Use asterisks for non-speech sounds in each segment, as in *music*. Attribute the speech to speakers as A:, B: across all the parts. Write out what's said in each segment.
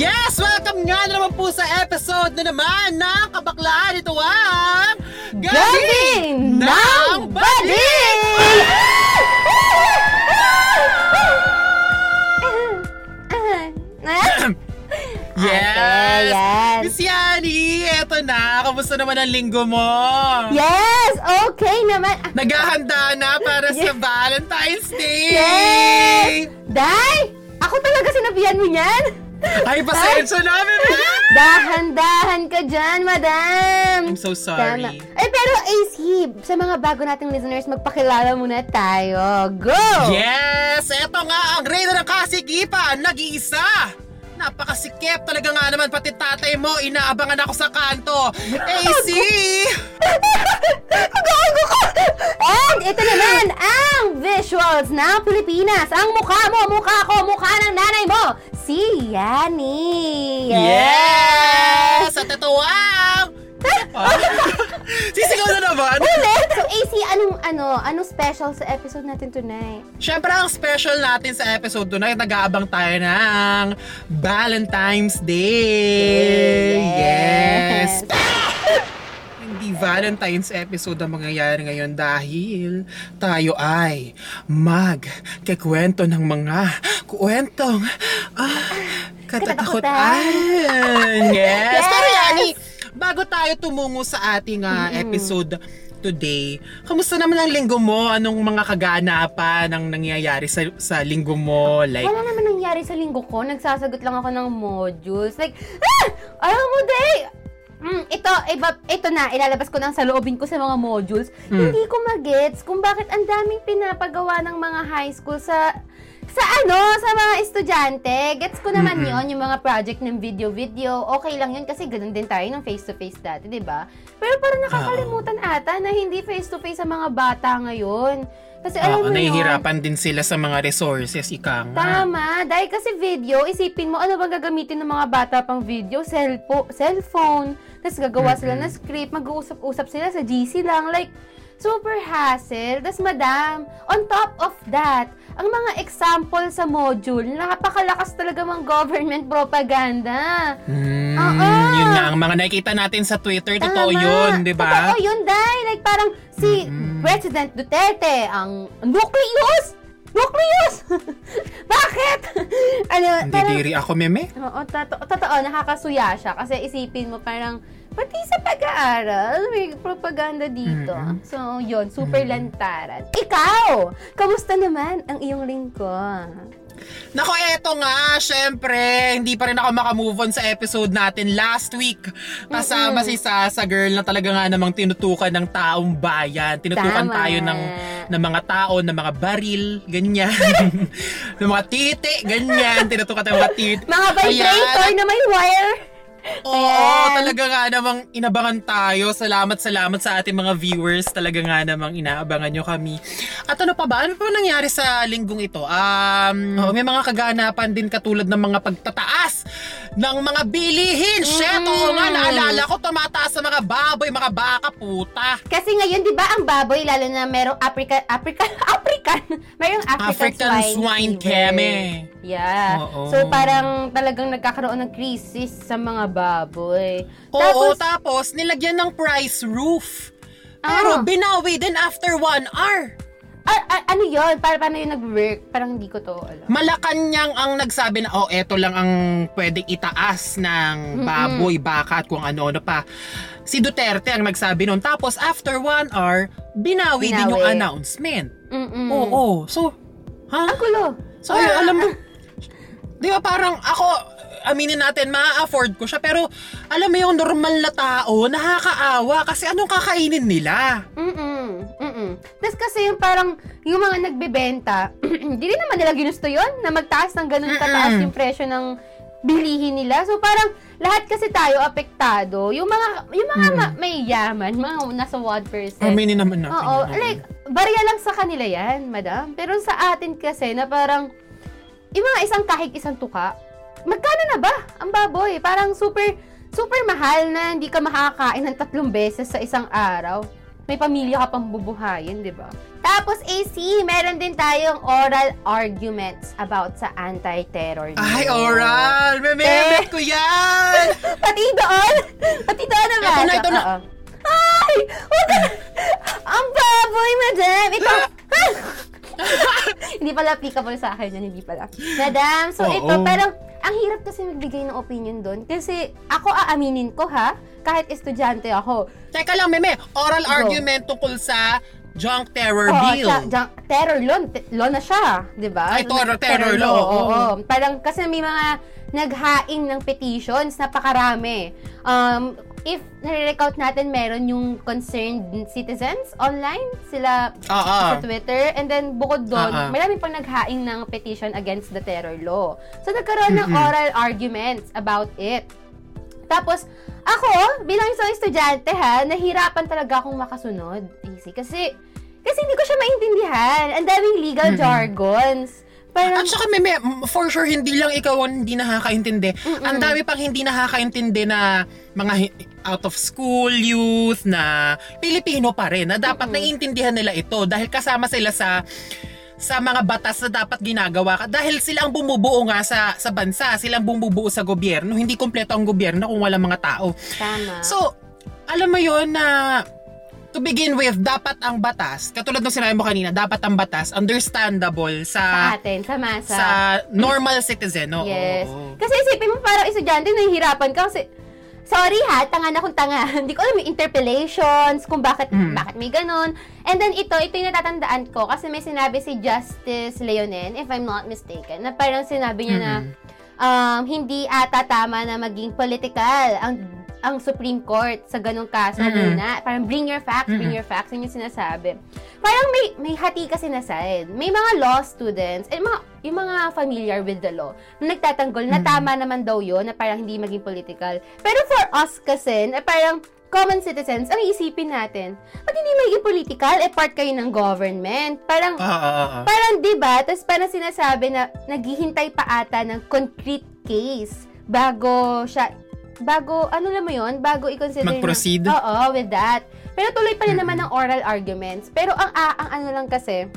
A: Yes! Welcome nga na naman po sa episode na naman ng Kabaklaan. Ito ang
B: Gabi ng Balik! *laughs*
A: Yes!
B: Yan.
A: Miss Yani, eto na. Kamusta naman ang linggo mo?
B: Yes! Okay naman.
A: Naghahanda na para sa Valentine's Day!
B: Yes! Day! Ako talaga sinabihan mo niyan?
A: Ay, pasensya na, bebe!
B: Dahan-dahan ka dyan, madam!
A: I'm so
B: Tama.
A: sorry.
B: Ay, pero AC, sa mga bago nating listeners, magpakilala muna tayo. Go!
A: Yes! Eto nga ang reyna ng kasigipan, nag-iisa! Napakasikip talaga nga naman pati tatay mo, inaabangan ako sa kanto. AC!
B: Gago ka! And ito naman ang visuals ng Pilipinas. Ang mukha mo, mukha ko, mukha ng nanay mo. Si Yani.
A: Yes! At ito ang... *laughs* Sisigaw na naman!
B: Ulit! So AC, anong ano, anong special sa episode natin tonight?
A: Siyempre, ang special natin sa episode tonight, nag-aabang tayo ng Valentine's Day!
B: Yes. *laughs*
A: Hindi Valentine's episode ang mangyayari ngayon dahil tayo ay magkikwento ng mga kwentong ah, katatakutan. Yes!
B: Yes!
A: Pero Yani, bago tayo tumungo sa ating ah, episode today, kamusta naman ang linggo mo? Anong mga kaganapan ang nangyayari sa, sa linggo mo? Like,
B: Wala naman nangyari sa linggo ko. Nagsasagot lang ako ng modules. Like, ah! Alam mo, day! Mm, ito, iba, ito na, ilalabas ko na sa loobin ko sa mga modules. Hindi ko magets kung bakit ang daming pinapagawa ng mga high school sa sa ano, sa mga estudyante. Gets ko naman yon yung mga project ng video-video. Okay lang yun kasi ganun din tayo ng face-to-face dati, di ba? Pero parang nakakalimutan ata na hindi face-to-face sa mga bata ngayon. Kasi alam mo yun,
A: nahihirapan din sila sa mga resources, ika nga.
B: Tama. Dahil kasi video, isipin mo, ano bang gagamitin ng mga bata pang video? Cellpo- cellphone. Tapos gagawa sila ng script. Mag-uusap-usap sila sa GC lang. Like, super hassle. Tapos madam, on top of that, ang mga example sa module, napakalakas talaga mga government propaganda.
A: Mm,
B: Oo.
A: Yun nga, ang mga nakikita natin sa Twitter, totoo
B: Tama.
A: yun, di ba?
B: Totoo yun, Day. Like, parang si President Duterte, ang nucleus! Nucleus! *laughs* Bakit? *laughs* ano, parang,
A: ako, meme.
B: oo, tato- totoo, nakakasuya siya. Kasi isipin mo parang, pati sa pag-aaral, may propaganda dito. So, yun, super lantaran. Ikaw! Kamusta naman ang iyong lingkod?
A: Nako, eto nga, syempre, hindi pa rin ako makamove on sa episode natin last week. Kasama si Sasa Girl na talaga nga namang tinutukan ng taong bayan. Tinutukan
B: Tama.
A: tayo ng, ng mga tao, ng mga baril, ganyan. *laughs* ng mga titi, ganyan. Tinutukan tayo ng mga titi.
B: Mga vibrator
A: Ayan.
B: na may wire!
A: Oo,
B: Ayan.
A: talaga nga namang inabangan tayo. Salamat, salamat sa ating mga viewers. Talaga nga namang inaabangan nyo kami. At ano pa ba? Ano pa nangyari sa linggong ito? Um, may mga kaganapan din katulad ng mga pagtataas ng mga bilihin. Shit, oo nga, naalala ko, tumataas sa mga baboy, mga baka, puta.
B: Kasi ngayon, di ba, ang baboy, lalo na merong African, African, *laughs* African, merong African,
A: African swine
B: fever.
A: keme.
B: Yeah.
A: Oo.
B: So, parang talagang nagkakaroon ng crisis sa mga baboy.
A: Oo,
B: Tapos,
A: tapos nilagyan ng price roof. Pero
B: Ah.
A: binawi din after one hour.
B: Ah, ah, ano yun? Para, paano yun nag-work? Parang hindi ko to alam.
A: Malacanang ang nagsabi na, oh, eto lang ang pwedeng itaas ng baboy, baka at kung ano-ano pa. Si Duterte ang nagsabi nun. Tapos, after one hour, binawi, din yung announcement.
B: Mm-mm.
A: Oo, So, ha?
B: Ang gulo.
A: So, ayun, alam mo, di ba parang ako, aminin natin, ma-afford ko siya. Pero, alam mo yung normal na tao, nakakaawa kasi anong kakainin nila?
B: Mm-mm. Mm-mm. Tapos kasi yung parang, yung mga nagbebenta, *clears throat* hindi rin naman nila ginusto yon na magtaas ng ganun kataas yung presyo ng bilihin nila. So parang, lahat kasi tayo apektado. Yung mga, yung mga ma- may yaman, mga nasa 1%.
A: Aminin naman natin.
B: Oo,
A: yun.
B: like, barya lang sa kanila yan, madam. Pero sa atin kasi, na parang, yung mga isang kahig isang tuka, magkano na ba ang baboy? Parang super, super mahal na hindi ka makakain ng tatlong beses sa isang araw. may pamilya ka pang bubuhayin, di ba? Tapos AC, meron din tayong oral arguments about sa anti-terror.
A: Ay, oral! Mememet ko yan! *laughs*
B: Pati doon? Pati doon naman?
A: Ito na, ito na.
B: Oo. Ay! Wag ka! Ang baboy, madam! Ito! *laughs* *laughs* hindi pala applicable sa akin yan, hindi pala. Madam, so
A: Oo.
B: ito, parang, ang hirap kasi magbigay ng opinion doon. Kasi, ako aaminin ko ha, kahit estudyante ako.
A: Teka lang, Meme. Oral
B: Go.
A: argument tungkol sa junk terror
B: Oo,
A: bill.
B: tsa- tsa- terror law, te- law na siya, di ba?
A: Ay, terror- terror law,
B: Oo,
A: oo.
B: oo. Parang kasi may mga naghaing ng petitions, napakarami. Um, if nare-recount natin, meron yung concerned citizens online, sila
A: Oo.
B: sa Twitter. And then, bukod doon,
A: ah.
B: marami pang naghaing ng petition against the terror law. So, nagkaroon ng oral arguments about it. Tapos, ako, bilang isang estudyante ha, nahirapan talaga akong makasunod. Easy. Kasi, kasi hindi ko siya maintindihan. Ang daming legal
A: Mm-mm.
B: jargons. Parang,
A: At saka, Meme, for sure, hindi lang ikaw ang hindi nakakaintindi.
B: Mm-mm.
A: Ang dami pang hindi nakakaintindi na mga out of school youth na Pilipino pa rin na dapat
B: Mm-mm.
A: naiintindihan nila ito dahil kasama sila sa sa mga batas na dapat ginagawa ka dahil sila ang bumubuo nga sa sa bansa, sila ang bumubuo sa gobyerno, hindi kompleto ang gobyerno kung walang mga tao.
B: tama.
A: So, alam mo yon na to begin with, dapat ang batas, katulad ng sinabi mo kanina, dapat ang batas understandable
B: sa
A: sa
B: atin, sa masa.
A: sa normal citizen, no?
B: Yes.
A: Oo.
B: Kasi isipin mo parang estudyante nahihirapan ka kasi sorry ha, tanga na kung tanga. *laughs* Hindi ko alam yung interpellations, kung bakit
A: Mm.
B: bakit may ganun. And then ito, ito yung natatandaan ko kasi may sinabi si Justice Leonen, if I'm not mistaken, na parang sinabi niya na
A: Mm-mm.
B: um, hindi ata tama na maging political ang ang Supreme Court sa ganong kaso
A: Mm-mm.
B: muna. Parang bring your facts, bring
A: Mm-mm.
B: your facts, yun yung sinasabi. Parang may may hati kasi na side. May mga law students, eh, mga, yung mga familiar with the law, na nagtatanggol na
A: Mm.
B: tama naman daw yun, na parang hindi maging political. Pero for us kasi, na parang common citizens, ang iisipin natin, ba't hindi maging political? Eh, part kayo ng government. Parang,
A: Ah, ah, ah, ah.
B: Parang 'di ba? Tapos parang sinasabi na naghihintay pa ata ng concrete case bago siya bago ano lang mo 'yon, bago i-consider na-
A: Mag-proceed?
B: Oo, with that. Pero tuloy pa rin
A: Mm-mm.
B: naman ng oral arguments. Pero ang, ah, ang ano lang kasi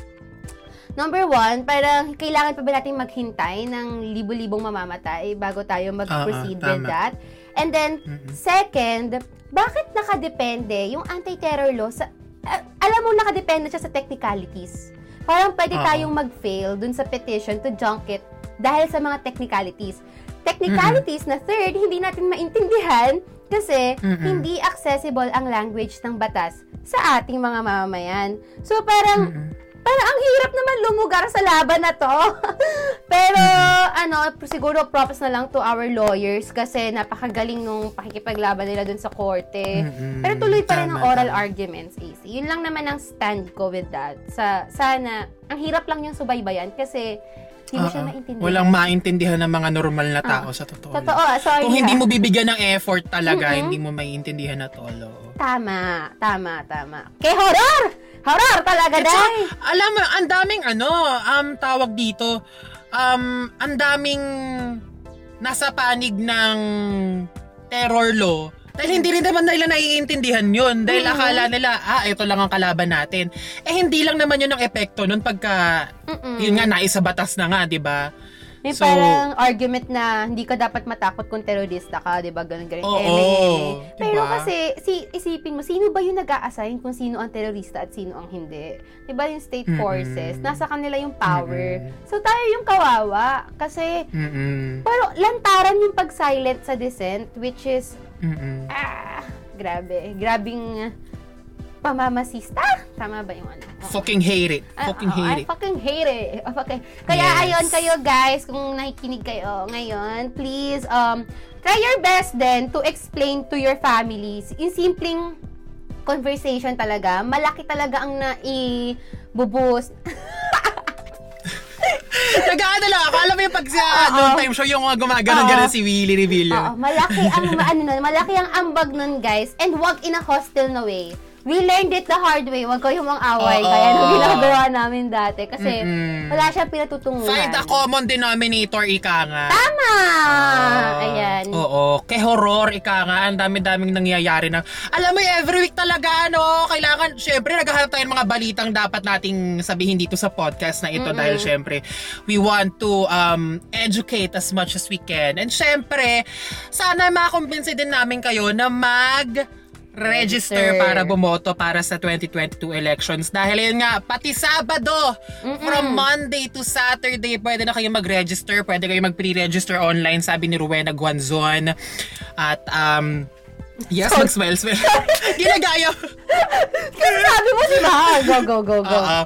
B: Number one, parang kailangan pa ba natin maghintay ng libo-libong mamamatay bago tayo mag-proceed
A: Ah, ah,
B: with that? And then,
A: Mm-mm.
B: second, bakit nakadepende yung anti-terror law sa... ah, alam mo, nakadepende siya sa technicalities. Parang pwede
A: Oo.
B: tayong mag-fail dun sa petition to junk it dahil sa mga technicalities. Technicalities na third, hindi natin maintindihan kasi
A: Mm-mm.
B: hindi accessible ang language ng batas sa ating mga mamamayan. So parang
A: Mm-mm.
B: Parang ang hirap naman lumugar sa laban na to. *laughs* Pero, ano, siguro props na lang to our lawyers kasi napakagaling nung pakikipaglaban nila dun sa korte.
A: Mm-mm.
B: Pero tuloy pa rin ang oral
A: tama.
B: arguments, AC. Yun lang naman ang stand ko with that. Sa, sana, ang hirap lang yung subaybayan kasi hindi mo siya
A: Ah, ah.
B: maintindihan.
A: Walang maintindihan ng mga normal na tao sa totoo.
B: Totoo, ah, sorry
A: Kung hindi
B: ha.
A: mo bibigyan ng effort talaga,
B: Mm-mm.
A: hindi mo maiintindihan at all. oo.
B: Tama, tama, tama. Kay horror! Horror talaga,
A: At saka,
B: day!
A: alam mo, ang daming ano, um, tawag dito, um, ang daming nasa panig ng terror law. Dahil hindi rin naman nila naiintindihan yun. Dahil
B: Mhm.
A: akala nila, ah, ito lang ang kalaban natin. Eh, hindi lang naman yun ang epekto nun pagka,
B: Mm-mm.
A: yun nga, naisa batas na nga, di ba?
B: May
A: So-
B: parang argument na hindi ka dapat matakot kung terorista ka, 'di ba? Ganun ganun.
A: Oo,
B: may-
A: diba?
B: Pero kasi si isipin mo, sino ba yung nag-a-assign kung sino ang terorista at sino ang hindi? 'Di ba yung state
A: Mm-mm.
B: forces, nasa kanila yung power.
A: Mm-mm.
B: So tayo yung kawawa kasi
A: Mm-mm.
B: pero lantaran yung pag-silent sa dissent which is
A: Mm-mm.
B: ah, grabe. Grabing pamamasista. Tama ba yung ano? Oo.
A: Fucking hate it.
B: Ah,
A: Fucking
B: oo,
A: hate
B: I
A: it.
B: fucking hate it. Oh, okay. Kaya
A: Yes.
B: ayun kayo guys, kung nakikinig kayo ngayon, please um try your best then to explain to your families. Yung simpleng conversation talaga, malaki talaga ang nai-boost. *laughs* *laughs*
A: Nag-ano lang ako. Alam mo yung pag sa noon time show, yung mga gumagano-gano
B: Oo.
A: si Willie Revillo.
B: Oo, malaki ang *laughs* ano nun, malaki ang ambag nun guys and wag in a hostile na way. We learned it the hard way. Huwag kayong mang-away.
A: Oo.
B: Kaya nung ginagawa namin dati. Kasi
A: Mm-mm.
B: wala siyang pinatutunguhan.
A: Find a common denominator, ika nga.
B: Tama!
A: Ah,
B: Ayan.
A: Oo. Kay horror, ika nga, ang dami-daming nangyayari na. Alam mo, every week talaga, ano, kailangan, syempre, naghahanap tayo ng mga balitang dapat nating sabihin dito sa podcast na ito
B: Mm-mm.
A: dahil syempre, we want to um, educate as much as we can. And syempre, sana makakumbinsi din namin kayo na mag register para bumoto para sa 2022 elections. Dahil yun nga, pati Sabado,
B: Mm-mm.
A: from Monday to Saturday, pwede na kayo mag-register, pwede kayo mag-pre-register online, sabi ni Rowena Guanzon. At, um, yes, mag-smile, smile. *laughs* Ginagaya.
B: Kasi sabi mo, di ba? Go, go, go, go.
A: Oo.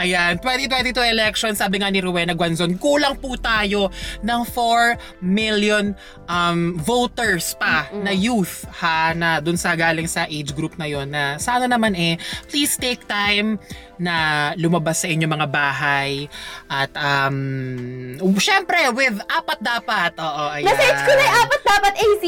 A: Ayan, 2022 election, sabi nga ni Rowena Guanzon, kulang po tayo ng 4 million um, voters pa na youth ha, na dun sa galing sa age group na yon na sana naman eh, please take time na lumabas sa inyo mga bahay at um, syempre with apat dapat. Oo, ayan.
B: Na-search ko na yung apat dapat AC.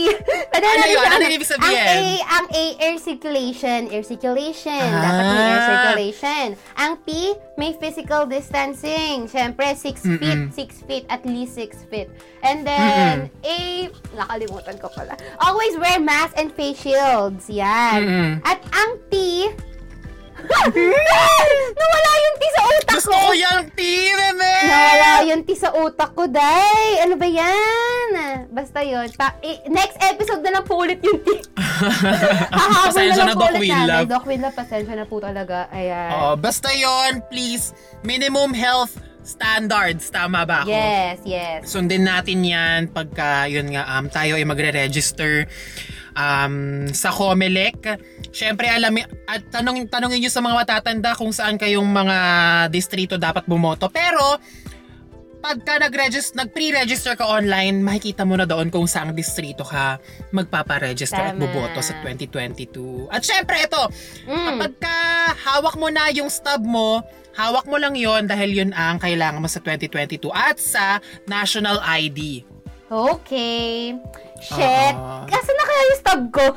A: Ano
B: natin
A: yun? Ano ibig sabihin?
B: Ang A, ang A, air circulation. Air circulation.
A: Ah.
B: Dapat may air circulation. Ang P, may physical distancing. Siyempre, 6
A: Mm-mm.
B: feet. 6 feet. At least 6 feet. And then, A, nakalimutan ko pala. Always wear mask and face shields. Yan.
A: Mm-mm.
B: At ang T, nawala yung T sa utak
A: Gusto ko yung team, meme!
B: Nawala yung T sa utak ko, day. Ano ba yan? Basta yun. Pa- i- next episode na lang po ulit yung T. *laughs* Hahabol
A: Pasensya na,
B: po
A: Doc
B: ulit
A: Will
B: namin.
A: Love.
B: Doc Will Love, pasensya na po talaga. Ayan.
A: Oo, basta yon please, minimum health standards. Tama ba ako?
B: Yes, yes.
A: Sundin natin yan pagka, yun nga, um, tayo ay magre-register um, sa COMELEC. Siyempre, alam, at tanong, tanongin nyo sa mga matatanda kung saan kayong mga distrito dapat bumoto. Pero, pagka nag-register, nag-pre-register ka online, makikita mo na doon kung saang distrito ka magpapa-register at
B: Tama.
A: buboto sa 2022. At syempre, ito,
B: Mm.
A: Kapag ka hawak mo na yung stub mo, hawak mo lang yon dahil yun ang kailangan mo sa 2022 at sa national ID.
B: Okay. Shit.
A: Oo.
B: Kasi na kaya yung stub ko? *laughs*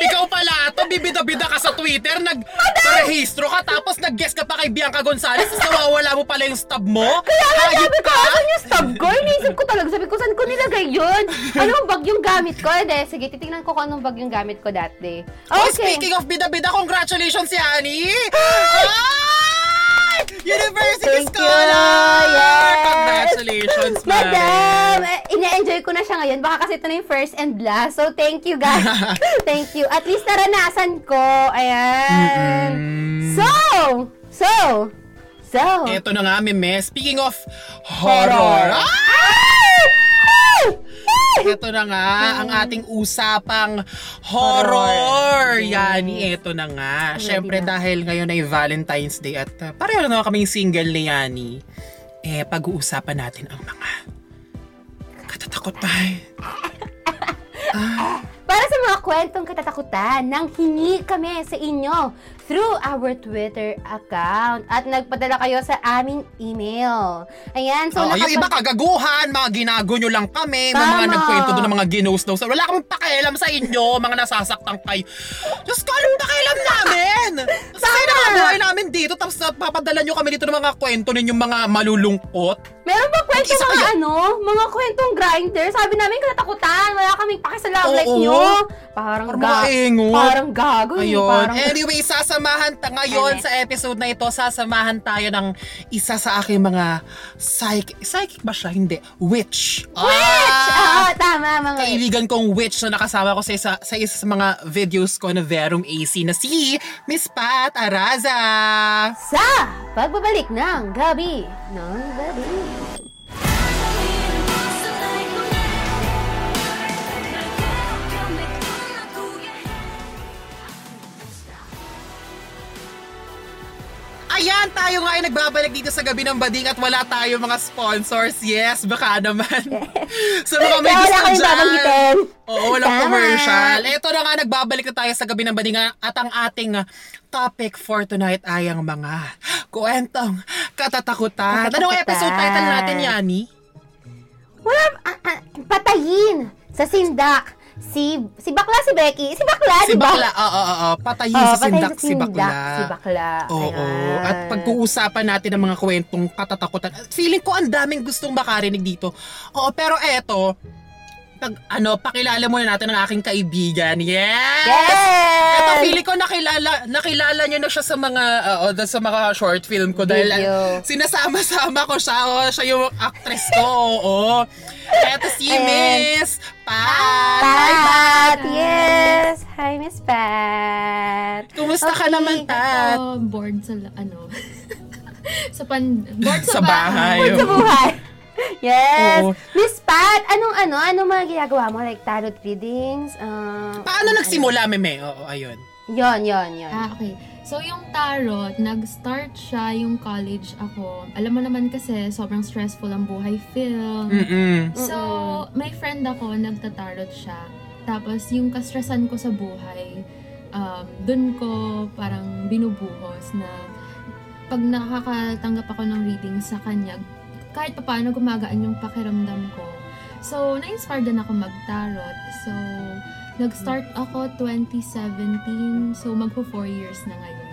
A: Ikaw pala to, bibida-bida ka sa Twitter, nag-rehistro ka, tapos nag-guess ka pa kay Bianca Gonzalez, tapos nawawala mo pala yung stub mo? Hayop
B: Sabi ko, asan yung stub ko? Iniisip ko talaga. Sabi ko, saan ko nilagay yun? Anong bag yung gamit ko? Hindi, sige, titingnan ko kung anong bag yung gamit ko that day.
A: Oh,
B: Okay.
A: speaking of bida-bida, congratulations, Yani! Ay! University
B: Thank you!
A: Scholar!
B: Yes!
A: Congratulations, Mare!
B: Madam! Eh, ine-enjoy ko na siya ngayon. Baka kasi ito na yung first and last. So, thank you, guys. *laughs* thank you. At least naranasan ko. Ayan.
A: Mm-mm.
B: So, so, so.
A: Eto na nga, Meme. Speaking of horror.
B: Horror.
A: Ah! Ito na nga, ang ating usapang horror.
B: Horror.
A: Yani, ito na nga.
B: Ready
A: Siyempre
B: na.
A: dahil ngayon ay Valentine's Day at uh, pareho na kaming single ni Yani, eh pag-uusapan natin ang mga katatakutan. *laughs*
B: Para sa mga kwentong katatakutan, nang hingi kami sa inyo through our Twitter account at nagpadala kayo sa aming email. Ayan, so
A: yung
B: nakapag-
A: iba kagaguhan, mga ginago nyo lang kami,
B: Tama.
A: mga nagkwento doon ng mga ginos daw. Wala kaming pakialam sa inyo, mga nasasaktan kayo. Diyos ko, anong pakialam namin? Sa kayo
B: Tama.
A: na buhay namin dito, tapos papadala nyo kami dito ng mga kwento ninyong mga malulungkot.
B: Meron ba kwento mga
A: kayo.
B: ano? Mga kwentong grinder? Sabi namin katatakutan. Wala kaming paki sa love
A: Oo.
B: life nyo. Parang
A: Parang
B: ga-. Parang gago eh.
A: Ayun.
B: Parang...
A: Anyway, sasamahan ta ngayon
B: Ano?
A: sa episode na ito, sasamahan tayo ng isa sa aking mga psychic. Psychic ba siya? Hindi. Witch.
B: Witch!
A: Ah,
B: Ah, tama mga
A: kaibigan kong witch na nakasama ko sa isa, sa isa sa mga videos ko na Verum AC na si Miss Pat Araza.
B: Sa pagbabalik ng gabi ng gabi.
A: Ayan, tayo nga ay nagbabalik dito sa gabi ng bading at wala tayo mga sponsors. Yes, baka naman. sa mga may
B: wala
A: gusto
B: kaming
A: dyan. Oo, walang
B: Tama.
A: commercial. Ito na nga, nagbabalik na tayo sa gabi ng bading at ang ating uh, topic for tonight ay ang mga kwentong katatakutan. Anong
B: Katatakutan.
A: episode title natin, Yani?
B: Wala, ah, ah, patayin sa sindak Si, si bakla si Becky. Si bakla,
A: Si
B: di ba?
A: bakla, oo, oo, oo. Patayin
B: Oo,
A: si Sindak, si bakla.
B: Si bakla.
A: Oo.
B: Ayan.
A: At pag-uusapan natin ang mga kwentong katatakutan. Feeling ko ang daming gustong makarinig dito. Oo, pero eto, pag, ano, pakilala muna natin ang aking kaibigan. Yes!
B: Yes!
A: Ito, feeling ko nakilala, nakilala niyo na siya sa mga, oo, sa mga short film ko dahil
B: Video.
A: sinasama-sama ko siya. Oh, siya yung actress ko. Oo. Eto si
B: Ayan.
A: Miss Pat.
B: Pat! Yes! Hi, Miss Pat!
A: Kumusta ka
B: Okay.
A: naman, Pat?
C: Ako, bored sa, ano, *laughs* sa pan, bored
A: Sa
C: sa,
A: bahay.
B: Sa buhay! *laughs* Yes!
A: Oo.
B: Miss Pat, anong ano, anong mga ginagawa mo? Like tarot readings? Um,
A: Paano nagsimula, Meme? Oo, ayun.
B: Yon, yon, yon.
C: Ah, okay. So, yung tarot, nag-start siya yung college ako. Alam mo naman kasi, sobrang stressful ang buhay film.
A: Mm-mm.
C: So, may friend ako, nagtatarot siya. Tapos, yung kastresan ko sa buhay, um, dun ko parang binubuhos na pag nakakatanggap ako ng reading sa kanya, kahit pa paano gumagaan yung pakiramdam ko. So, na-inspire din ako mag-tarot. So, nag-start ako 2017. So, magpo 4 years na ngayon.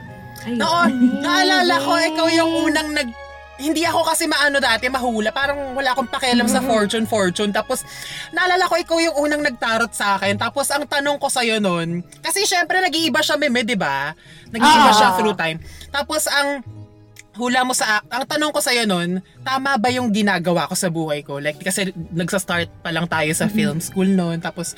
C: Ayun.
A: Noon, naalala ko, ikaw yung unang nag... Hindi ako kasi maano dati, mahula. Parang wala akong pakialam sa fortune, fortune. Tapos, naalala ko, ikaw yung unang nagtarot sa akin. Tapos, ang tanong ko sa'yo nun, kasi syempre, nag-iiba siya, meme, di ba? Nag-iiba
B: Ah.
A: siya through time. Tapos, ang hula mo sa ang tanong ko sa nun, tama ba yung ginagawa ko sa buhay ko? Like kasi nagsa-start pa lang tayo sa film school noon. Tapos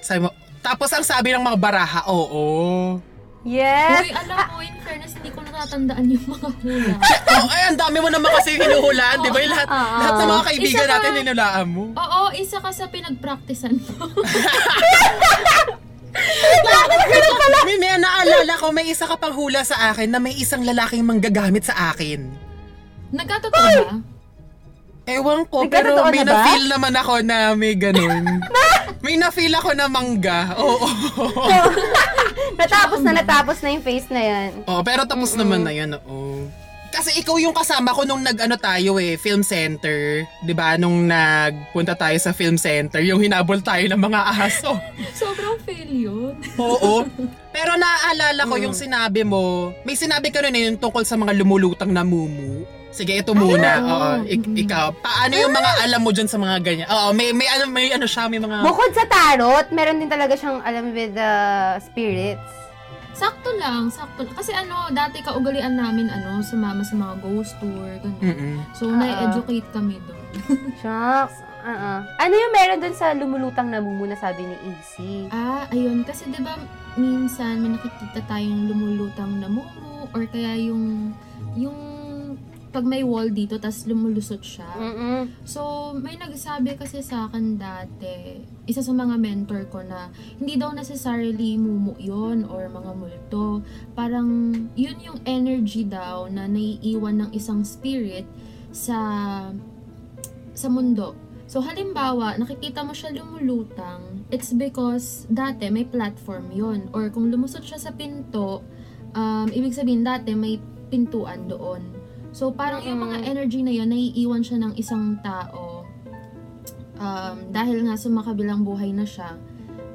A: sabi mo, tapos ang sabi ng mga baraha, oo.
B: Yes!
C: Uy, alam mo, in fairness, hindi ko natatandaan yung mga hula. *laughs*
A: oh, ay, ang dami mo naman kasi hinuhulaan, di ba? Yung Lahat,
B: Oo.
A: lahat ng mga kaibigan natin hinulaan mo.
C: Oo, isa ka sa pinag-practicean ko. *laughs*
A: May, may naalala ko, may isa ka pang hula sa akin na may isang lalaking manggagamit sa akin.
C: Nagkatotoo ba?
A: Ewan ko, pero
B: Nagkatotoo
A: may
B: na ba?
A: na-feel naman ako na may ganun. *laughs* may na-feel ako na mangga. Oo. *laughs*
B: natapos na natapos na yung face na yan.
A: Oo, pero tapos naman na yan, oo. Kasi ikaw yung kasama ko nung nag-ano tayo eh, film center. 'Di ba Nung nagpunta tayo sa film center, yung hinabol tayo ng mga aso. *laughs*
C: Sobrang fail yun.
A: Oo. *laughs* Pero naaalala ko yung sinabi mo, may sinabi ka rin eh, yung tungkol sa mga lumulutang na mumu. Sige, ito muna.
C: oo.
A: Oo, ik- ikaw. Paano yung mga alam mo dyan sa mga ganyan? Oo, may, may, ano, may ano siya, may mga...
B: Bukod sa tarot, meron din talaga siyang alam with the spirits.
C: Sakto lang, sakto lang. Kasi ano, dati kaugalian namin, ano, sumama sa mga ghost tour, ganun.
A: Mm-mm.
C: So,
B: Oo.
C: na-educate kami doon. *laughs*
B: Shucks. Uh-uh. Ano yung meron dun sa lumulutang na mumu na sabi ni AC?
C: ah, ayun. Kasi 'di ba minsan may nakikita tayong lumulutang na mumu or kaya yung yung pag may wall dito tas lumulusot siya.
B: Mm-mm.
C: So, may nagsabi kasi sa akin dati, isa sa mga mentor ko na hindi daw necessarily mumu yon or mga multo. Parang yun yung energy daw na naiiwan ng isang spirit sa sa mundo. So, halimbawa, nakikita mo siya lumulutang, it's because dati may platform yon Or kung lumusot siya sa pinto, um, ibig sabihin dati may pintuan doon. So, parang yung mga
B: Mm-mm.
C: energy na yun, naiiwan siya ng isang tao um, dahil nga sumakabilang buhay na siya.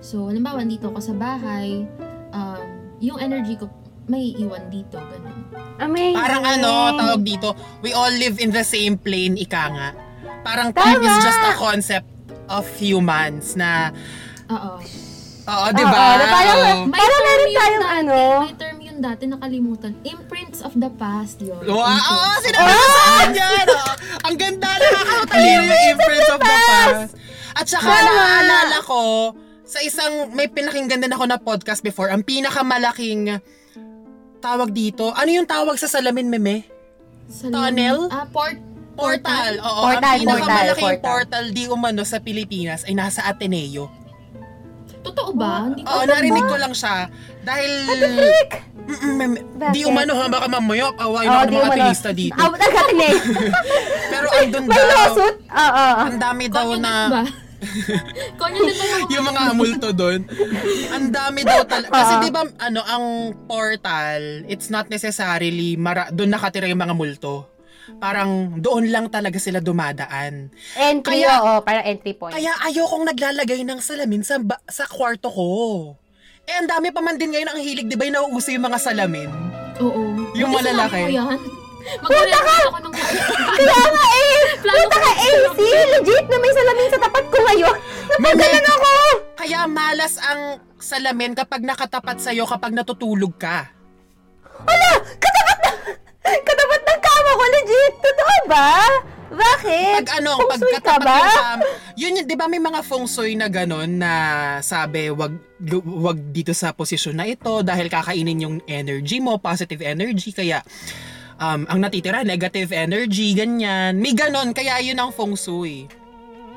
C: So, halimbawa, dito ako sa bahay, um, yung energy ko may iwan dito, ganun.
B: Amazing.
A: Parang ano, tawag dito, we all live in the same plane, ika nga. Parang
B: Tama!
A: time is just a concept of humans na,
C: Oo.
A: oo, di
B: Oo,
A: ba?
B: parang.
C: May
B: parang meron
C: yun
B: tayong ano.
C: May term yun dati, nakalimutan. Imprints of the past yun.
A: Wow, oo,
C: Imprints.
A: sinabi ko sa akin yan. oo. Ang ganda, nakakatalino yung imprints of the past. At saka
B: Tama.
A: naaalala ko, sa isang, may pinakinggan din ako na podcast before, ang pinakamalaking tawag dito, ano yung tawag sa salamin, meme?
C: Sa
A: Tunnel?
C: Ah, port.
A: Portal. Oo,
B: Portal,
A: ang pinakamalaking
B: portal,
A: portal, di umano sa Pilipinas ay nasa Ateneo.
C: Totoo ba? Hindi ko
A: Oo, narinig ko lang siya. Dahil... Mm-mm, mem- di
B: Bakit?
A: umano ha, baka mamaya awayin
B: Oo,
A: ako ng
B: di
A: mga ateista dito.
B: Ah, nagkatinay. *laughs*
A: Pero andun
B: May
A: daw,
B: lawsuit? Oo.
A: ang dami daw na...
C: ba? *laughs* Konyo din ba yung...
A: yung mga multo doon. Ang dami daw talaga. Kasi di ba, ano, ang portal, it's not necessarily, mara- doon nakatira yung mga multo. parang doon lang talaga sila dumadaan.
B: Entry,
A: Kaya-
B: oo, parang entry point.
A: Kaya ayokong naglalagay ng salamin sa ba- sa kwarto ko. Eh, ang dami pa man din ngayon ang hilig, di ba yung nauuso yung mga salamin?
C: Oo.
A: Yung
C: sinabi
A: malalaki.
C: mo yan. Magre-rent ako ng
B: Kaya nga eh! Punta ka AC! Legit na may salamin sa tapat ko ngayon! Napagalan ako!
A: Kaya malas ang salamin kapag nakatapat sa'yo kapag natutulog ka.
B: Wala! Katapat na! Katapat ng kama ko, legit! Totoo ba? Bakit?
A: Pag ano,
B: Feng
A: pag
B: shui ka ba?
A: yung yun yun, di ba may mga feng shui na gano'n na sabi, wag, wag dito sa posisyon na ito dahil kakainin yung energy mo, positive energy, kaya um, ang natitira, negative energy, ganyan. May ganon, kaya yun ang feng shui.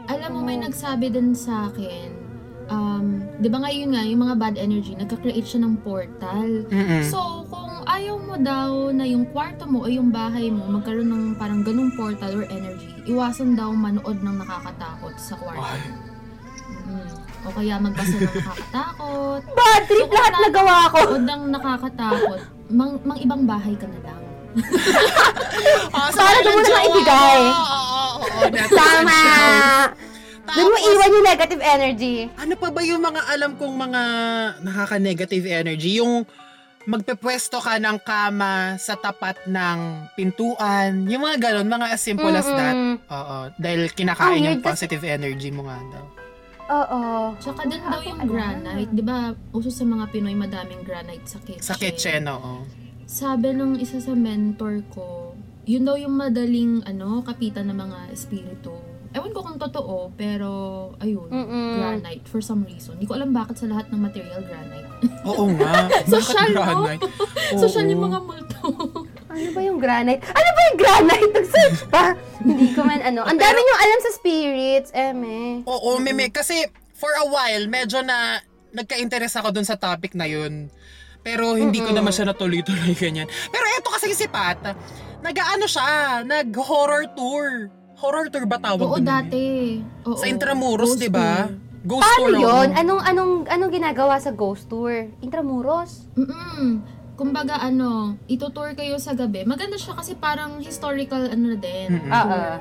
C: Alam mo, may nagsabi din sa akin, um, di ba ngayon nga, yung mga bad energy, nagka-create siya ng portal.
A: Mm-mm.
C: So, kung ayaw mo daw na yung kwarto mo o yung bahay mo magkaroon ng parang ganung portal or energy, iwasan daw manood ng nakakatakot sa kwarto.
A: Ay.
C: Mhm. O kaya magbasa ng nakakatakot. *laughs*
B: Bad trip lahat
C: wala
B: nagawa ko.
C: Manood ng nakakatakot, mang, mang ibang bahay ka na lang.
A: Ah, *laughs* sa
B: Para doon mo na ibigay.
A: mo? Oo, oo, oo, that's
B: Tama!
A: Tapos,
B: Doon mo iwan yung negative energy.
A: Ano pa ba yung mga alam kong mga nakaka-negative energy? Yung magpepwesto ka ng kama sa tapat ng pintuan. Yung mga ganon, mga as simple as that.
B: Mm-mm.
A: Oo. Dahil kinakain
B: Ang
A: yung
B: weird kasi-
A: positive energy mo nga daw.
B: Oo.
C: Tsaka din daw yung granite. Di ba, uso sa mga Pinoy madaming granite sa kitchen.
A: Sa kitchen, oo.
C: Sabi ng isa sa mentor ko, yun daw yung madaling ano, kapitan ng mga espiritu. Ewan ko kung totoo, pero ayun,
B: Mm-mm.
C: granite for some reason. Hindi ko alam bakit sa lahat ng material granite. *laughs*
A: Oo nga. *laughs*
C: Social,
A: Bakit
C: no?
A: granite? *laughs*
C: Social yung mga multo.
B: Ano ba yung granite? Ano ba yung granite? Nag-search pa. Hindi ko man ano. Ang dami nyo alam sa spirits, eme.
A: Oo, meme. Kasi for a while, medyo na nagka-interest ako dun sa topic na yun. Pero hindi ko naman siya natuloy-tuloy ganyan. Pero eto kasi si Pat, nag-ano siya, nag-horror tour. Horror tour ba tawag
C: Oo, dati. Oo.
A: Sa Intramuros,
C: Ghost
A: di ba?
C: tour.
A: Ghost
B: Paano
A: tour.
B: yun? Anong, anong, anong ginagawa sa ghost tour? Intramuros?
C: Mm-mm. Kumbaga ano, itutour kayo sa gabi. Maganda siya kasi parang historical ano na din.
A: Mm-mm.
B: Oo.
C: tour.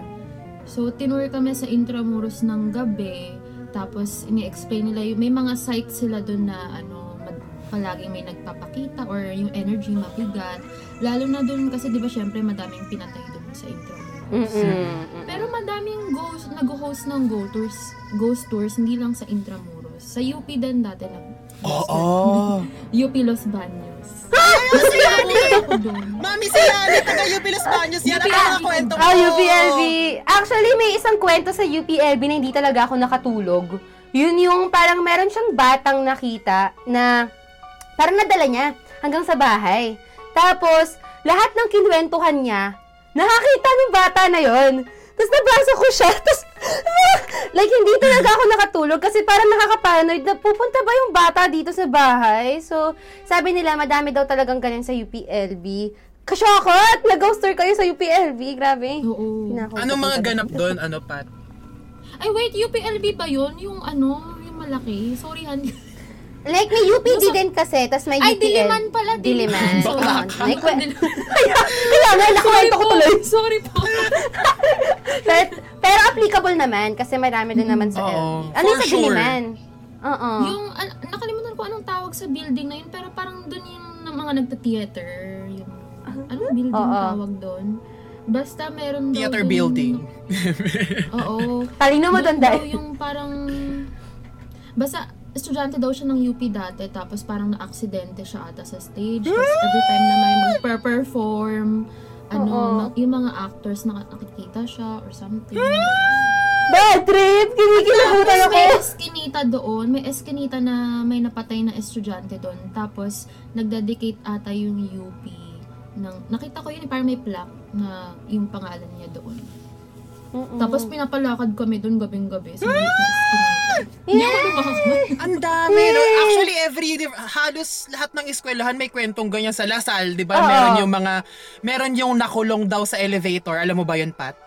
C: So, tinur kami sa Intramuros ng gabi. Tapos, ini-explain nila yung, may mga sites sila doon na ano, mag, palaging may nagpapakita or yung energy mabigat. Lalo na doon kasi di ba syempre madaming pinatay doon sa Intramuros.
B: Mm-mm.
C: Pero madaming ghost, nag-host ng go tours, ghost tours, hindi lang sa Intramuros. Sa UP din dati lang.
A: Oo. *laughs*
C: UP Los Baños.
A: si Yani!
C: Ako doon.
A: Mami si Yani, taga UP Los Baños yan. Ano mga kwento mo?
B: Oh, UPLB. Actually, may isang kwento sa UPLB na hindi talaga ako nakatulog. Yun yung parang meron siyang batang nakita na parang nadala niya hanggang sa bahay. Tapos, lahat ng kinwentuhan niya, nakakita ng bata na yon. Tapos nabasa ko siya. Tapos, like, hindi talaga ako nakatulog kasi parang nakaka-paranoid na pupunta ba yung bata dito sa bahay? So, sabi nila, madami daw talagang ganyan sa UPLB. Kasyokot! Nag-ghost tour kayo sa UPLB. Grabe.
C: Oo.
B: Pinako-
A: Anong mga ganap doon? Ano, Pat?
C: Ay, wait, UPLB ba yun? Yung ano, yung malaki? Sorry, Han.
B: Like, may UPD din kasi, tas may
C: Ay,
B: UPL.
C: Diliman pala.
B: Diliman.
A: Bakla
B: Oo.
A: ka.
B: May kwe-
C: Diliman.
B: kaya, kaya nga, nakuwento.
C: Sorry po. *laughs*
B: Pero, pero applicable naman, kasi marami din naman sa
A: Oo.
B: LB. Ano
A: For
B: sa
A: sure.
B: Diliman? Oo.
C: yung, an- nakalimutan ko anong tawag sa building na yun, pero parang doon yung na mga nagta-theater. Yung, anong building
B: Oo.
C: tawag doon? Basta meron daw
A: Theater building.
C: Oo. *laughs*
B: Talino mo doon
C: daw
B: dahil.
C: yung parang... Basta, estudyante daw siya ng UP dati, tapos parang na-aksidente siya ata sa stage. Tapos every time na may mag-perform, ano,
B: Oo.
C: na- yung mga actors na nakikita siya or something. *gasps*
B: Bad trip! Kinikilabutan
C: Tapos
B: ako.
C: may eskinita doon, may eskinita na may napatay na estudyante doon. Tapos, nagdedicate ata yung UP. Ng, nakita ko yun, parang may plaque na yung pangalan niya doon. Tapos, pinapalakad kami doon gabing-gabi sa maliit na *gasps* eskinita. Lumakad.
A: Ang dami. No? Actually, every, halos lahat ng eskwelahan may kwentong ganyan sa Lasal, di ba?
B: Oo.
A: Meron yung mga, meron yung nakulong daw sa elevator. Alam mo ba yun, Pat?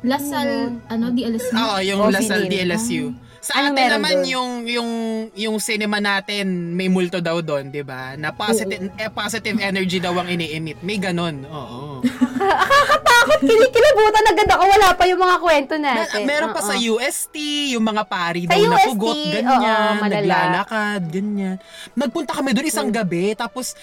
C: Lasal, ano, di alas
A: Oo, yung
B: Oh,
A: Lasal
B: Philippine.
A: DLSU. Sa
B: Ano
A: atin
B: meron
A: naman
B: dun?
A: yung yung yung cinema natin may multo daw doon, 'di ba? Na positive eh, positive energy daw ang ini-emit. May ganon. Oo. *laughs*
B: nakakatakot. Kinikilabutan agad ako. Wala pa yung mga kwento
A: Na,
B: natin.
A: meron pa
B: Oo.
A: sa UST, yung mga pari
B: Sa
A: daw na pugot,
B: oo,
A: ganyan,
B: madala.
A: naglalakad, ganyan. Nagpunta kami doon isang gabi, tapos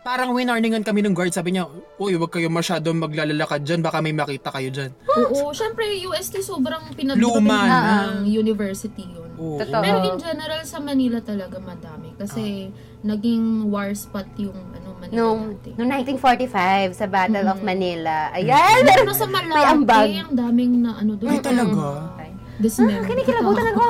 A: parang winarningan kami ng guard, sabi niya, uy, wag kayo masyadong maglalalakad dyan, baka may makita kayo dyan.
C: Oo, syempre UST sobrang pinag
A: Luma na.
C: ng university yun.
A: Oo.
B: Totoo.
C: Pero in general sa Manila talaga madami kasi naging war spot yung ano Manila
B: Nung,
C: dati.
B: nung 1945, sa Battle of. Manila. Ayan!
C: Pero sa
B: May ambag.
C: Malate, ang daming na ano doon.
A: Ay, talaga?
C: Dismember.
B: Kinikilabutan ako.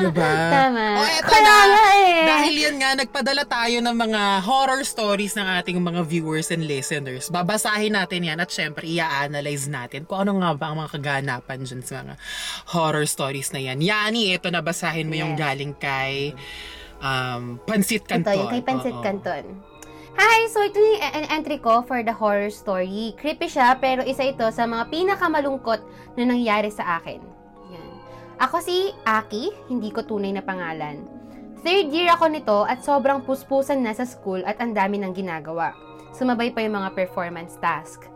A: Diba?
B: Tama.
A: O, eto
B: Kaya
A: na.
B: eh.
A: Dahil yan nga, nagpadala tayo ng mga horror stories ng ating mga viewers and listeners. Babasahin natin yan at syempre, i-analyze natin kung ano nga ba ang mga kaganapan dyan sa mga horror stories na yan. Yani, ito na basahin mo yung
B: Yes.
A: galing kay um, Pansit
B: Ito,
A: Canton.
B: yung kay Pancit
A: Oo.
B: Canton. Hi! So, ito yung en- entry ko for the horror story. Creepy siya, pero isa ito sa mga pinakamalungkot na nangyari sa akin. Ako si Aki, hindi ko tunay na pangalan. Third year ako nito at sobrang puspusan na sa school at ang dami ng ginagawa. Sumabay pa yung mga performance task.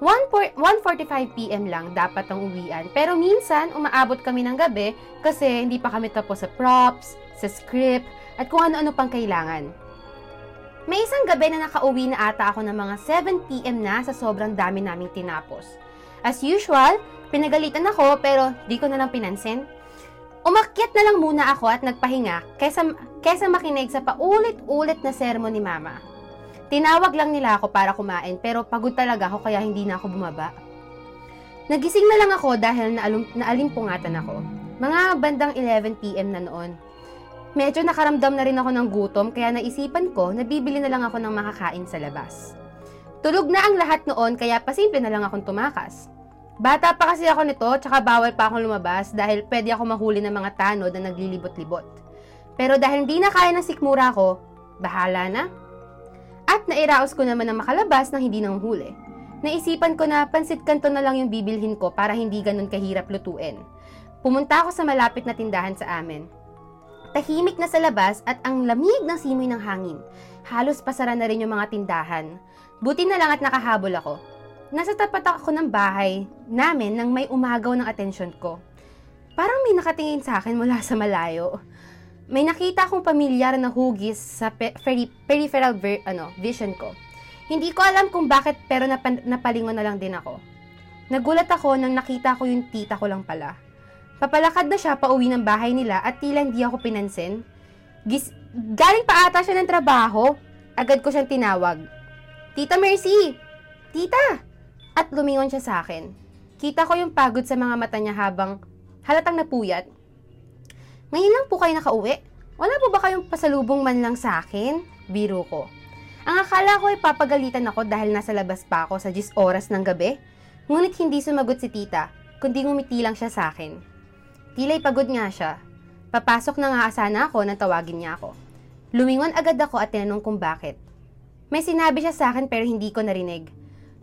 B: 1 1.45pm lang dapat ang uwian. Pero minsan, umaabot kami ng gabi kasi hindi pa kami tapos sa props, sa script, at kung ano-ano pang kailangan. May isang gabi na nakauwi na ata ako ng mga 7pm na sa sobrang dami naming tinapos. As usual, pinagalitan ako pero di ko na lang pinansin. Umakyat na lang muna ako at nagpahinga kaysa, kaysa makinig sa paulit-ulit na sermon ni Mama. Tinawag lang nila ako para kumain pero pagod talaga ako kaya hindi na ako bumaba. Nagising na lang ako dahil naalum, naalimpungatan ako. Mga bandang 11pm na noon. Medyo nakaramdam na rin ako ng gutom kaya naisipan ko na bibili na lang ako ng makakain sa labas. Tulog na ang lahat noon kaya pasimple na lang akong tumakas. Bata pa kasi ako nito tsaka bawal pa akong lumabas dahil pwede ako mahuli ng mga tanod na naglilibot-libot. Pero dahil hindi na kaya ng sikmura ko, bahala na. At nairaos ko naman na makalabas nang hindi nang huli. Naisipan ko na pansit kanto na lang yung bibilhin ko para hindi ganun kahirap lutuin. Pumunta ako sa malapit na tindahan sa amin. Tahimik na sa labas at ang lamig ng simoy ng hangin. Halos pasara na rin yung mga tindahan. Buti na lang at nakahabol ako. Nasa tapat ako ng bahay namin nang may umagaw ng atensyon ko. Parang may nakatingin sa akin mula sa malayo. May nakita akong pamilyar na hugis sa pe- peri- peripheral ver- ano, vision ko. Hindi ko alam kung bakit pero napan- napalingon na lang din ako. Nagulat ako nang nakita ko yung tita ko lang pala. Papalakad na siya pauwi ng bahay nila at tila hindi ako pinansin. Gis- galing pa ata siya ng trabaho. Agad ko siyang tinawag. Tita Mercy! Tita! At lumingon siya sa akin. Kita ko yung pagod sa mga mata niya habang halatang napuyat. Ngayon lang po kayo nakauwi. Wala po ba kayong pasalubong man lang sa akin? Biro ko. Ang akala ko ay papagalitan ako dahil nasa labas pa ako sa 10 oras ng gabi. Ngunit hindi sumagot si tita, kundi ngumiti lang siya sa akin. Tila'y pagod nga siya. Papasok na nga sana ako nang tawagin niya ako. Lumingon agad ako at tinanong kung bakit. May sinabi siya sa akin pero hindi ko narinig.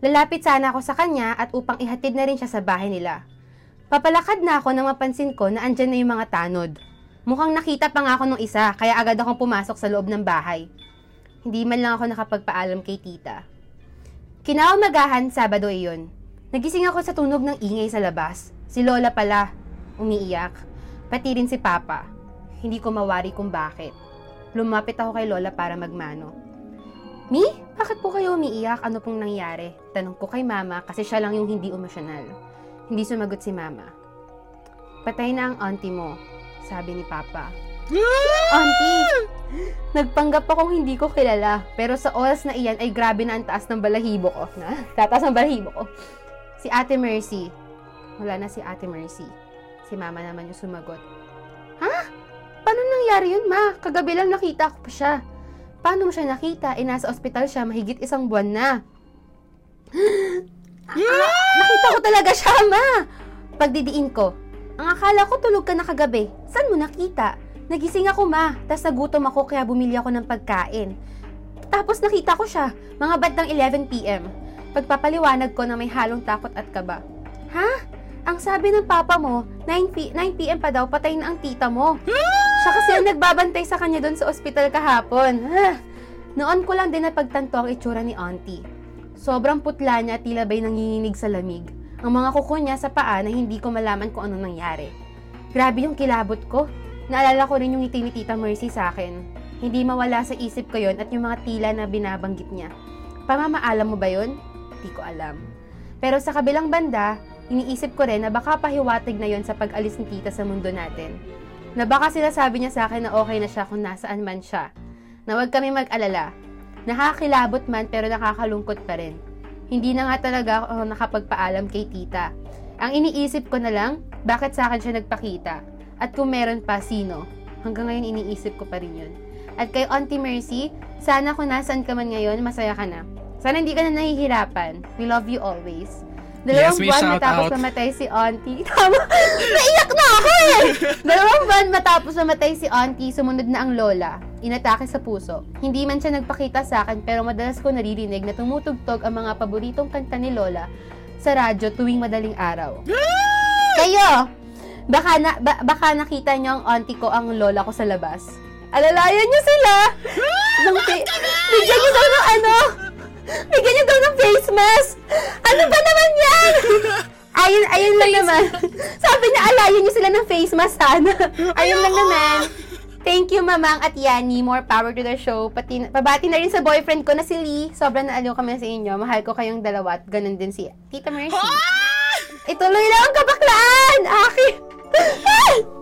B: Lalapit sana ako sa kanya at upang ihatid na rin siya sa bahay nila. Papalakad na ako nang mapansin ko na andyan na yung mga tanod. Mukhang nakita pa nga ako nung isa kaya agad akong pumasok sa loob ng bahay. Hindi man lang ako nakapagpaalam kay tita. Kinaumagahan, Sabado iyon. Nagising ako sa tunog ng ingay sa labas. Si Lola pala, umiiyak. Pati rin si Papa. Hindi ko mawari kung bakit. Lumapit ako kay Lola para magmano. Mi, bakit po kayo umiiyak? Ano pong nangyari? Tanong ko kay Mama kasi siya lang yung hindi emosyonal. Hindi sumagot si Mama. Patay na ang auntie mo, sabi ni Papa. *gasps* Auntie! Nagpanggap akong hindi ko kilala, pero sa oras na iyan ay grabe na ang taas ng balahibo ko. Na, *laughs* tataas ng balahibo ko. Si Ate Mercy. Wala na si Ate Mercy. Si Mama naman yung sumagot. Ha? Paano nangyari yun, Ma? Kagabi lang nakita ko pa siya. Paano mo siya nakita? Eh, nasa ospital siya mahigit isang buwan na. *gasps* Ah, nakita ko talaga siya, Ma! Pagdidiin ko, ang akala ko tulog ka na kagabi. Saan mo nakita? Nagising ako, ma. Tapos nagutom ako kaya bumili ako ng pagkain. Tapos nakita ko siya, mga bandang 11pm. Pagpapaliwanag ko na may halong takot at kaba. Ha? Ang sabi ng papa mo, 9, p- 9pm pa daw, patay na ang tita mo. Siya kasi ang nagbabantay sa kanya doon sa ospital kahapon. Ah, Noon ko lang din napagtanto ang itsura ni auntie. Sobrang putla niya at tila ba'y nanginginig sa lamig. Ang mga kuko niya sa paa na hindi ko malaman kung anong nangyari. Grabe yung kilabot ko. Naalala ko rin yung ngiti ni Tita Mercy sa akin. Hindi mawala sa isip ko yon at yung mga tila na binabanggit niya. Pamamaalam mo ba yon? Di ko alam. Pero sa kabilang banda, iniisip ko rin na baka pahiwatig na yon sa pag-alis ni Tita sa mundo natin. Na baka sinasabi niya sa akin na okay na siya kung nasaan man siya. Na huwag kami mag-alala. Nakakilabot man pero nakakalungkot pa rin. Hindi na nga talaga ako nakapagpaalam kay tita. Ang iniisip ko na lang, bakit sa akin siya nagpakita? At kung meron pa, sino? Hanggang ngayon iniisip ko pa rin yun. At kay Auntie Mercy, sana kung nasaan ka man ngayon, masaya ka na. Sana hindi ka na nahihirapan. We love you always. Dalawang
A: Yes,
B: buwan matapos
A: out.
B: namatay si Auntie. *laughs* Tama! Naiyak na ako eh! Dalawang buwan matapos namatay si Auntie, sumunod na ang lola. Inatake sa puso. Hindi man siya nagpakita sa akin pero madalas ko naririnig na tumutugtog ang mga paboritong kanta ni lola sa radyo tuwing madaling araw. *gasps* Kayo! Baka, na, ba- baka nakita niyo ang auntie ko ang lola ko sa labas. Alalayan niyo sila! *gasps* Nung bigyan niyo daw ng ano? Bigyan niyo daw ng face mask! Ano ba naman yan? *laughs* Ayun, ayun lang naman. Sabi niya, alayan niyo sila ng face mask sana. *laughs* Ayun lang naman. Thank you, Mamang at Yani. More power to the show. Pati, pabati na rin sa boyfriend ko na si Lee. Sobrang naaliw kami sa inyo. Mahal ko kayong dalawa at ganun din si Tita Mercy. Ituloy lang ang kabaklaan! Aki! *laughs*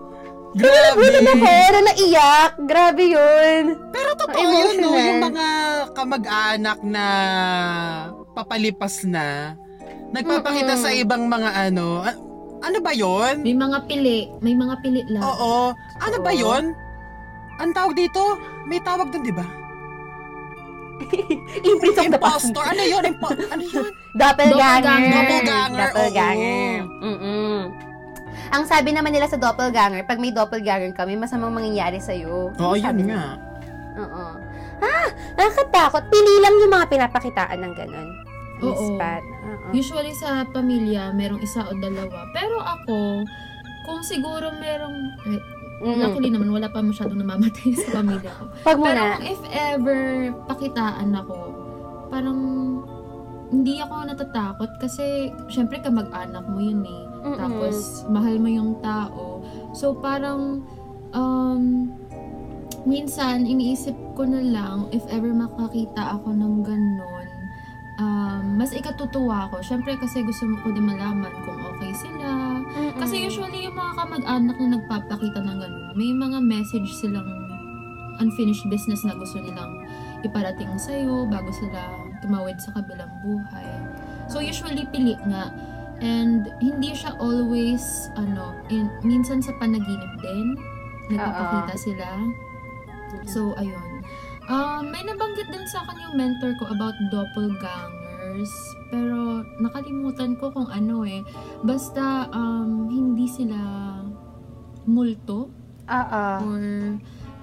A: Grabe.
B: Ako na naiyak. Grabe yun.
A: Pero totoo yun, no? Yung mga kamag-anak na papalipas na, nagpapakita
B: Mm-mm.
A: sa ibang mga ano, a- ano ba yon?
C: May mga pili. May mga pili lang.
A: Oo. Ano ba
B: Oo.
A: yon? Ang tawag dito, may tawag doon, di ba?
B: Imprint of the past.
A: Impostor. Ano yun? Impo- ano yun?
B: Doppelganger.
C: Doppelganger.
A: Doppelganger,
B: Doppelganger. Mm-mm. Ang sabi naman nila sa doppelganger, pag may doppelganger ka, may masamang mangyayari sa'yo.
A: Oo,
B: sabi
A: yun nga.
B: Oo. Ah, nakakatakot. Pili lang yung mga pinapakitaan ng ganun.
C: Oo.
B: Pat. Oo.
C: Usually sa pamilya, merong isa o dalawa. Pero ako, kung siguro merong... Eh,
B: Mm-mm.
C: luckily naman, wala pa masyadong namamatay sa pamilya ko. *laughs*
B: Pag
C: Pero
B: muna.
C: kung if ever pakitaan ako, parang hindi ako natatakot kasi syempre kamag-anak mo yun eh.
B: Mm-mm.
C: Tapos mahal mo yung tao. So parang um, minsan iniisip ko na lang if ever makakita ako ng ganun, um, mas ikatutuwa ako. Syempre kasi gusto mo ko din malaman kung okay sila.
B: Mm-mm.
C: Kasi usually yung mga kamag-anak na nagpapakita ng ganun, may mga message silang unfinished business na gusto nilang iparating sa'yo bago sila tumawid sa kabilang buhay. So usually pili nga. And hindi siya always, ano, in, minsan sa panaginip din, nagpapakita sila. So, ayun. Um, may nabanggit din sa akin yung mentor ko about doppelgangers. Pero nakalimutan ko kung ano eh. Basta um, hindi sila multo
B: Oo.
C: or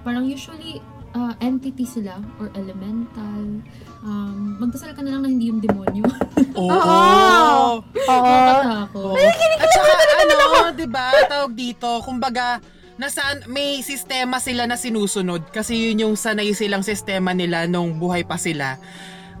C: parang usually uh, entity sila or elemental. Um, magdasal ka na lang na hindi yung demonyo.
A: Oo. *laughs*
B: Oo. Oo.
C: Nakatakot.
A: At saka ano, 'di ba? Tawag dito, kumbaga nasaan may sistema sila na sinusunod kasi yun yung sanay silang sistema nila nung buhay pa sila.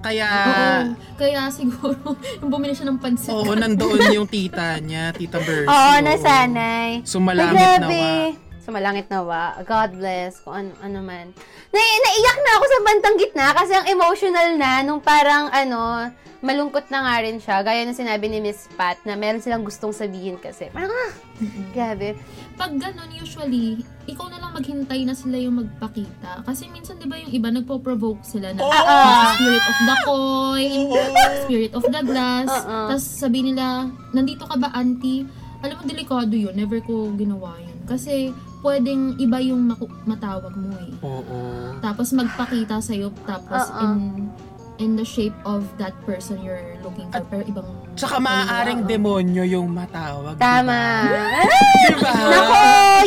A: Kaya
C: Oo. Kaya siguro, *laughs* yung bumili siya ng pansit.
A: Oo, nandoon yung tita *laughs* niya, Tita Bercy.
B: Oo, nasanay. Ay,
A: Sumalangit
B: grabe.
A: Nawa.
B: Sumalangit nawa. God bless. Kung ano, ano man. Na, naiyak na ako sa bantang gitna kasi ang emotional na nung parang ano, malungkot na nga rin siya. Gaya ng sinabi ni Miss Pat na meron silang gustong sabihin kasi. Parang, ah, grabe.
C: Pag ganun, usually, ikaw na lang maghintay na sila yung magpakita. Kasi minsan, di ba yung iba, nagpo-provoke sila na
A: Oo.
C: "Ah, spirit of the coin, spirit of the glass.
B: Oo.
C: Tapos sabi nila, nandito ka ba, auntie? Alam mo, delikado yun. Never ko ginawa yun. Kasi, pwedeng iba yung maku- matawag mo eh.
A: Oo.
C: Tapos magpakita sa'yo, tapos
B: Oo.
C: in in the shape of that person you're looking for, pero ibang...
A: Tsaka maaaring demonyo yung matawag.
B: Tama.
A: Diba?
B: Nako,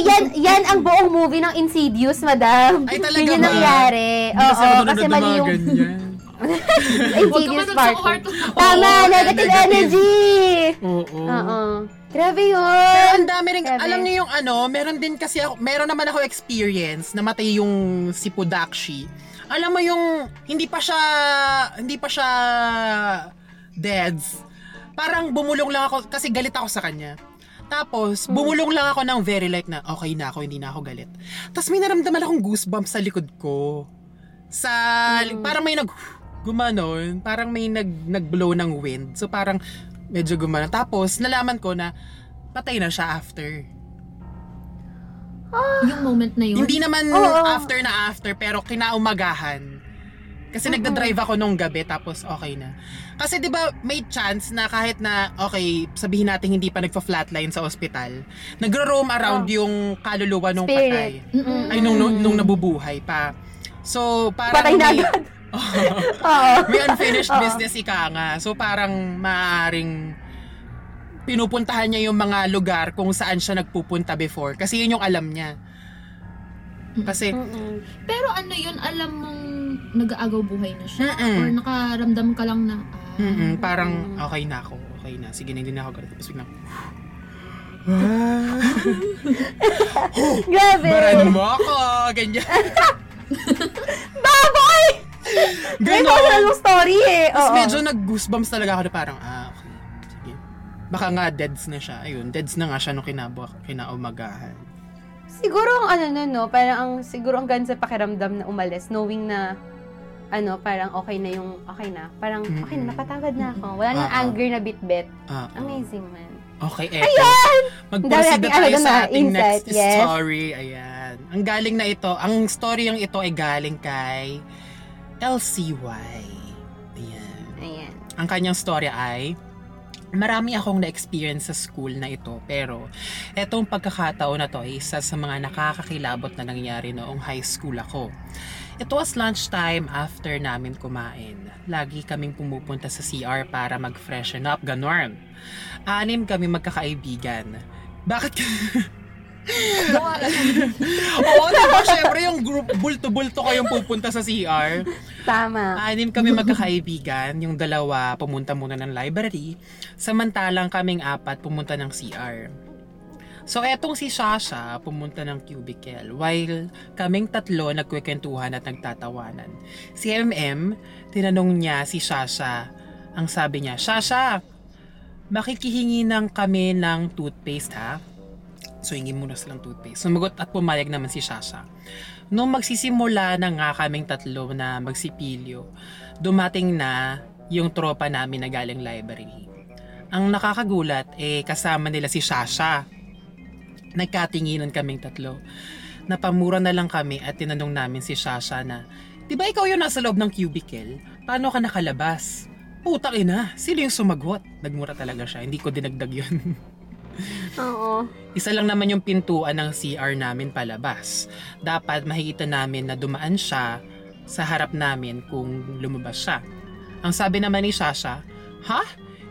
B: yan, yan ang buong movie ng Insidious, madam.
A: Ay, talaga
B: Yun yung
A: ba?
B: nangyari. Oo, kasi mali yung
A: ganyan. *laughs*
C: Huwag ka
B: Insidious part
C: sa
B: 2.
C: kwarto.
B: Tama, negative. energy.
A: Oo.
B: Oo. Grabe
A: Pero
B: yun.
A: ang dami rin,
B: Grabe.
A: alam niyo yung ano, meron din kasi ako, meron naman ako experience, namatay yung si Pudakshi. alam mo yung, hindi pa siya, hindi pa siya deads. Parang bumulong lang ako, kasi galit ako sa kanya. Tapos, bumulong lang ako ng very like na, okay na ako, hindi na ako galit. Tapos may naramdaman akong goosebumps sa likod ko. Sa, parang may nag, gumanon, parang may nag, nag-blow ng wind. So parang, medyo gumanon. Tapos, nalaman ko na, patay na siya after.
C: Yung moment na yun.
A: Hindi naman
B: Oo.
A: after na after, pero kinaumagahan. Kasi nagda-drive ako nung gabi, tapos okay na. Kasi 'di ba may chance na kahit na, okay, sabihin natin hindi pa nagfa-flatline sa ospital, nagro-roam around yung kaluluwa nung
B: Spirit.
A: patay.
C: Mm-mm.
A: Ay, nung, nung, nung nabubuhay pa. So, parang
B: Patay na
A: may,
B: agad. Oo.
A: may unfinished
B: Oo.
A: business ika nga. So, parang maaaring pinupuntahan niya yung mga lugar kung saan siya nagpupunta before. Kasi yun yung alam niya. Kasi,
B: Mm-mm.
C: Pero ano yun, alam mong nag-aagaw buhay na siya?
A: Mm-mm.
C: Or nakaramdam ka lang na, ah,
A: mm parang okay na ako. Okay na. Sige na, hindi na ako ganito. Tapos biglang, *laughs*
B: Grabe. *laughs*
A: baran mo ako! Ganyan. *laughs*
B: Baboy! *laughs* May
A: Ganon.
B: personal yung story eh.
A: Tapos medyo nag-goosebumps talaga ako na parang, ah, okay. Sige. Baka nga deads na siya. Ayun, deads na nga siya nung kinabuk, kinaumagahan.
B: Siguro ang ano no, no, parang ang, siguro ang ganda sa pakiramdam na umalis, knowing na, ano, parang okay na yung, okay na. Parang, okay na, napatawad na ako. Wala nang anger na bit-bit.
A: Ah,
B: Amazing man.
A: Okay, eto. Ayan! Mag-proceed na tayo
B: ano
A: sa ating
B: insight,
A: next
B: yes.
A: story. Ayan. Ang galing na ito, ang story yung ito ay galing kay LCY. Ayan.
B: Ayan.
A: Ang kanyang story ay, marami akong na-experience sa school na ito, pero etong pagkakataon na to ay isa sa mga nakakakilabot na nangyari noong high school ako. It was lunchtime after namin kumain. Lagi kaming pumupunta sa CR para mag-freshen up, ganon. Anim kami magkakaibigan. Bakit *laughs* Oo, diba? Siyempre, yung group, bulto-bulto kayong pupunta sa CR.
B: Tama.
A: Anim kami magkakaibigan. Yung dalawa pumunta muna ng library. Samantalang kaming apat pumunta ng CR. So, etong si Shasha pumunta ng cubicle while kaming tatlo nagkwekwentuhan at nagtatawanan. Si MM, tinanong niya si Shasha. Ang sabi niya, Shasha, makikihingi ng kami ng toothpaste ha? So, hingi muna silang toothpaste. Sumagot at pumayag naman si Shasha. Nung magsisimula na nga kaming tatlo na magsipilyo, dumating na yung tropa namin na galing library. Ang nakakagulat, eh, kasama nila si Shasha. Nagkatinginan kaming tatlo. Napamura na lang kami at tinanong namin si Shasha na, Di ba ikaw yung nasa loob ng cubicle? Paano ka nakalabas? Putang ina, sino yung sumagot? Nagmura talaga siya, hindi ko dinagdag yun. *laughs*
B: Oo.
A: Isa lang naman yung pintuan ng CR namin palabas. Dapat makikita namin na dumaan siya sa harap namin kung lumabas siya. Ang sabi naman ni Shasha, Ha?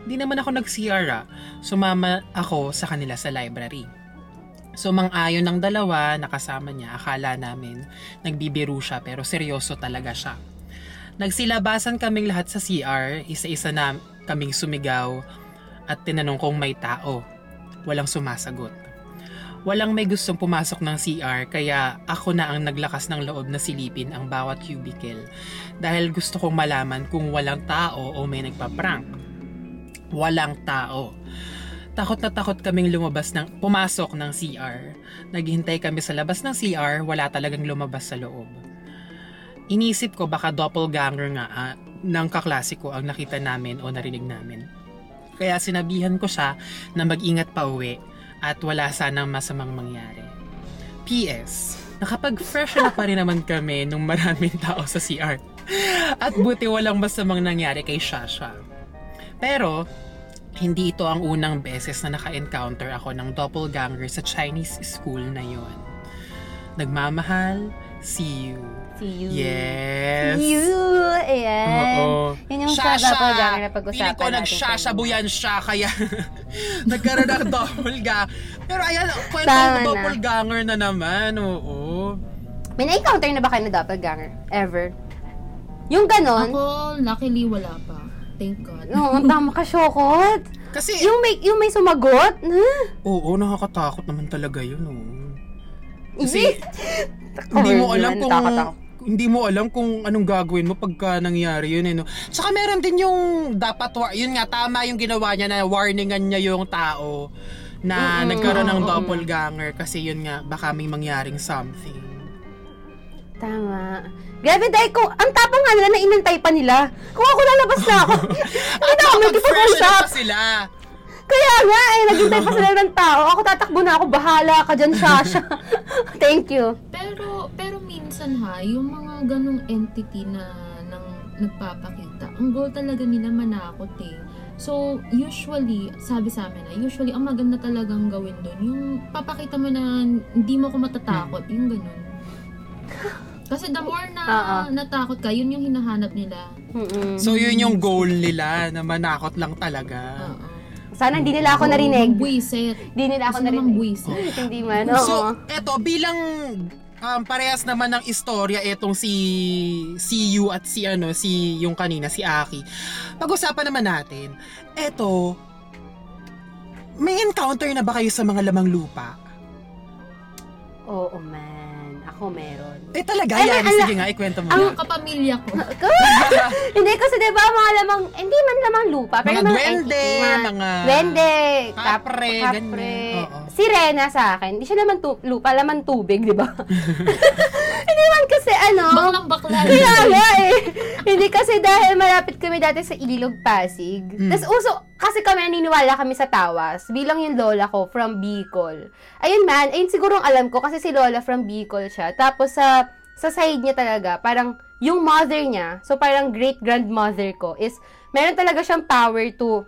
A: Hindi naman ako nag-CR ah. Sumama ako sa kanila sa library. So mang-ayon ng dalawa na kasama niya, akala namin nagbibiro siya pero seryoso talaga siya. Nagsilabasan kaming lahat sa CR, isa-isa na kaming sumigaw at tinanong kung may tao walang sumasagot. Walang may gustong pumasok ng CR kaya ako na ang naglakas ng loob na silipin ang bawat cubicle dahil gusto kong malaman kung walang tao o may nagpa-prank. Walang tao. Takot na takot kaming lumabas ng pumasok ng CR. Naghihintay kami sa labas ng CR, wala talagang lumabas sa loob. Inisip ko baka doppelganger nga ah, ng kaklase ko ang nakita namin o narinig namin. Kaya sinabihan ko siya na mag-ingat pa uwi at wala sanang masamang mangyari. P.S. Nakapag-freshen up pa rin naman kami nung maraming tao sa CR. At buti walang masamang nangyari kay Shasha. Pero, hindi ito ang unang beses na naka-encounter ako ng doppelganger sa Chinese school na yon. Nagmamahal, see you.
B: See you.
A: Yes.
B: See you. Ayan.
A: Oo.
B: Yun yung sa doppelganger na pag-usapan
A: Feeling ko
B: natin
A: nagsashabuyan siya kaya *laughs* nagkaroon ng doppelganger. Pero ayan, kwento ng
B: na.
A: doppelganger na naman. Oo.
B: May na-encounter na ba kayo na doppelganger? Ever? Yung ganon?
C: Ako, luckily, wala pa. Thank God.
B: Oo, ang tama *laughs* ka, Shokot.
A: Kasi,
B: Yung may, yung may sumagot? Huh?
A: oo, nakakatakot naman talaga yun. Oo.
B: Kasi, *laughs*
A: hindi mo alam kung, hindi mo alam kung anong gagawin mo pagka nangyari yun eh, no? Tsaka meron din yung dapat, yun nga, tama yung ginawa niya na warningan niya yung tao na
B: Mm-mm.
A: nagkaroon ng doppelganger kasi yun nga, baka may mangyaring something.
B: Tama. Grabe, dahil ko, ang tapang nga nila na inantay pa nila. Kung ako lalabas na ako, *laughs* *laughs* na ako
A: Kapag fresh pa sila.
B: Kaya nga, eh, naghintay pa sila ng tao. Ako tatakbo na ako, bahala ka dyan, Sasha. *laughs* Thank you.
C: Pero, pero minsan ha, yung mga ganong entity na nang nagpapakita, ang goal talaga nila manakot eh. So, usually, sabi sa amin na, usually, ang maganda talagang gawin doon, yung papakita mo na hindi mo ko matatakot, yung ganun. Kasi the more na
B: Oo.
C: natakot ka, yun yung hinahanap nila.
B: Mm-mm.
A: So yun yung goal nila na manakot lang talaga.
C: Oo.
B: Sana hindi nila ako narinig.
C: Buwisit.
B: Hindi nila ako
C: Gusto naman
B: narinig.
C: buwisit. *laughs*
B: Hindi man, oo.
A: So, eto, bilang um, parehas naman ng istorya etong si si Yu at si ano si yung kanina si Aki. Pag-usapan naman natin. Eto may encounter na ba kayo sa mga lamang lupa?
B: Oo, man. Ako meron.
A: Eh talaga
B: Ay,
A: yan.
B: ala-
A: Sige nga, ikwento mo.
C: Ang
A: yan.
C: kapamilya ko. *laughs*
B: hindi kasi 'di ba mga lamang hindi man lamang lupa, pero
A: mga
B: mga
A: duwende,
B: mga
A: mga
B: Duwende, kap-
A: kapre,
B: kapre.
A: ganyan. Oo.
B: Sirena sa akin. Hindi siya naman tu- lupa, laman tubig, di ba? *laughs* hindi man kasi ano.
C: Baklang bakla.
B: Kaya nga eh. Hindi kasi dahil malapit kami dati sa Ilog, Pasig.
A: Mm.
B: Tapos uso, kasi kami naniniwala kami sa tawas. Bilang yung lola ko from Bicol. Ayun man, ayun siguro ang alam ko kasi si lola from Bicol siya. Tapos sa sa side niya talaga, parang yung mother niya, so parang great grandmother ko is meron talaga siyang power to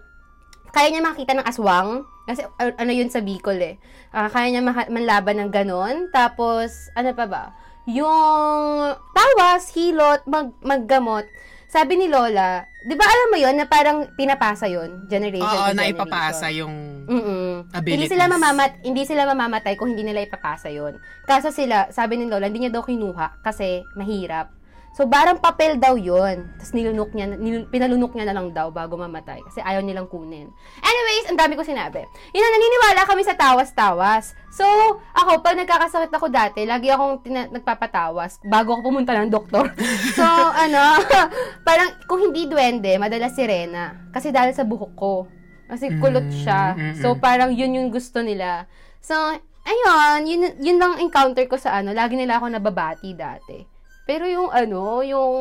B: kaya niya makita ng aswang. Kasi ano yun sa Bicol eh. Ah, kaya niya manlaban ng ganon. Tapos, ano pa ba? Yung tawas, hilot, mag, maggamot. Sabi ni Lola, di ba alam mo yon na parang pinapasa yon generation
A: Oo,
B: to
A: na
B: generation.
A: yung
B: Mm-mm. Hindi
A: abilities.
B: sila mamamat hindi sila mamamatay kung hindi nila ipapasa yon. Kaso sila, sabi ni Lola, hindi niya daw kinuha kasi mahirap. So, barang papel daw yon Tapos nilunok niya, nil- pinalunok niya na lang daw bago mamatay. Kasi ayaw nilang kunin. Anyways, ang dami ko sinabi. Yun na, naniniwala kami sa tawas-tawas. So, ako, pag nagkakasakit ako dati, lagi akong tina- nagpapatawas bago ako pumunta ng doktor. *laughs* so, ano, *laughs* parang kung hindi duwende, madalas sirena. Kasi dahil sa buhok ko. Kasi kulot siya.
A: Mm, mm,
B: So,
A: mm.
B: parang yun yung gusto nila. So, ayun, yun, yun lang encounter ko sa ano. Lagi nila ako nababati dati. Pero yung ano, yung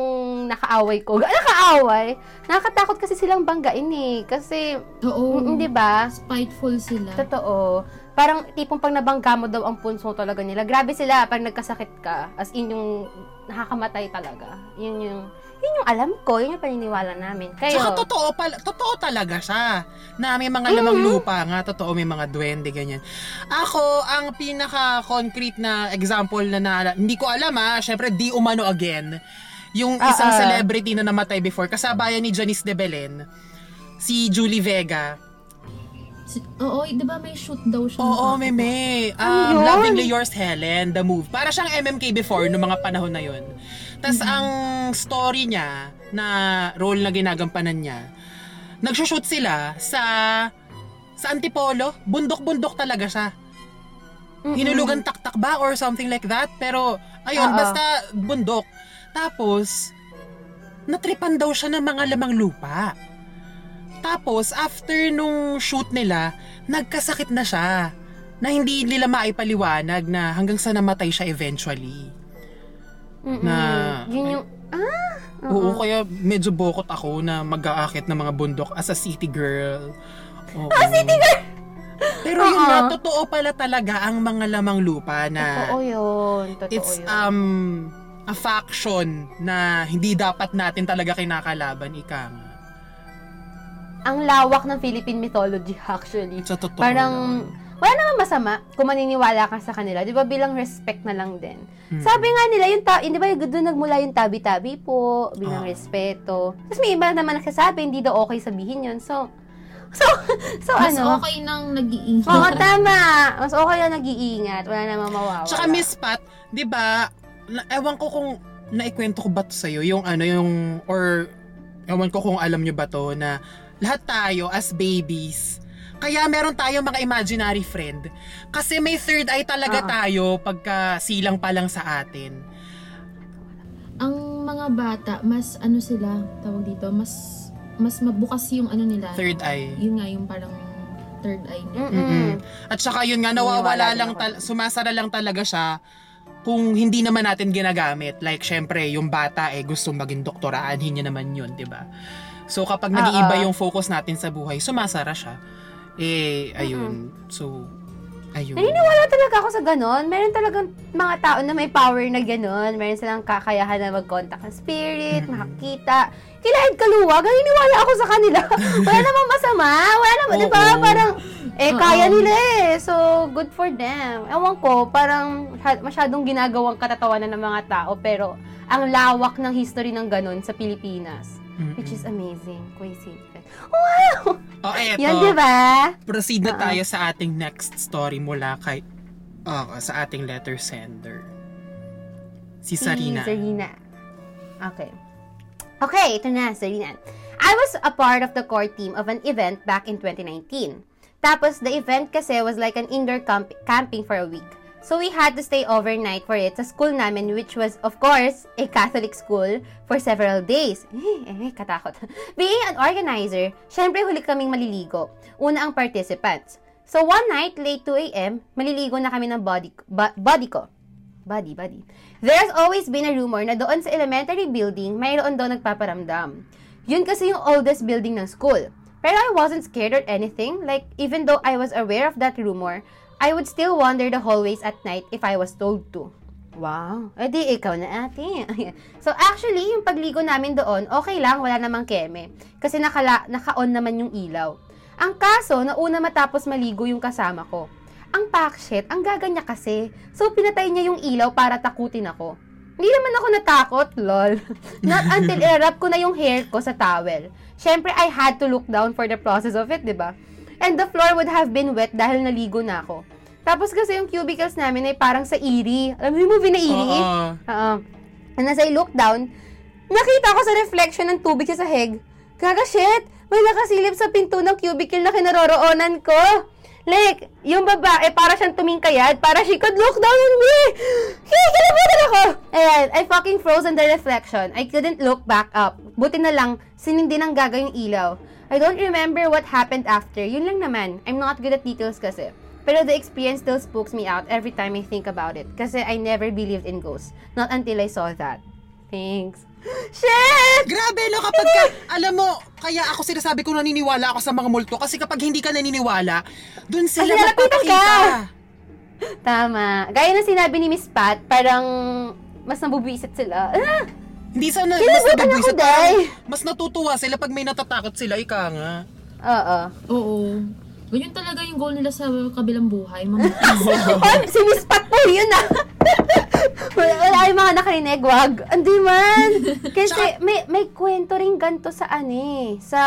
B: nakaaway ko, *laughs* nakaaway, nakakatakot kasi silang banggain eh. Kasi,
C: Oo.
B: mm, di ba?
C: Spiteful sila.
B: Totoo. Parang tipong pag nabangga mo daw ang punso talaga nila. Grabe sila pag nagkasakit ka. As in yung nakakamatay talaga. Yun yung, yun yung alam ko. Yun yung paniniwala namin. Kayo?
A: Tsaka totoo, pala, totoo talaga siya. Na may mga lamang lupa nga, totoo may mga duwende, ganyan. Ako, ang pinaka-concrete na example na naala, hindi ko alam ah, syempre di umano again. Yung
B: Ah,
A: isang
B: ah.
A: celebrity na namatay before, kasabayan ni Janice de Belen, si Julie Vega.
C: Si- Oo, di ba may shoot daw siya?
A: Oo, meme.
B: Ano
A: Um? Lovingly Yours Helen, the move. Para siyang MMK before, noong mga panahon na yun. Tapos ang story niya, na role na ginagampanan niya, nagsushoot sila sa sa Antipolo. Bundok-bundok talaga siya.
B: Mm-mm.
A: Hinulugan taktak ba or something like that? Pero, ayun,
B: Oo.
A: basta bundok. Tapos, natripan daw siya ng mga lamang lupa. Tapos, after nung shoot nila, nagkasakit na siya. Na hindi nila maipaliwanag na hanggang sa namatay siya eventually.
B: Mm-mm.
A: na-
B: Yun yung, ah,
A: Oo, kaya medyo bokot ako na mag-aakit ng mga bundok as a city girl. Oo. Ah, city girl! Pero yun
B: Oo.
A: nga, totoo pala talaga ang mga lamang lupa na
B: Totoo yun. Totoo
A: it's
B: yun.
A: um a faction na hindi dapat natin talaga kinakalaban, ika nga.
B: Ang lawak ng Philippine mythology actually.
A: Sa totoo
B: Parang,
A: lang.
B: Wala naman masama kung maniniwala ka sa kanila. Di ba bilang respect na lang din.
A: Hmm.
B: Sabi nga nila, yung ta- di ba doon nagmula yung tabi-tabi po, bilang
A: Ah.
B: respeto. Tapos may iba naman nagsasabi, hindi daw okay sabihin yun. So, *laughs* so, so
C: Mas
B: ano?
C: okay nang nag-iingat.
B: Oo, tama. Mas okay na nag-iingat. Wala namang mawawala.
A: Tsaka Miss Pat, 'di ba? na- Ewan ko kung naikwento ko ba to sa'yo, yung ano, yung, or, ewan ko kung alam nyo ba to, na lahat tayo as babies, kaya meron tayo mga imaginary friend. Kasi may third eye talaga
B: Oo.
A: tayo pagka silang pa lang sa atin.
C: bata, mas ano sila, tawag dito, mas mas mabukas yung ano nila.
A: Third eye.
C: Yun nga yung parang third eye nila.
A: Mm-mm. At saka yun nga, nawawala lang, tal- sumasara lang talaga siya kung hindi naman natin ginagamit. Like, syempre, yung bata eh gusto maging doktora, anhin niya naman yun, di ba? So, kapag nag-iiba
B: Oo.
A: yung focus natin sa buhay, sumasara siya. Eh, ayun. So, ayun.
B: Naniniwala talaga ako sa ganon. Meron talagang mga tao na may power na ganon. Meron silang kakayahan na mag-contact ng spirit,
A: Mm-mm.
B: makakita. Kilahid kaluwag, naniniwala ako sa kanila. *laughs* Wala namang masama. Wala naman, di ba? Parang, eh,
C: Oo.
B: kaya nila eh. So, good for them. Ewan ko, parang masya- masyadong ginagawang katatawanan ng mga tao. Pero, ang lawak ng history ng ganon sa Pilipinas.
A: Mm-mm.
B: Which is amazing. Crazy. Wow!
A: Oh, eto.
B: Yan, di ba?
A: Proceed na tayo sa ating next story mula kay oh, sa ating letter sender. Si Sarina.
B: Si Sarina. Okay. Okay, ito na, Sarina. I was a part of the core team of an event back in 2019. Tapos, the event kasi was like an indoor camp- camping for a week. So, we had to stay overnight for it sa school namin, which was, of course, a Catholic school for several days. Eh, *laughs* eh, katakot. Being an organizer, syempre huli kaming maliligo. Una ang participants. So, one night, late 2 a.m., maliligo na kami ng body, ba- body ko. Body, body. There's always been a rumor na doon sa elementary building, mayroon daw nagpaparamdam. Yun kasi yung oldest building ng school. Pero I wasn't scared or anything. Like, even though I was aware of that rumor, I would still wander the hallways at night if I was told to. Wow. E di, ikaw na ate. *laughs* so, actually, yung pagligo namin doon, okay lang, wala namang keme. Kasi nakala, naka-on naman yung ilaw. Ang kaso, nauna matapos maligo yung kasama ko. Ang pakshit, ang gaganya kasi. So, pinatay niya yung ilaw para takutin ako. Hindi naman ako natakot, lol. *laughs* Not until *laughs* i-wrap ko na yung hair ko sa towel. Siyempre, I had to look down for the process of it, di ba? And the floor would have been wet dahil naligo na ako. Tapos kasi yung cubicles namin ay parang sa Eerie. Alam mo yung movie na Eerie?
A: Oo.
B: Oo. And as I look down, nakita ko sa reflection ng tubig sa sahig. Gaga shit! May nakasilip sa pinto ng cubicle na kinaroroonan ko. Like, yung babae, para siyang tumingkayad, para she could look down on me. Kaya kinabutan ako. Ayan, I fucking froze in the reflection. I couldn't look back up. Buti na lang, sinindi ng gaga yung ilaw. I don't remember what happened after. Yun lang naman. I'm not good at details kasi. Pero the experience still spooks me out every time I think about it. Kasi I never believed in ghosts. Not until I saw that. Thanks. *gasps* Shit!
A: Grabe, no, kapag ka, alam mo, kaya ako sinasabi ko naniniwala ako sa mga multo kasi kapag hindi ka naniniwala, dun sila
B: Kasi lalapitan ka.
A: magpapakita.
B: Tama. Gaya ng sinabi ni Miss Pat, parang mas nabubisit sila. Ah!
A: Hindi sa na, mas
B: Kinabutan
A: nabibwisit,
B: ako, Day.
A: parang mas natutuwa sila pag may natatakot sila, ika nga.
B: Oo.
C: Oo. Ganyan talaga yung goal nila sa kabilang buhay. Mga *laughs*
B: Hoy, si Miss Pat po yun ah. *laughs* wala, wala yung mga nakarinig, wag. Hindi man. *laughs* Kasi may, may kwento rin ganito sa ano eh, sa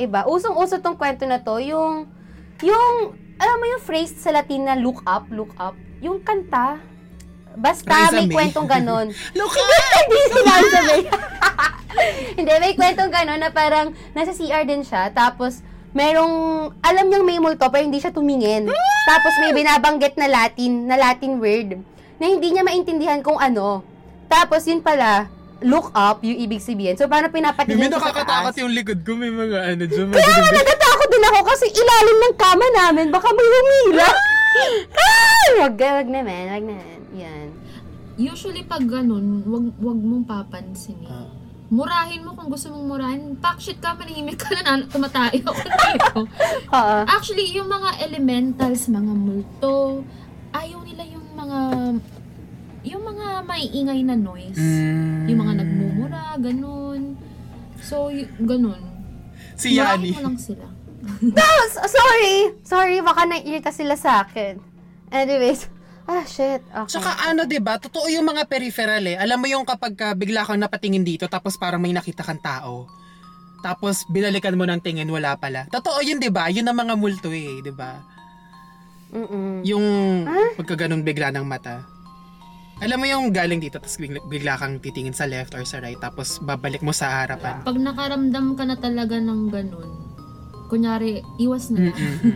B: iba. Usong-uso tong kwento na to, yung, yung, alam mo yung phrase sa Latin na look up, look up, yung kanta. Basta
A: Raisa
B: may
A: May.
B: kwentong ganon. *laughs*
A: Look
B: Hindi sinabi sa *laughs* may. *laughs* Hindi, may kwentong gano'n na parang nasa CR din siya. Tapos, merong, alam niyang may multo, pero hindi siya tumingin. Tapos, may binabanggit na Latin, na Latin word, na hindi niya maintindihan kung ano. Tapos, yun pala, look up, yung ibig sabihin. So, parang pinapatingin
A: May
B: ko sa
A: nakakatakot
B: taas.
A: yung likod ko, may mga ano dyan.
B: Kaya nga, natatakot din ako kasi ilalim ng kama namin, baka may lumila. Ay, wag, wag naman, wag naman. Yan.
C: Usually pag ganun, wag, wag mong papansinin.
A: Ah.
C: Murahin mo kung gusto mong murahin. Pakshit ka, manahimik ka na, tumatayo ka *laughs* dito. *laughs*
B: Oo.
C: Actually, yung mga elementals, mga multo, ayaw nila yung mga yung mga maiingay na noise.
A: Mm.
C: Yung mga nagmumura, ganun. So, y- ganun.
A: Si Yani.
C: Murahin mo lang sila. *laughs*
B: S- sorry. Sorry, baka naiirita sila sa akin. Anyways. Ah, shit. Okay.
A: Tsaka ano, 'di ba? Totoo yung mga peripheral eh. Alam mo yung kapag ka bigla kang napatingin dito tapos parang may nakita kang tao. Tapos binalikan mo ng tingin wala pala. Totoo yun, 'di ba? Yun ang mga multo eh, 'di ba?
B: Mm-mm.
A: Yung pagka ganun bigla ng mata. Alam mo yung galing dito tapos bigla, bigla kang titingin sa left or sa right tapos babalik mo sa harapan.
C: Pag nakaramdam ka na talaga ng ganun, kunyari, iwas na.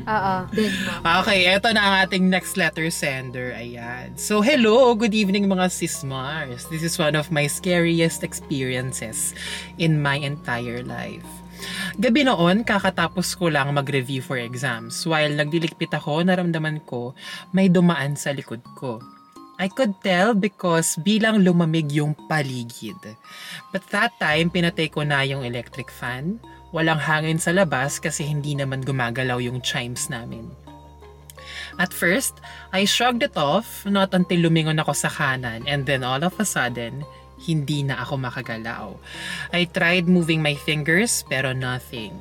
B: Oo.
C: Dead na.
A: Okay, eto na ang ating next letter sender. Ayan. So, hello, good evening mga sis Mars. This is one of my scariest experiences in my entire life. Gabi noon, kakatapos ko lang mag-review for exams. While nagdilikpit ako, naramdaman ko may dumaan sa likod ko. I could tell because bilang lumamig yung paligid. But that time, pinatay ko na yung electric fan. Walang hangin sa labas kasi hindi naman gumagalaw yung chimes namin. At first, I shrugged it off not until lumingon ako sa kanan and then all of a sudden, hindi na ako makagalaw. I tried moving my fingers pero nothing.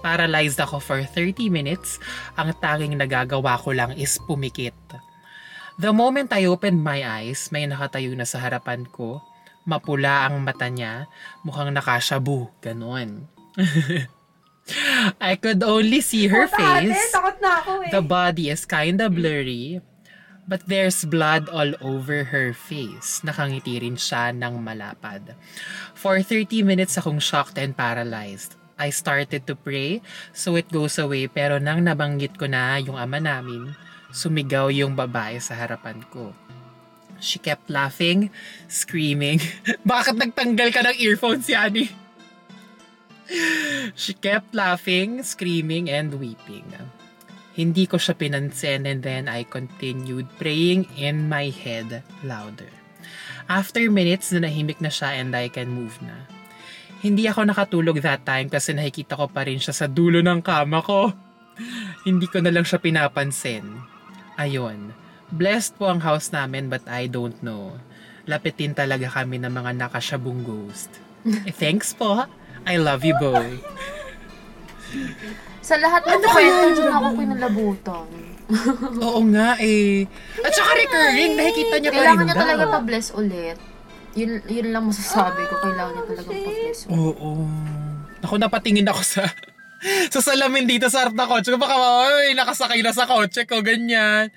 A: Paralyzed ako for 30 minutes. Ang tanging nagagawa ko lang is pumikit. The moment I opened my eyes, may nakatayo na sa harapan ko. Mapula ang mata niya, mukhang nakashabu, ganon. *laughs* I could only see her face.
B: takot na ako eh.
A: The body is kinda blurry, but there's blood all over her face. Nakangiti rin siya ng malapad. For 30 minutes akong shocked and paralyzed. I started to pray, so it goes away, pero nang nabanggit ko na yung ama namin, sumigaw yung babae sa harapan ko. She kept laughing, screaming. *laughs* Bakit nagtanggal ka ng earphones, Yani? She kept laughing, screaming, and weeping. Hindi ko siya pinansin and then I continued praying in my head louder. After minutes na nahimik na siya and I can move na. Hindi ako nakatulog that time kasi nakikita ko pa rin siya sa dulo ng kama ko. Hindi ko na lang siya pinapansin. Ayon. Blessed po ang house namin but I don't know. Lapitin talaga kami ng mga nakasyabong ghost. Eh, *laughs* thanks po. I love you, boy.
B: Sa lahat ng kwento, dyan ako kinalabutan. *laughs*
A: Oo nga eh. At saka recurring, nakikita niya pa rin
B: Kailangan niya
A: daw.
B: talaga pa-bless ulit. Yun, yun lang masasabi ko. Kailangan niya talaga pa-bless ulit.
A: Oo. Ako napatingin ako sa *laughs* sa salamin dito sa harap na kotse ko. Baka ay, nakasakay na sa kotse ko, ganyan.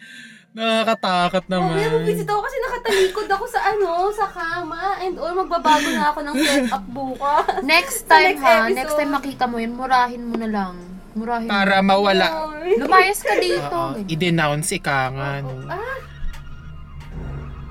A: Nakakatakot
B: Oh,
A: naman.
B: pero visit ako kasi nakatalikod ako sa ano, sa kama. And all, magbabago na ako ng setup bukas. *laughs*
C: Next
B: Sa
C: time
B: next
C: ha,
B: episode.
C: next time makita mo yun, murahin mo na lang. Murahin
A: Para
C: mo.
A: mawala.
C: Lumayas ka dito.
A: Oo,
C: Ganyan.
A: i-denounce ika nga. No?
B: Ah!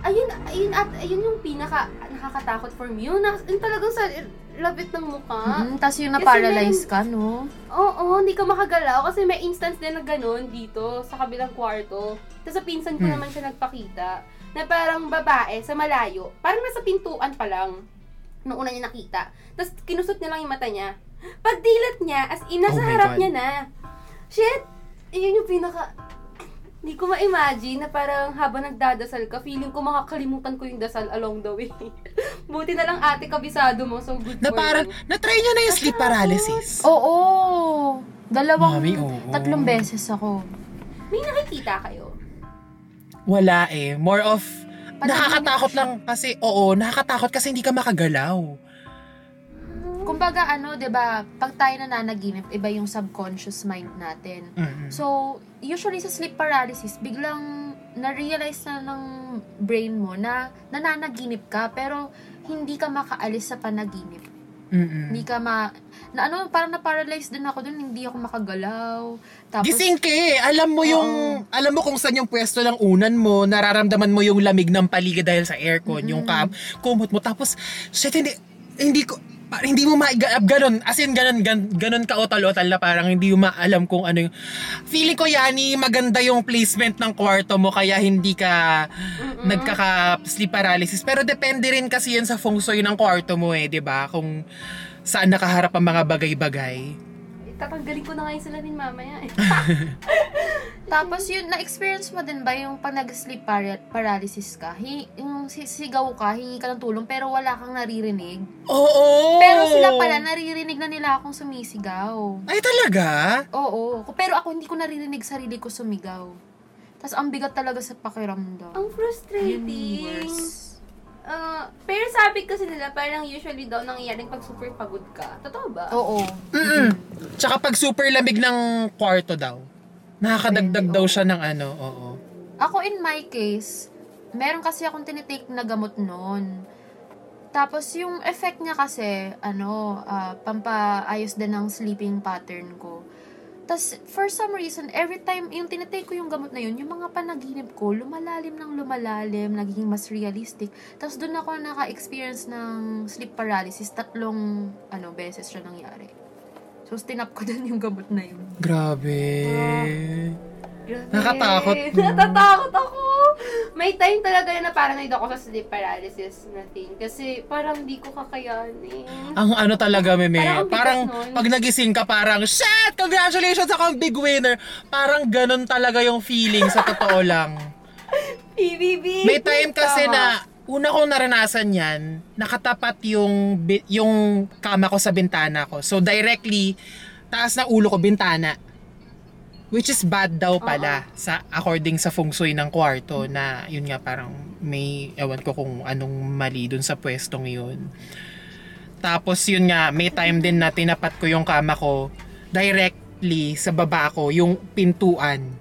B: Ayun, ayun, at ayun yung pinaka nakakatakot for me. Yung, na, yung talagang sa labit ng mukha.
C: Mm, Tapos yung na-paralyze ka, no?
B: Oo, hindi ka makagalaw kasi may instance din na ganun dito sa kabilang kwarto. Tapos sa pinsan ko
A: Hmm.
B: naman siya nagpakita na parang babae sa malayo. Parang nasa pintuan pa lang nung una niya nakita. Tapos kinusot niya lang yung mata niya. Pagdilat niya, as in, nasa
A: Oh
B: harap
A: God.
B: niya na. Shit! Iyon yung pinaka... Hindi ko ma-imagine na parang habang nagdadasal ka, feeling ko makakalimutan ko yung dasal along the way. *laughs* Buti na lang ate kabisado mo, so good
A: Na
B: for
A: parang,
B: you.
A: na-try niyo na yung sleep paralysis.
C: Oo. Dalawang,
A: Mami, oo.
C: tatlong beses ako.
B: May nakikita kayo?
A: Wala eh. More of,
C: Panaginip
A: nakakatakot lang kasi, oo, nakakatakot kasi hindi ka makagalaw.
C: Kumbaga ano, 'di ba, pag tayo nananaginip, iba yung subconscious mind natin.
A: Mm-mm.
C: So, usually sa sleep paralysis, biglang na-realize na ng brain mo na nananaginip ka pero hindi ka makaalis sa panaginip.
A: Mm-mm.
C: Hindi ka ma... Na ano, parang na-paralyze din ako dun, hindi ako makagalaw. Tapos,
A: Gising ka eh. Alam mo yung, alam mo kung saan yung pwesto ng unan mo, nararamdaman mo yung lamig ng paligid dahil sa aircon, yung kam, kumot mo. Tapos, shit, hindi, hindi ko, pa- hindi mo maigalap ganun. As in, ganun, gan, ganun ka otal-otal na parang hindi mo maalam kung ano yung... Feeling ko, Yani, maganda yung placement ng kwarto mo kaya hindi ka nagkaka-sleep paralysis. Pero depende rin kasi yan sa feng shui ng kwarto mo eh, di ba? Kung saan nakaharap ang mga bagay-bagay.
B: Tatanggalin ko na nga yung salamin mamaya eh. *laughs*
C: tapos yun, na-experience mo din ba yung pag nag-sleep para- paralysis ka? Hi, yung si- sigaw ka, hingi ka ng tulong, pero wala kang naririnig.
A: Oo!
C: Pero sila pala, naririnig na nila akong sumisigaw.
A: Ay, talaga?
C: Oo. Pero ako hindi ko naririnig sarili ko sumigaw. Tapos ang bigat talaga sa pakiramdam.
B: Ang
C: Yun
B: frustrating.
C: yung worst.
B: Ah, pero sabi kasi nila, parang usually daw nangyayaring pag super pagod ka. Totoo ba?
C: Oo.
A: Mm-mm. Tsaka pag super lamig ng kwarto daw. Nakakadagdag daw siya ng ano, oo.
C: Ako in my case, meron kasi akong tinitake na gamot noon. Tapos yung effect niya kasi, ano, ah, pampaayos din ng sleeping pattern ko. Tas for some reason, every time, yung tinatake ko yung gamot na yun, yung mga panaginip ko, lumalalim ng lumalalim, naging mas realistic. Tapos doon ako naka-experience ng sleep paralysis, tatlong, ano, beses siya nangyari. So, tinap ko *laughs* din yung gamot na yun.
A: Grabe.
B: Grabe.
A: Nakatakot. *laughs*
B: Natatakot ako. May time talaga na parang naid ako sa sleep paralysis na thing. Kasi parang di ko kakayanin.
A: Ang ano talaga, meme.
B: Parang
A: Parang
B: nun.
A: pag nagising ka, parang, shit! Congratulations ako ang big winner! Parang ganun talaga yung feeling sa totoo *laughs* lang.
B: PBB.
A: May time kasi
B: Tama.
A: na una kong naranasan yan, nakatapat yung yung kama ko sa bintana ko. So directly taas ng ulo ko bintana. Which is bad daw pala sa according sa feng shui ng kwarto na yun nga parang may ewan ko kung anong mali dun sa pwestong yun. Tapos yun nga, may time din na tinapat ko yung kama ko directly sa baba ko, yung pintuan.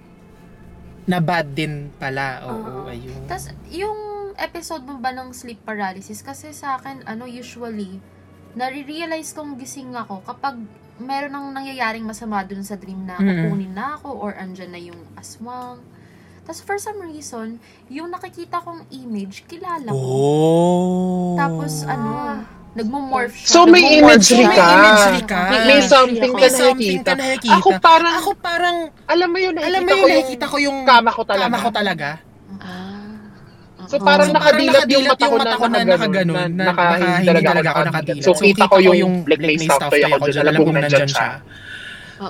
A: Na bad din pala. Oo,
B: Oo.
A: ayun.
C: Tapos, yung episode mo ba ng sleep paralysis, kasi sa akin, ano, usually, nare-realize kong gising ako kapag meron nang nangyayaring masama dun sa dream na kukunin na ako or andyan na yung aswang. Tapos, for some reason, yung nakikita kong image, kilala ko.
A: Oh.
C: Tapos, ano, nagmo-morph siya.
D: So, may imagery ka.
A: May imagery ka.
D: May, may something
A: May
D: ka
A: something
D: nakikita.
A: ka nakikita.
D: Ako parang,
A: Ako parang,
D: alam mo yun,
A: alam mo
D: nakikita
A: yung
D: ko yung
A: nakikita ko yung
D: kama ko talaga.
A: kama ko talaga.
D: So, parang
A: So, parang
D: nakadilat yung
A: nakadilat
D: mata ko
A: yung
D: na
A: ko na
D: nakaganon. Na,
A: na
D: naka,
A: naka-
D: hindi talaga
A: talaga
D: ako nakadilat. So,
A: So,
D: kita ko yung like, may stuff toy ako dyan. Alam kong nandyan siya.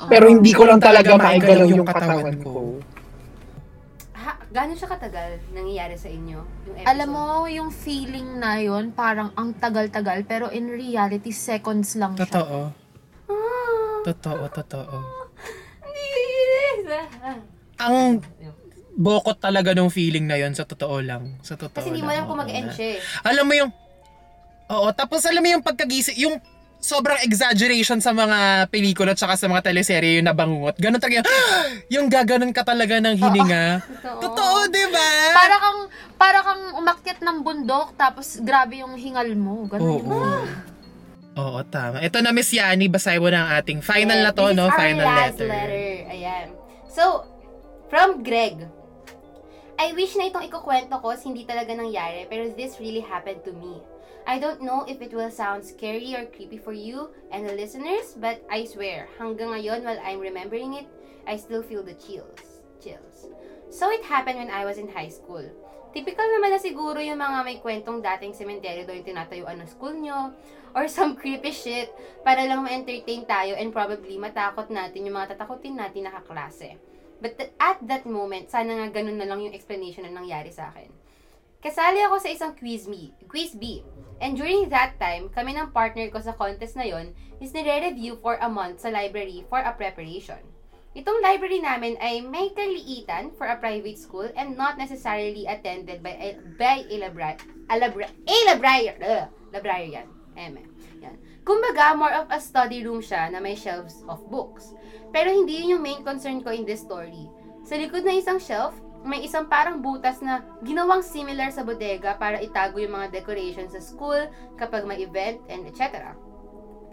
D: Pero hindi ko lang talaga maigalaw yung katawan ko.
B: Ha, gano'n siya katagal nangyayari sa inyo? Yung episode?
C: Alam mo, yung feeling na yon parang ang tagal-tagal, pero in reality, seconds lang siya.
A: Totoo.
B: Ah,
A: Totoo, totoo. *laughs*
B: hindi.
A: Ang bokot talaga nung feeling na yon sa totoo lang. Sa totoo
B: Kasi hindi mo
A: lang,
B: alam kung
A: oo.
B: mag-end siya eh.
A: Alam mo yung Oo, tapos alam mo yung pagkagising, yung sobrang exaggeration sa mga pelikula tsaka sa mga teleserye yung nabangungot. Ganun talaga yung, *gasps* yung gaganon ka talaga ng hininga. *laughs*
B: Totoo.
A: Totoo, di ba?
C: Para kang, para kang umakyat ng bundok, tapos grabe yung hingal mo. Ganun yung
A: Oo.
C: feeling.
A: Oo, tama. Ito na Miss Yani, basahin mo na ang ating final na to,
B: This is
A: no?
B: our
A: Final
B: last
A: letter.
B: Ayan. So, from Greg. I wish na itong ikukwento ko hindi talaga nangyari, pero this really happened to me. I don't know if it will sound scary or creepy for you and the listeners, but I swear, hanggang ngayon while I'm remembering it, I still feel the chills. Chills. So it happened when I was in high school. Typical naman na siguro yung mga may kwentong dating sementeryo doon yung tinatayuan ng school nyo, or *laughs* some creepy shit para lang ma-entertain tayo and probably matakot natin yung mga tatakutin natin na kaklase. But th- at that moment, sana nga ganun na lang yung explanation na nangyari sa akin. Kasali ako sa isang quiz, me, quiz B. And during that time, kami ng partner ko sa contest na yon is nire-review for a month sa library for a preparation. Itong library namin ay may kaliitan for a private school and not necessarily attended by a, by a, libra, a, libra, a librarian. Uh, librarian. Eme. Yan. Kumbaga, more of a study room siya na may shelves of books. Pero hindi yun yung main concern ko in this story. Sa likod ng isang shelf, may isang parang butas na ginawang similar sa bodega para itago yung mga decorations sa school kapag may event and etc.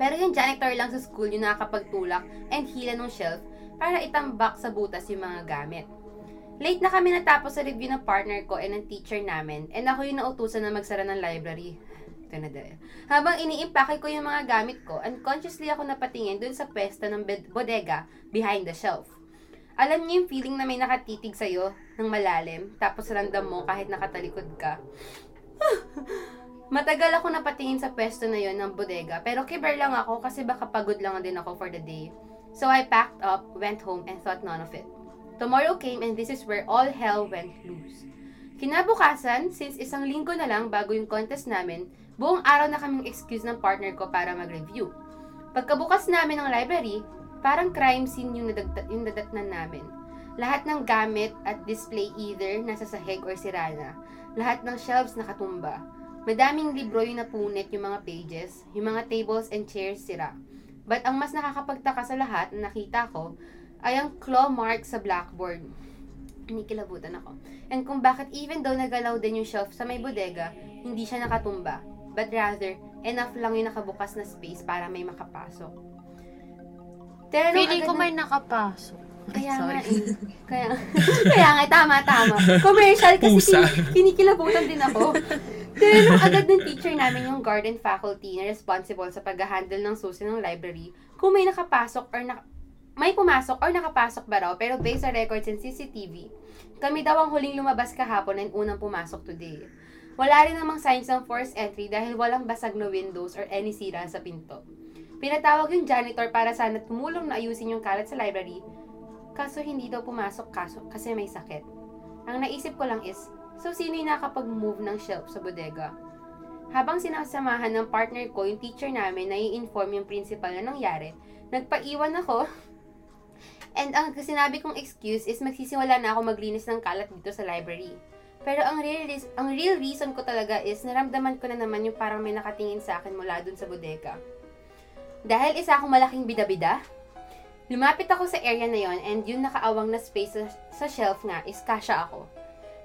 B: Pero yung janitor lang sa school yung nakakapagtulak and hila ng shelf para itambak sa butas yung mga gamit. Late na kami natapos sa review ng partner ko and ng teacher namin and ako yung nautusan na magsara ng library. Ito. Habang iniimpake ko yung mga gamit ko, unconsciously ako napatingin dun sa pwesto ng bed- bodega behind the shelf. Alam niyo yung feeling na may nakatitig sa'yo ng malalim, tapos random mo kahit nakatalikod ka. *laughs* Matagal ako napatingin sa pwesto na yon ng bodega, pero kiber lang ako kasi baka pagod lang din ako for the day. So I packed up, went home, and thought none of it. Tomorrow came and this is where all hell went loose. Kinabukasan, since isang linggo na lang bago yung contest namin, buong araw na kaming excuse ng partner ko para mag-review. Pagkabukas namin ng library, parang crime scene yung, nadagda- yung nadatnan namin. Lahat ng gamit at display either nasa sahig or sira na. Lahat ng shelves nakatumba. Madaming libro yung napunit yung mga pages, yung mga tables and chairs sira. But ang mas nakakapagtaka sa lahat na nakita ko ay ang claw mark sa blackboard. Inikilabutan ako. And kung bakit even though nagalaw din yung shelf sa may bodega, hindi siya nakatumba. But rather, enough lang yung nakabukas na space para may makapasok. Tinanong
C: Feeling
B: agad
C: ko may nakapasok. *laughs*
B: Kaya
C: Sorry. *laughs*
B: nga eh. Kaya, kaya nga, tama, tama. Commercial kasi
A: Pusa.
B: kin- kinikilabutan din ako. Tinanong agad ng teacher namin yung garden faculty na responsible sa pag-handle ng susi ng library kung may nakapasok or na, may pumasok or nakapasok ba raw pero based sa records and CCTV, kami daw ang huling lumabas kahapon and unang pumasok today. Wala rin namang signs ng forced entry dahil walang basag na windows or any sira sa pinto. Pinatawag yung janitor para sana tumulong na ayusin yung kalat sa library Kaso hindi daw pumasok kaso kasi may sakit. Ang naisip ko lang is, so sino yung nakapag-move ng shelf sa bodega? Habang sinasamahan ng partner ko, yung teacher namin na i-inform yung principal na nangyari, nagpaiwan ako. *laughs* And ang sinabi kong excuse is magsisimula na ako maglinis ng kalat dito sa library. Pero ang real, ang real reason ko talaga is naramdaman ko na naman yung parang may nakatingin sa akin mula dun sa bodega. Dahil isa akong malaking bida-bida, Lumapit ako sa area na yon and yung nakaawang na space sa, sa shelf nga is kasha ako.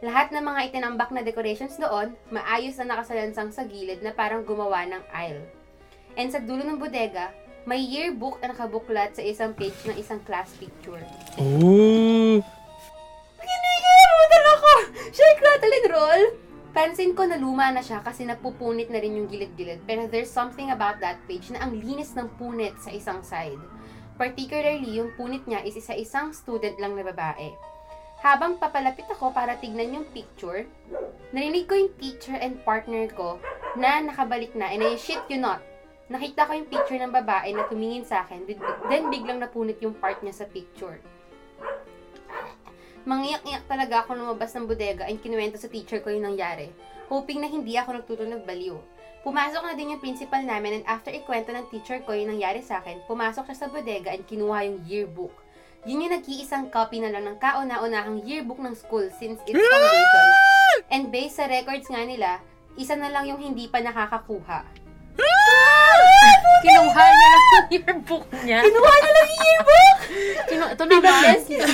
B: Lahat ng mga itinambak na decorations doon, maayos na nakasalansang sa gilid na parang gumawa ng aisle. And sa dulo ng bodega, may yearbook na nakabuklat sa isang page ng isang class picture.
A: Oh! *laughs*
B: Shake, rattle, and roll! Pansin ko na luma na siya kasi napupunit na rin yung gilid-gilid. Pero there's something about that page na ang linis ng punit sa isang side. Particularly, yung punit niya is isa-isang student lang na babae. Habang papalapit ako para tignan yung picture, narinig ko yung teacher and partner ko na nakabalik na and I shit you not. Nakita ko yung picture ng babae na tumingin sa akin, then biglang napunit yung part niya sa picture. Mangiyak-iyak talaga ako lumabas ng bodega and kinuwento sa teacher ko yung nangyari, hoping na hindi ako nagtutunog baliw. Pumasok na din yung principal namin and after ikwento ng teacher ko yung nangyari sa akin, pumasok siya sa bodega and kinuha yung yearbook. Yun yung nag-iisang copy na lang ng kauna-unahang yearbook ng school since its foundation. And based sa records nga nila, isa na lang yung hindi pa nakakakuha.
C: Kinuha niya lang yung yearbook niya.
B: Kinuha na lang yung yearbook!
C: Kinu ito naman.
B: Pinabless yung,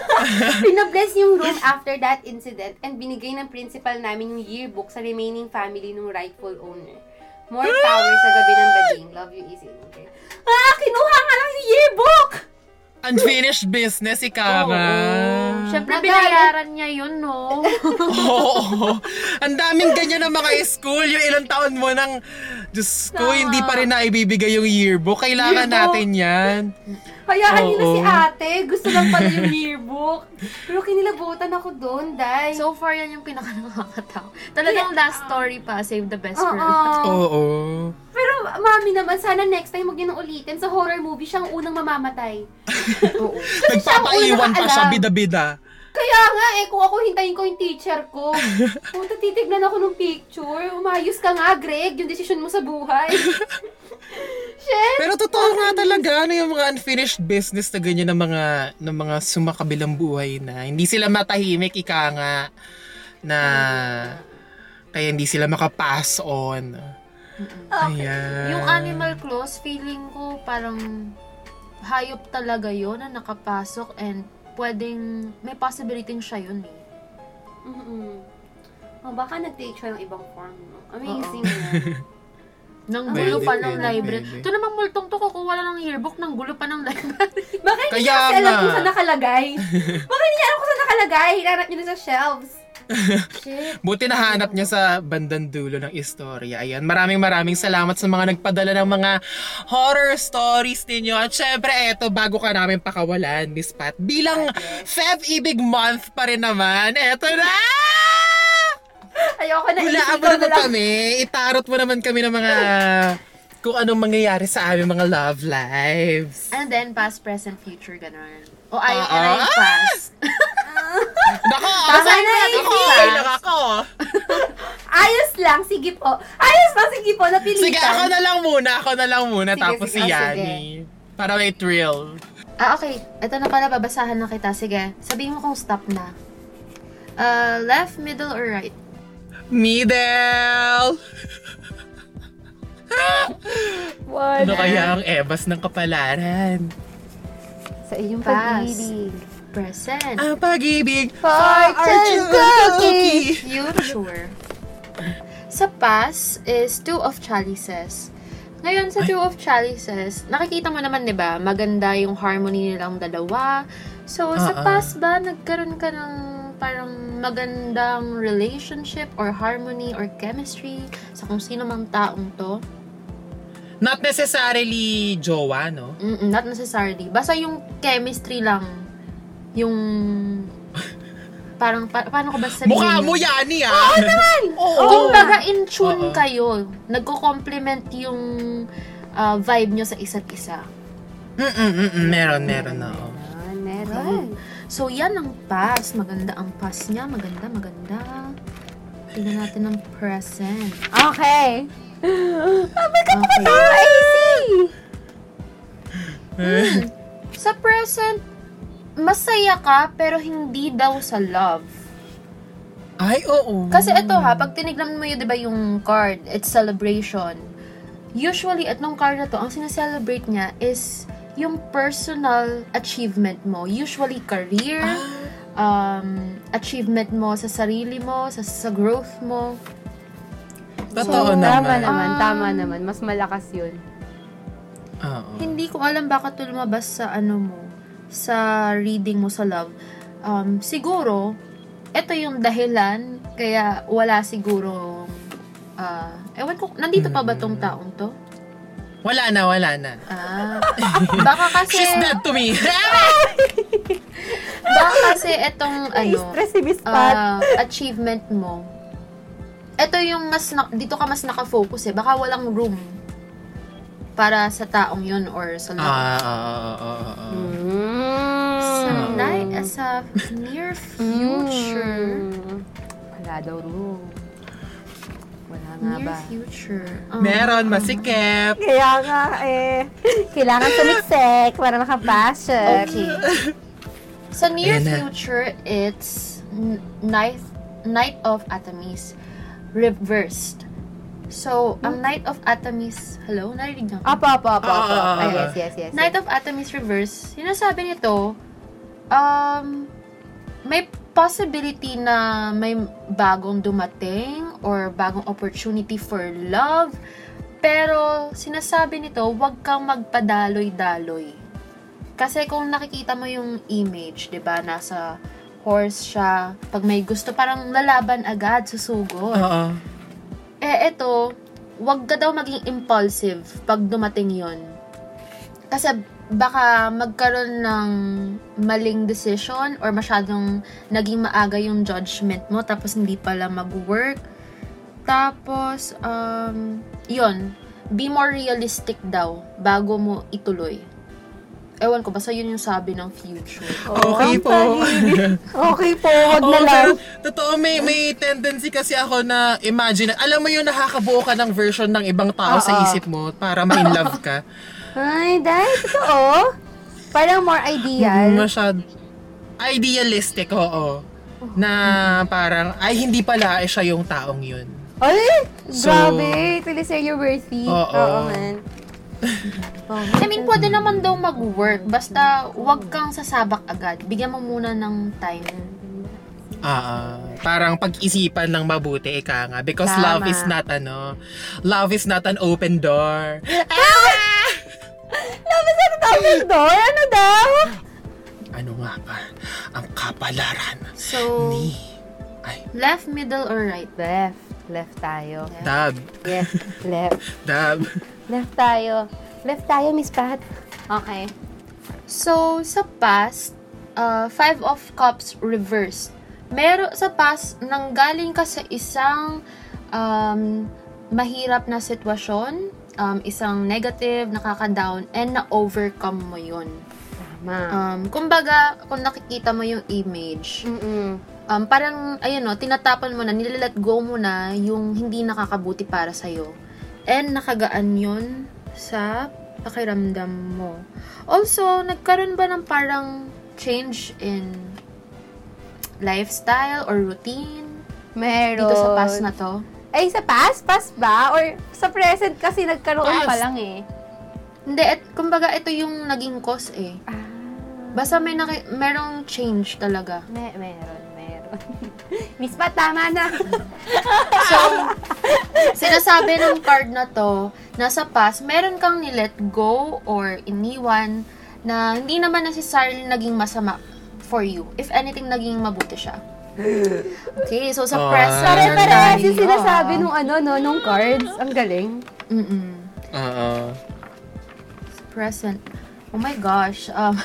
B: *laughs* pinabless yung room after that incident and binigay ng principal namin yung yearbook sa remaining family ng rightful owner. More power sa gabi ng bading. Love you, Easy. Okay. Ah! Kinuha nga lang yung yearbook!
A: Unfinished business, ika nga.
C: Siyempre, binayaran niya yun, no? *laughs*
A: Oo. Ang daming ganyan ng mga school. Yung ilang taon mo nang, Diyos ko,
B: Tama.
A: hindi pa rin naibibigay yung yearbook. Kailangan
B: Yearbook.
A: natin yan.
B: Hayaan niyo na
A: Oo.
B: si ate. Gusto lang pala yung yearbook. Pero kinilabutan ako doon, Day.
C: So far, yan yung pinaka nakakatawa. Talagang last story pa, save the best for
B: Oo.
C: last.
A: Oo.
B: Pero mami naman, sana next time huwag niyo nang ulitin. Sa horror movie, siya ang unang mamamatay. *laughs*
C: Oo.
A: Nagpapaiwan pa siya,
B: nakaalam.
A: bida-bida.
B: Kaya nga eh, kung ako hintayin ko yung teacher ko. *laughs* Punta titignan ako ng picture. Umayos ka nga, Greg. Yung desisyon mo sa buhay. *laughs* Shit!
A: Pero totoo nga talaga, ano yung mga unfinished business na ganyan ng mga, ng mga sumakabilang buhay na hindi sila matahimik, ika nga, na kaya hindi sila makapass on. Ayan.
C: Yung animal clause, feeling ko parang hayop talaga yon na nakapasok and pwedeng, may possibility siya yun eh.
B: Mm-mm. Oh, baka nag-take siya ng ibang form. No? Amazing
C: Oo.
B: na. *laughs*
C: Nang
A: Pwede,
C: gulo pa ng
A: pwede,
C: library.
A: pwede.
C: Ito namang multong to, kukuha lang ng yearbook, nang gulo pa ng library.
B: Baka hindi
A: Kaya
B: niya kasi alam
A: nga.
B: kung saan nakalagay. *laughs* Baka hindi niya alam kung saan nakalagay. Hinanap niya na sa shelves. *laughs*
A: Buti nahanap niya sa bandang dulo ng istorya. Ayan, maraming maraming salamat sa mga nagpadala ng mga horror stories ninyo. At syempre, eto, bago ka namin pakawalan, Miss Pat, bilang Feb Ibig Month pa rin naman, eto na!
B: Ayoko na.
A: Hulaan mo
B: na
A: naman kami, itarot mo naman kami ng mga kung anong mangyayari sa aming mga love lives.
C: And then, past, present, future, ganun. O ayaw yung
A: ah!
C: past. *laughs*
A: Nako!
B: Tama
A: saan
B: na,
A: Ako! Ay, nakako! *laughs*
B: Ayos lang. Sige po. Ayos lang. Sige po. Napilitan.
A: Sige, ako na lang muna. Ako na lang muna.
B: Sige,
A: tapos
B: sige.
A: si
B: Oh,
A: Yani. Para may thrill.
C: Ah, okay. Ito na pala, babasahan na kita. Sige, sabihin mo kung stop na. Uh, left, middle, or right?
A: Middle! *laughs*
B: One.
A: Ano kaya ang ebas ng kapalaran?
B: Sa iyong
C: Pass.
B: pag-ibig.
C: Present.
A: Ang pag-ibig,
B: Fortune cookie.
C: Future. Sa past is two of chalices. Ngayon, sa Two of Chalices, nakikita mo naman, di ba, maganda yung harmony nilang dalawa. So, sa
A: ah.
C: past ba, nagkaroon ka ng parang magandang relationship or harmony or chemistry sa kung sino mang taong to?
A: Not necessarily jowa, no?
C: Mm-mm, not necessarily. Basta yung chemistry lang. Yung... Parang, pa- paano ko ba sabihin?
A: Mukha mo yan, ah! Oo naman! Oo!
C: Kung baga in tune
A: Oo.
C: kayo, nagko-complement yung ah, vibe nyo sa isa't isa.
A: Mm-mm, meron, meron na. oo.
B: Ah, meron.
C: So, yan ang pass. Maganda ang pass niya. Maganda, maganda. Tignan natin ang present.
B: Okay.
C: Okay.
B: Crazy! *laughs*
C: Sa present, masaya ka, pero hindi daw sa love.
A: Ay, oo.
C: Kasi ito ha, pag tinignan mo yun, di ba yung card, it's celebration. Usually, at nung card na to, ang sineselebrate niya is yung personal achievement mo. Usually, career, um, achievement mo sa sarili mo, sa, sa growth mo.
A: Totoo
B: Tama
A: naman.
B: naman,
C: Um,
B: tama naman. Mas malakas yun.
A: Oo.
C: Hindi ko alam bakit ito lumabas sa ano mo, sa reading mo sa love. Um, siguro, ito yung dahilan, kaya wala siguro, ah, ewan ko, nandito pa ba tong taong to?
A: Wala na, wala na.
C: Ah, baka *laughs* kasi,
A: She's dead to me. *laughs* *laughs*
C: baka kasi itong, ano,
B: stress si
C: ah, achievement mo, ito yung mas, na- dito ka mas nakafocus eh, baka walang room para sa taong yun or sa love.
A: Ah, oo, oo, oo, oo.
B: Mm.
C: Night, as a near future,
B: Mm. Wala daw room. Wala nga
C: near
B: ba?
C: future. Um,
A: Meron, masikip.
B: Kaya nga eh. Kailangan tumiksek para makapasok.
C: Okay. Sa near
A: Ayan na.
C: future, it's n- night, night of Atamis reversed. So, ang Night of Atamis, hello? Narinig niyo? ako?
B: Apo, apo, apo, apo.
A: Ah,
B: Ay, yes, yes, yes.
C: Night of Atamis reverse, sinasabi nito, um, may possibility na may bagong dumating or bagong opportunity for love. Pero sinasabi nito, huwag kang magpadaloy-daloy. Kasi kung nakikita mo yung image, 'di ba, nasa horse siya. Pag may gusto, parang lalaban agad, susugod.
A: Oo.
C: Eh, eto, wag ka daw maging impulsive pag dumating yon. Kasi baka magkaroon ng maling decision or masyadong naging maaga yung judgment mo tapos hindi pala mag-work. Tapos, um, yon be more realistic daw bago mo ituloy. Ewan ko, basta yun yung sabi ng future.
A: Okay po. *laughs*
B: Okay po, wag na lang.
A: totoo, may, may tendency kasi ako na imagine, alam mo yung nakakabuo ka ng version ng ibang tao sa
B: Oo.
A: isip mo para ma-in love ka. *laughs*
B: Ay, dahil totoo. Parang more ideal.
A: Masyad idealistic, oo. Na parang, ay hindi pala eh, siya yung taong yun.
B: Ay,
A: So-
B: grabe. Tili you're worthy.
A: Oo.
B: man. *laughs* Oh,
C: I mean, pwede naman daw mag-work. Basta, wag kang sasabak agad. Bigyan mo muna ng time.
A: Ah, ah. Parang pag-isipan ng mabuti, ika nga. Because
B: Tama.
A: love is not, ano, love is not an open door.
B: Love is an open door? Ano daw?
A: Ano nga ba ang kapalaran
C: So,
A: ni... Ay,
C: left, middle, or right?
B: Left. Left tayo.
A: dab,
B: Yes, left. *laughs*
A: dab.
B: Left tayo. Left tayo, Miss Pat. Okay.
C: So, sa past, uh, Five of Cups reversed. Meron sa past, nanggaling ka sa isang um, mahirap na sitwasyon, um, isang negative, nakaka-down, and na-overcome mo yun.
B: Tama.
C: Um, kumbaga, kung nakikita mo yung image,
B: Mm-mm.
C: um, parang, ayun no, tinatapon mo na, nilalet go mo na yung hindi nakakabuti para sa'yo. And nakagaan yun sa pakiramdam mo. Also, nagkaroon ba ng parang change in lifestyle or routine
B: Meron.
C: dito sa past na to?
B: Ay, sa past? Past ba? Or sa present kasi nagkaroon pa
A: Past.
B: lang eh.
C: Hindi, et, kumbaga ito yung naging cause eh.
B: Ah.
C: Basta may naki, merong change talaga.
B: Meron, meron. meron. *laughs* Miss Pat, tama na. *laughs*
C: So, sinasabi ng card na to, nasa past, meron kang ni-let go or iniwan na hindi naman necessarily naging masama for you. If anything, naging mabuti siya. *gasps* Okay, so sa
A: Ah.
C: present
B: Pare-pare,
C: tayo.
B: yung sinasabi nung ano, no, nung cards. Ang galing.
C: Mm-mm.
A: Oo.
C: Present. Oh my gosh. Um! *laughs*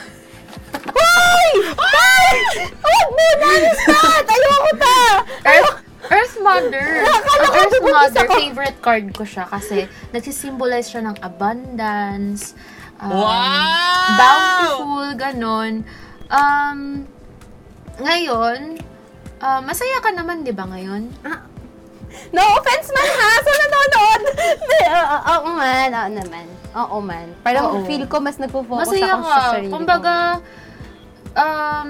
B: Huwag mo na, Pat! Ayoko pa!
C: Earth, Earth Mother. Ang Earth Mother, favorite card ko siya kasi nagsisimbolize siya ng abundance, um,
A: Wow!
C: bountiful, ganon. Um, ngayon, uh, masaya ka naman, di ba ngayon?
B: No offense man ha, sa nanonood. Oo oo man, oo naman. Oo man. Parang
C: Oo.
B: feel ko mas nagpo-focus
C: Masaya
B: ako
C: ka.
B: sa sarili
C: Kumbaga, um,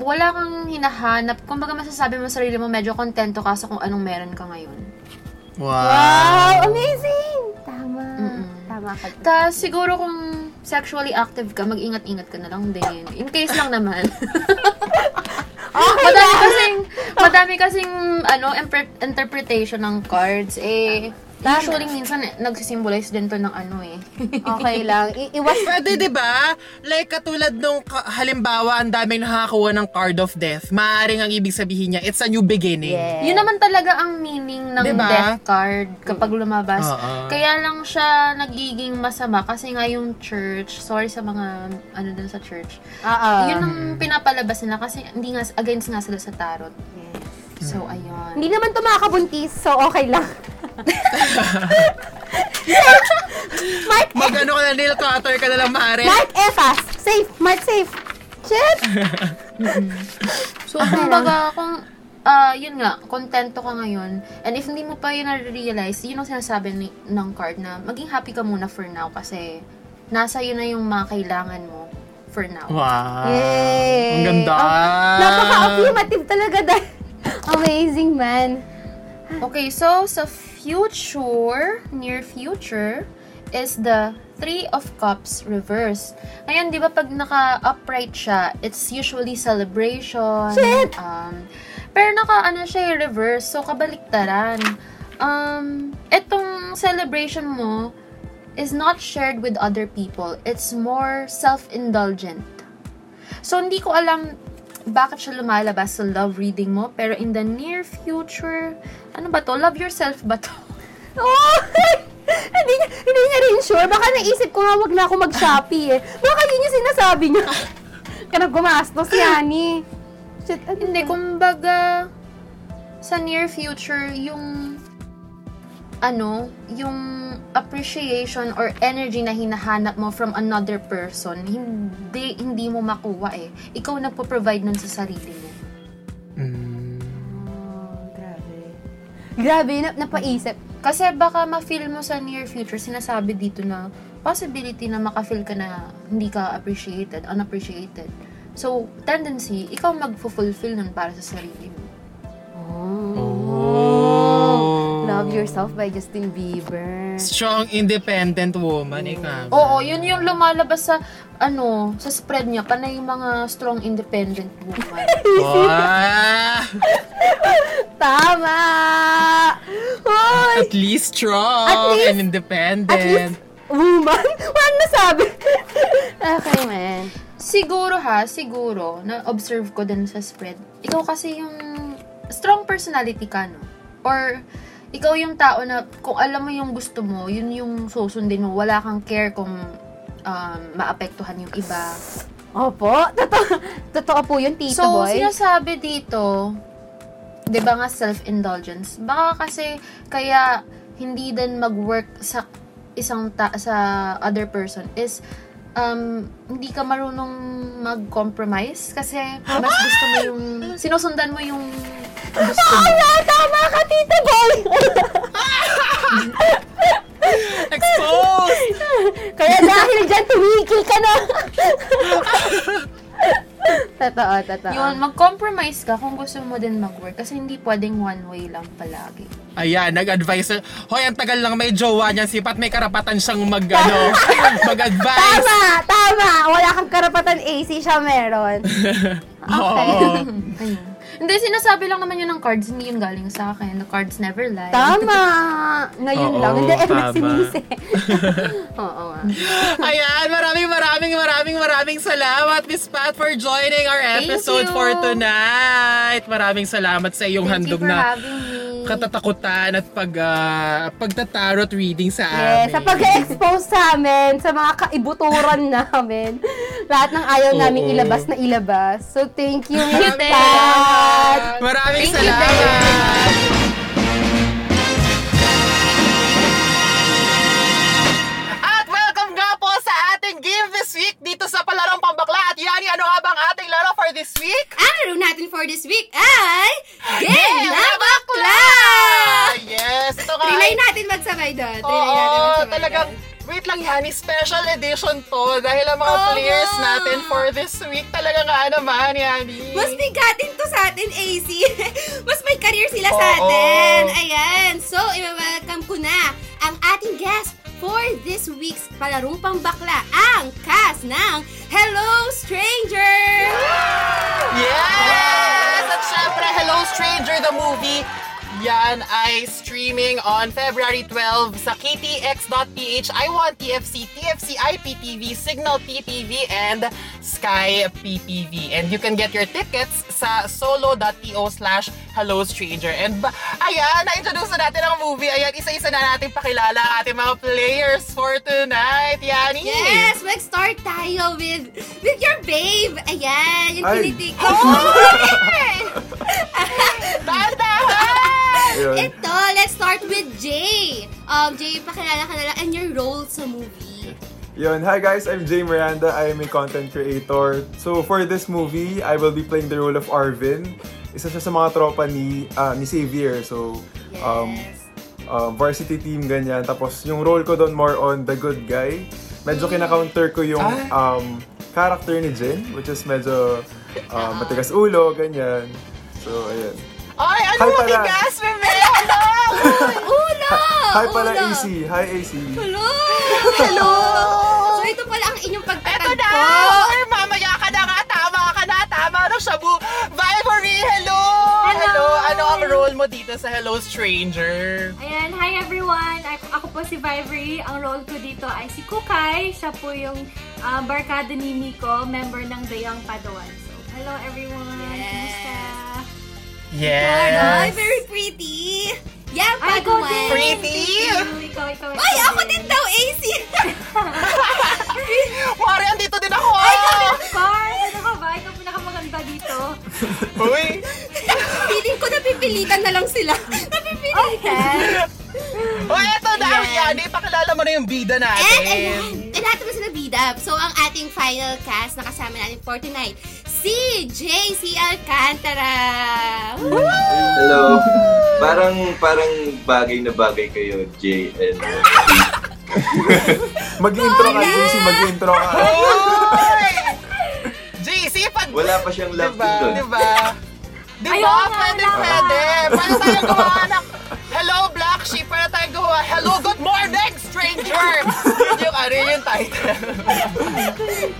C: wala kang hinahanap. Kumbaga, masasabi mo sa sarili mo, medyo kontento ka sa kung anong meron ka ngayon.
A: Wow.
B: Wow, amazing! Tama.
C: Mm-mm.
B: Tama ka. dun.
C: Ta siguro kung sexually active ka, mag-ingat-ingat ka na lang din. In case lang naman. *laughs*
B: Okay
C: madami kasing madami kasing ano interpretation ng cards eh
B: Tama.
C: usually minsan eh, nagsisimbolize din to ng ano eh. *laughs*
B: Okay lang. I- iwas.
A: Pwede, di ba? Like, katulad nung ka- halimbawa, ang daming nakakakuha ng card of death. Maaring ang ibig sabihin niya, it's a new beginning.
B: Yeah.
C: Yun naman talaga ang meaning ng
A: Diba?
C: death card kapag lumabas.
A: Oo.
C: Kaya lang siya nagiging masama kasi nga yung church, sorry sa mga ano dun sa church.
B: Oo.
C: Yun ang pinapalabas nila kasi hindi nga against nga sila sa tarot.
B: Yes.
C: So ayun.
B: Hindi naman to makakabuntis, so okay lang. *laughs* Mark,
A: Mag-ano ka na, nail cutter ka na lang, Mare.
B: Mark Efas. Safe. Mark safe. Shit. *laughs*
C: So, kumbaga, kung, ah yun nga, kontento ka ngayon, and if hindi mo pa yun na-realize, yun ang sinasabi ni, ng card na, maging happy ka muna for now kasi nasa yun na yung mga kailangan mo for now.
A: Wow.
B: Yay.
A: Ang ganda.
B: Oh, Napaka-affirmative talaga dahil. *laughs* Amazing, man.
C: Okay, so sa future, near future, is the Three of Cups reverse. Ngayon, di ba pag naka-upright siya, it's usually celebration.
B: Shit!
C: Um, pero naka-ano siya, eh, reverse. So, kabaliktaran. Um, etong celebration mo is not shared with other people. It's more self-indulgent. So, hindi ko alam bakit siya lumalabas sa love reading mo. Pero in the near future, ano ba to? Love yourself ba to? *laughs*
B: Oh! *laughs* hindi, niya- hindi niya rin sure. Baka naisip ko nga wag na ako mag-Shopee eh. Baka yun yung sinasabi niya. *laughs* Kaya gumastos yani. Shit, ano
C: Hindi,
B: ba?
C: kumbaga, sa near future, yung ano, yung appreciation or energy na hinahanap mo from another person, hindi hindi mo makuha eh. Ikaw nagpo-provide nun sa sarili mo.
A: Mm.
B: Oh, grabe. Grabe, na, napaisip.
C: Kasi baka ma-feel mo sa near future, sinasabi dito na possibility na maka-feel ka na hindi ka appreciated, unappreciated. So, tendency, ikaw mag-fulfill nun para sa sarili mo.
A: Oh.
B: Love Yourself by Justin Bieber.
A: Strong, independent woman, ikaw.
C: Oo, yun yung lumalabas sa, ano, sa spread niya, panay yung mga strong independent woman. *laughs*
A: Wow.
B: Tama! Hoy!
A: At least strong
B: At least-
A: and independent.
B: At least, woman? *laughs* Walang nasabi. okay, man.
C: siguro ha, siguro, na-observe ko din sa spread, ikaw kasi yung strong personality ka, no? Or, ikaw yung tao na kung alam mo yung gusto mo, yun yung susundin mo. Wala kang care kung um, maapektuhan yung iba.
B: Opo, totoo, *laughs* totoo po yun, Tito
C: So,
B: Boy.
C: sinasabi dito, 'di ba nga self-indulgence? Baka kasi kaya hindi din mag-work sa isang ta- sa other person is um, hindi ka marunong mag-compromise kasi mas gusto mo yung sinusundan mo yung gusto mo.
B: Wala, tama ka, Tito Boy! *laughs*
A: Exposed!
B: Kaya dahil dyan, tumigil ka na. totoo, totoo.
C: Yun, mag-compromise ka kung gusto mo din mag-work kasi hindi pwedeng one way lang palagi.
A: Ayan, nag-advise. na, Hoy, ang tagal lang may jowa niya. Sipat may karapatan siyang mag, *laughs* ano, mag-advise.
B: Tama! Tama! Wala kang karapatan AC siya meron. *laughs*
A: Oo. *laughs*
C: Hindi, sinasabi lang naman yun ng cards, hindi yun galing sa akin. The cards never lie.
B: Tama! Ngayon
A: Oo,
B: lang. Hindi, eh,
A: tama.
B: sinisi. Oo nga.
A: Ayan, maraming maraming maraming maraming salamat Miss Pat for joining our
C: Thank
A: episode
C: you.
A: for tonight. Maraming salamat sa iyong
C: Thank you
A: handog
C: for
A: na
C: having me.
A: Katatakutan at pag ah, pagtatarot reading sa
B: Yes,
A: amin.
B: sa pag-expose sa amin, sa mga kaibuturan *laughs* namin. Lahat ng ayaw
A: Oo.
B: namin ilabas na ilabas. So, thank you, *laughs* Miss
C: you,
B: Pat!
A: Maraming
C: Thank you,
A: salamat. At sa Palarong Pambakla. At Yani, ano nga bang ating laro for this week?
B: Ang laro natin for this week ay Game na Bakla!
A: Yes, ito nga.
B: Trinay
A: ay-
B: natin magsabay doon.
A: Oo,
B: natin magsabay
A: talagang,
B: doon.
A: wait lang Yani, special edition to dahil ang mga
B: Oo.
A: players natin for this week talaga nga naman, Yani.
B: Mas bigatin to sa atin, AC. *laughs* Mas may career sila sa
A: Oo.
B: atin. Ayan. So, i-welcome ko na ang ating guest for this week's Palarong Pambakla, ang cast ng Hello Stranger!
A: Yes! At syempre, Hello Stranger, the movie, yan ay streaming on February 12 sa ktx.ph, I1 TFC, TFC IPTV, Signal PTV, and Sky PTV. And you can get your tickets sa solo.to slash Hello Stranger. And ba, ayan, na-introduce na natin ang movie. Ayan, isa-isa na natin pakilala ang ating mga players for tonight. Yani!
B: Yes! Mag-start tayo with with your babe. Ayan, yung
E: Ay.
B: tinitik. *laughs* Oh!
A: Dahan-dahan!
B: Ito, let's start with Jay. Um, Jay, pakilala ka na lang and your role sa movie.
E: Yun, hi guys, I'm Jay Miranda. I am a content creator. So for this movie, I will be playing the role of Arvin. Isa siya sa mga tropa ni ah, ni Xavier. So um,
B: Yes.
E: um, varsity team ganyan. Tapos yung role ko doon more on the good guy. Medyo kina-counter ko yung um, character ni Jin, which is medyo um, matigas ulo, ganyan. So, ayun.
A: Ay, ano
E: Hi pala.
A: matigas, bebe? Ano? *laughs*
B: Ulo!
E: Hi pala,
B: Ulo!
E: AC. Hi, AC.
B: Hello! Hello! So ito pala ang inyong pagtatagpo.
A: na! Or mamaya ka na nga, tama ka na, tama na siya, bu. Vibery, hello!
F: Hello!
A: Ano ang role mo dito sa Hello Stranger?
F: Ayan, hi everyone! Ako, ako po si Vivery. Ang role ko dito ay si Kukay. Siya po yung ah, barkada ni Miko, member ng The Young Padawan. So, hello everyone!
B: Yes.
F: Kumusta?
B: Ay,
A: Yes!
B: very pretty. Yeah,
F: Ay,
B: Paduan.
F: din!
A: Pretty!
F: Ikaw, ikaw, ikaw,
B: Ay, ako din daw, AC.
A: Mari, *laughs* andito din ako!
F: Of course! Ano ka ba? Ikaw pinakamaganda dito.
A: Uy!
B: Feeling ko napipilitan na lang sila. napipilitan.
A: O, *laughs* eto na!
B: Ayan.
A: Yan, ipakilala mo na yung bida
B: And
A: natin.
B: ayan, eh, lahat naman sila bida. So, ang ating final cast na kasama natin for tonight, si JC Alcantara. Woo!
G: Hello. Parang parang bagay na bagay kayo, Jay and *laughs*
E: Mag-intro ka, AC. Mag-intro ka.
A: JC, pag...
G: wala pa siyang love
A: Diba?
G: doon.
A: Diba? Diba?
F: Ayaw
A: Pwede,
F: wala.
A: pwede. Pwede tayong gumawa ng Hello, Black Sheep. Pwede tayong gumawa. Hello, good morning, stranger! *laughs* ano yun yung title.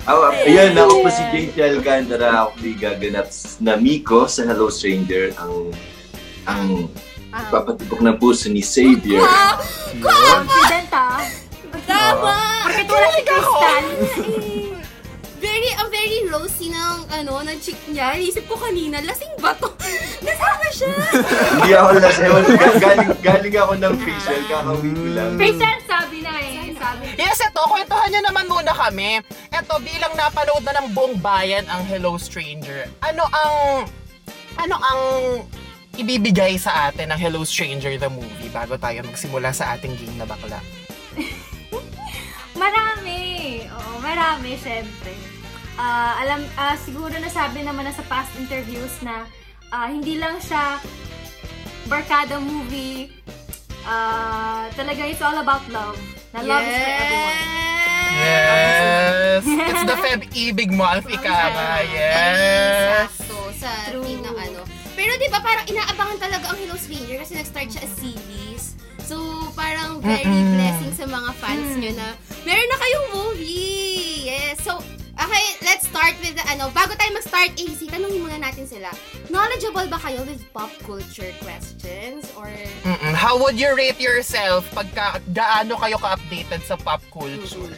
G: Ako, ayan, ako po si Jay Alcantara. Ako po gaganap na Miko sa Hello Stranger. Ang ang papatibok ng puso ni Xavier.
F: Confident ah!
B: Tama!
F: Bakit wala si Crystal?
B: Very, ang very rosy ng, ano, ng chick niya. Isip ko kanina, lasing ba to? *laughs* Nasama siya.
G: Hindi ako las ewan, ga- galing, galing ako ng facial, kakawin ko lang.
F: Crystal sabi na eh. Sabi.
A: Yes, eto, kwentuhan nyo naman muna kami. Eto, bilang napanood na ng buong bayan ang Hello Stranger, ano ang, ano ang ibibigay sa atin ng Hello Stranger the movie bago tayo magsimula sa ating game na bakla? *laughs*
F: Marami. Oo, marami, syempre. Ah, alam, ah, siguro nasabi naman na sa past interviews na ah, hindi lang siya barkada movie. Ah, talaga it's all about love. Na love is for everyone.
A: Yes! It's the Feb Ibig Month, ika nga. Yes!
B: Sakto sa
F: True.
B: team ng ano. Pero di ba parang inaabangan talaga ang Hello Stranger kasi nag-start siya as series. So, parang very blessing sa mga fans nyo na meron na kayong movie. Yes. So, okay, let's start with the, ano, bago tayo mag-start, AC, tanungin muna natin sila. Knowledgeable ba kayo with pop culture questions? Or,
A: Mm-mm. How would you rate yourself pagka gaano kayo ka-updated sa pop culture?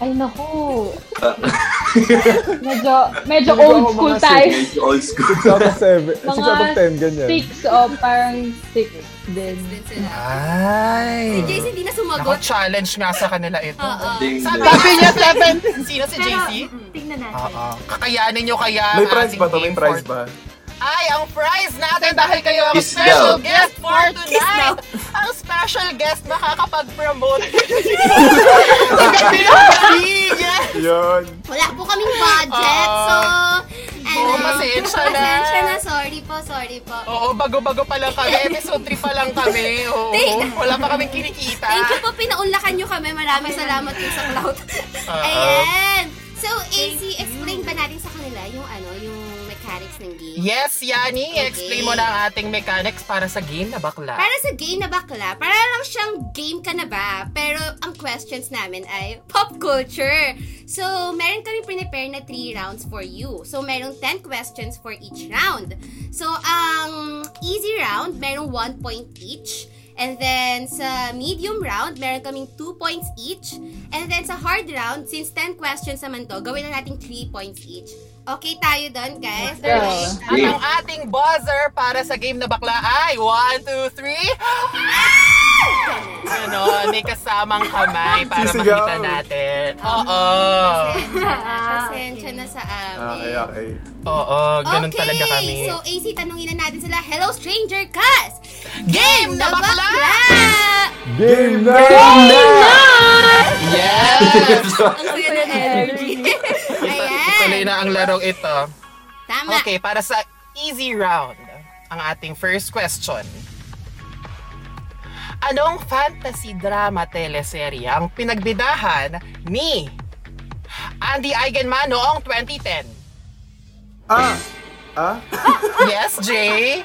H: Ay, naku. *laughs* Medyo, medyo
E: ko
H: old
E: ako
H: school
E: mga
H: tayo.
G: Medyo old school. *laughs*
E: 6 out of 7. 6
H: Mga
E: out of 10, ganyan.
H: Six, oh, parang six din.
A: Ay!
B: Si JC hindi na
A: Ako,
B: sumagot.
A: challenge nga sa kanila ito.
B: Oo.
G: Ding,
A: Sabi
G: ding.
A: sabi niya, seven. Sino si
F: Pero,
A: JC?
F: mm, tignan natin.
A: Oo. Kakayanin nyo kaya
E: May prize ba to? May prize ba?
A: Ay, ang prize natin dahil kayo ang
G: Kiss
A: special
G: daw.
A: guest for tonight. Ang special guest makakapag-promote. *laughs* Ang gabi ng gabi! Yes!
E: Yun.
B: Wala po kaming budget, so... Ano,
A: Oo, pasensya na.
B: Pasensya na, sorry po, sorry po.
A: Oo, bago-bago pa lang kami. Episode 3 pa lang kami. Oo, wala pa kaming kinikita.
B: Thank you po, pinaunlakan nyo kami. Maraming salamat po sa cloud.
A: Oo.
B: Ayan. So, AC, explain ba natin sa kanila yung ano, yung mechanics ng game?
A: Yes, Yani,
B: Okay.
A: explain mo na ang ating mechanics para sa game na bakla.
B: Para sa game na bakla, para lang siyang game ka na ba, pero ang questions namin ay pop culture. So, meron kami prepare na 3 rounds for you. So, merong 10 questions for each round. So, ang easy round, merong 1 point each. And then, sa medium round, meron kaming 2 points each. And then, sa hard round, since 10 questions naman to, gawin na natin 3 points each. Okay tayo doon, guys?
H: Yeah.
A: At ang ating buzzer para sa game na bakla ay 1, 2, 3. Ganon, may kasamang kamay para
E: Sisigaw.
A: makita natin. Oo.
B: Pasensya na sa amin.
E: Okay, okay.
A: Oo, ganun
B: okay,
A: talaga kami.
B: so AC, tanungin na natin sila. Hello, stranger, cuz!
A: game na bakla!
E: Game na!
A: Yes!
B: Ang saya ng energy. *laughs*
A: Tuloy na ang larong ito.
B: Tama.
A: Okay, para sa easy round, ang ating first question. Anong fantasy drama teleserye ang pinagbidahan ni Andy Eigenman noong 2010?
E: Ah! Ah? *laughs*
A: Yes, Jay?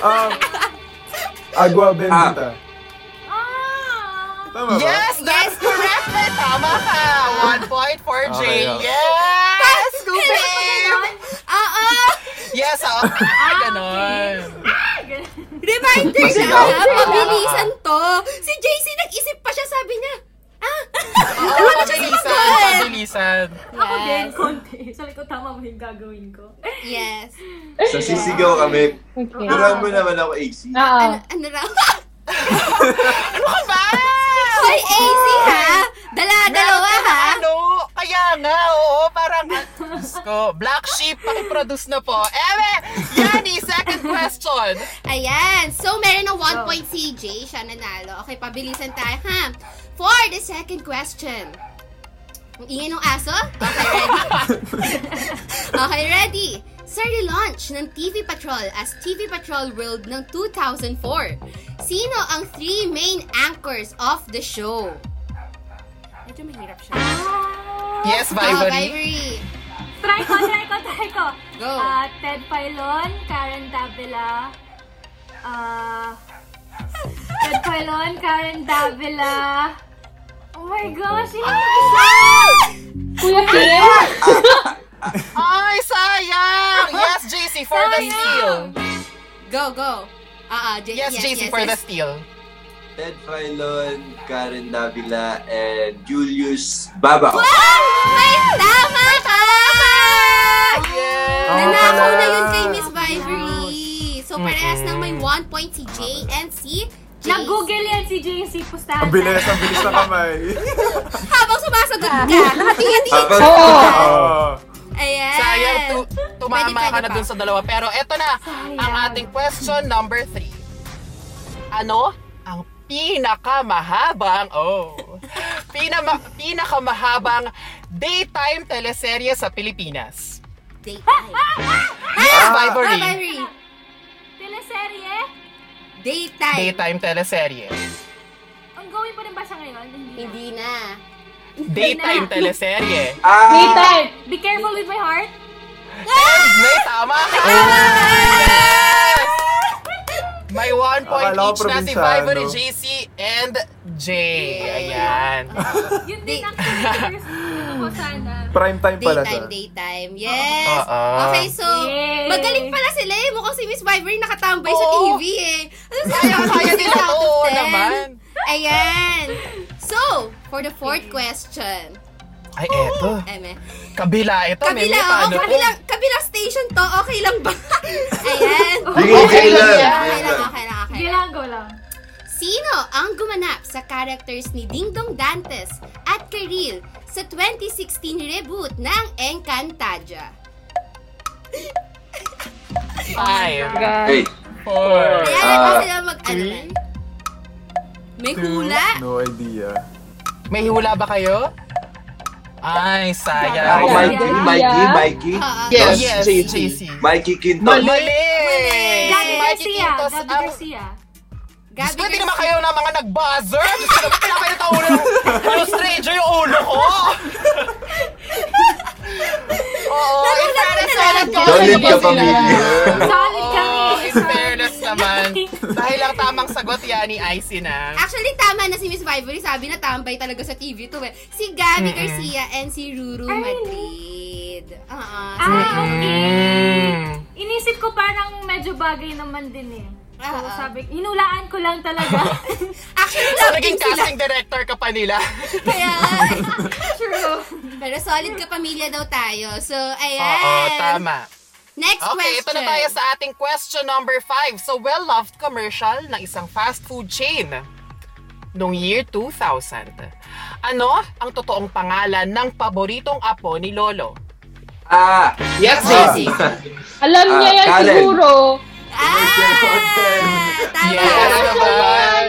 E: Um, Agua Bendita. Tama ba?
A: Yes, that's correct! Tama ka! One point for Jay.
E: Okay, okay.
A: Yes! Scooping!
B: Oo!
A: Yes, oh. Ah, *laughs* ganon.
B: Reminder na, pabilisan to. Si JC nag-isip pa siya, sabi niya. Ah!
A: Oo, *laughs* pabilisan, pabilisan.
F: Ako din,
B: Yes.
F: konti. Sabi ko, tama mo yung gagawin ko.
B: Yes.
G: Sa sisigaw kami.
H: Okay.
G: Mo naman ako, AC.
H: Oo.
B: Ano, ano raw?
A: Ano ka ba?
B: Hoy, AC ha? Dala-dalawa ha?
A: Ano? Kaya nga, oo, parang, Diyos ko, Black Sheep, pakiproduce na po. Eme, Yani, second question.
B: Ayan. So, meron ng 1 point si Jay. Siya nanalo. Okay, pabilisan tayo, ha? For the second question. Ang ingay ng aso? Okay, ready? *laughs* okay, ready? Sa relaunch ng TV Patrol as TV Patrol World ng 2004, sino ang three main anchors of the show? Medyo mahirap siya.
A: Yes,
B: Oh,
A: Vivory.
B: Vivory.
F: Try ko, try ko, try ko.
B: Go.
F: Ah, Ted Filon, Karen Davila, ah... Ted Filon, Karen Davila. Oh my gosh, sino yung isa?
H: Kuya Kim?
A: Ay, sayang! Yes, JC, for the steal.
B: Go, go. Ah, ah, J-
A: Yes, JC, for the steal.
G: Ted Filon, Karen Davila, and Julius Babao.
B: Ay, tama ka!
A: Yes!
B: Nanakaw na yun kay Miss Vivory. So, parehas nang may 1 point si J and si.
F: Nag-google yan si JC Pustahan.
E: Ang bilis, ang bilis na kamay. *laughs*
B: Habang sumasagot ka, *laughs* nakatingin-tingin ka.
E: Oo.
B: Ayan.
A: Sayang, tu- tumama
B: Pwede, pwede
A: ka na dun sa dalawa. Pero eto na, ang ating question number three. Ano ang pinakamahabang, oh, pinama, pinakamahabang daytime teleserye sa Pilipinas?
B: Daytime.
A: Yes,
B: Ah,
A: Vivory.
B: Vivory.
F: Teleserye?
B: Daytime.
A: Daytime teleserye.
F: Ongoing pa rin ba siya ngayon? Hindi. na.
B: Hindi na.
A: Daytime teleserye.
G: Ah!
H: Daytime!
F: Be careful with my heart.
A: And may tama ka!
B: Ah!
A: May one point
E: Akala ko
A: each na si
E: probinsyano.
A: Vivory, JC, and Jay. Ayan. *laughs*
F: Yun din ang first ano ko sana.
E: Prime time pala siya.
B: Daytime, daytime. Yes.
A: Oo.
B: Okay, so,
F: Yay.
B: magaling pala sila eh. Mukhang si Miss Viber nakatambay sa
A: Oo.
B: TV eh. Ano sa
A: Kaya kaya nila
B: out of
A: oo
B: 10?
A: naman.
B: Ayan. So, for the fourth question.
A: Ay, eto.
B: Eme.
A: Kabila ito.
B: Kabila,
A: Meme,
B: oh,
A: paano to?
B: kabilang, kabilang station to. Okay lang ba? *laughs* Ayan.
G: Sige,
A: Okay
G: okay
A: lang
G: lang.
A: yan.
B: Okay lang, okay lang, okay lang.
F: lang, lang.
B: Sino ang gumanap sa characters ni Ding Dong Dantes at Karil sa 2016 reboot ng Encantadia?
A: Five,
G: Hey,
A: four,
B: Ayan, uh, sila mag, ano
A: three,
B: man. May
E: Two,
B: hula?
E: No idea.
A: May hula ba kayo? Ay,
G: ako
A: sayang.
G: Mikey, Mikey, Mikey.
B: Oo.
A: Yes,
D: Yes,
A: JC.
D: JC.
G: Mikey Quinto.
A: Mali!
F: Gabi Garcia. Gabi. Garcia.
A: Diyos ko,
B: Gabi
A: hindi naman kayo na mga nag-buzzer. Diyos ko, naman kayo na ulo ng *laughs* ano, stranger yung ulo ko. *laughs* Oo, in fairness, solid ka.
G: Solid
A: Ano ba
G: ka, pamilya.
F: Solid kami.
A: Oo, in fairness naman. *laughs* Dahil ang tamang sagot yan ni Icy na.
B: Actually, tama na si Miss Vivory. Sabi na tambay talaga sa TV to eh. Si Gabi
A: Mm-mm.
B: Garcia and si Ruru. Madrid. Oo.
F: Ah, okay.
A: Mm.
F: Inisip ko parang medyo bagay naman din eh. So,
B: Ah, ah.
F: sabi, hinulaan ko lang talaga. *laughs* *laughs*
B: Actually,
A: So, naging
B: sila.
A: casting director ka pa nila. *laughs*
B: Kaya,
F: True.
B: pero solid ka pamilya daw tayo. So, ayan.
A: Oo, tama.
B: Next
A: Okay, ito
B: question.
A: na tayo sa ating question number 5. So, well-loved commercial ng isang fast food chain noong year 2000. Ano ang totoong pangalan ng paboritong apo ni Lolo?
G: Ah,
D: Yes,
G: ah.
D: JC. *laughs*
H: Alam niya
G: Ah,
H: yan
G: Karen.
H: siguro.
B: Ah! Tama.
A: Yes, naman.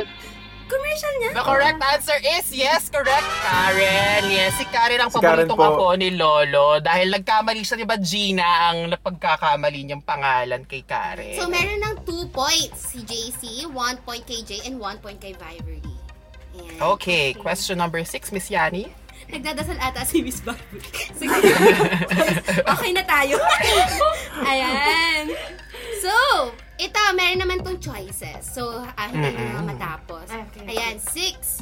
B: Commercial niya?
A: The correct answer is yes, correct, Karen. Yes, si Karen ang
E: Si Karen
A: paboritong
E: po.
A: apo ni Lolo dahil nagkamali siya, di ba, Gina, ang napagkakamali niyang pangalan kay Karen.
B: So, meron ng 2 points si JC, 1 point kay Jay, and 1 point kay Vivory. Ayan.
A: Okay, question number 6, Miss Yani.
B: Nagdadasal ata si Miss Barbie. *laughs* Sige. okay na tayo. *laughs* Ayan. So, ito, meron naman tong choices. So, ah, hindi na nga matapos.
F: Okay.
B: Ayan, six.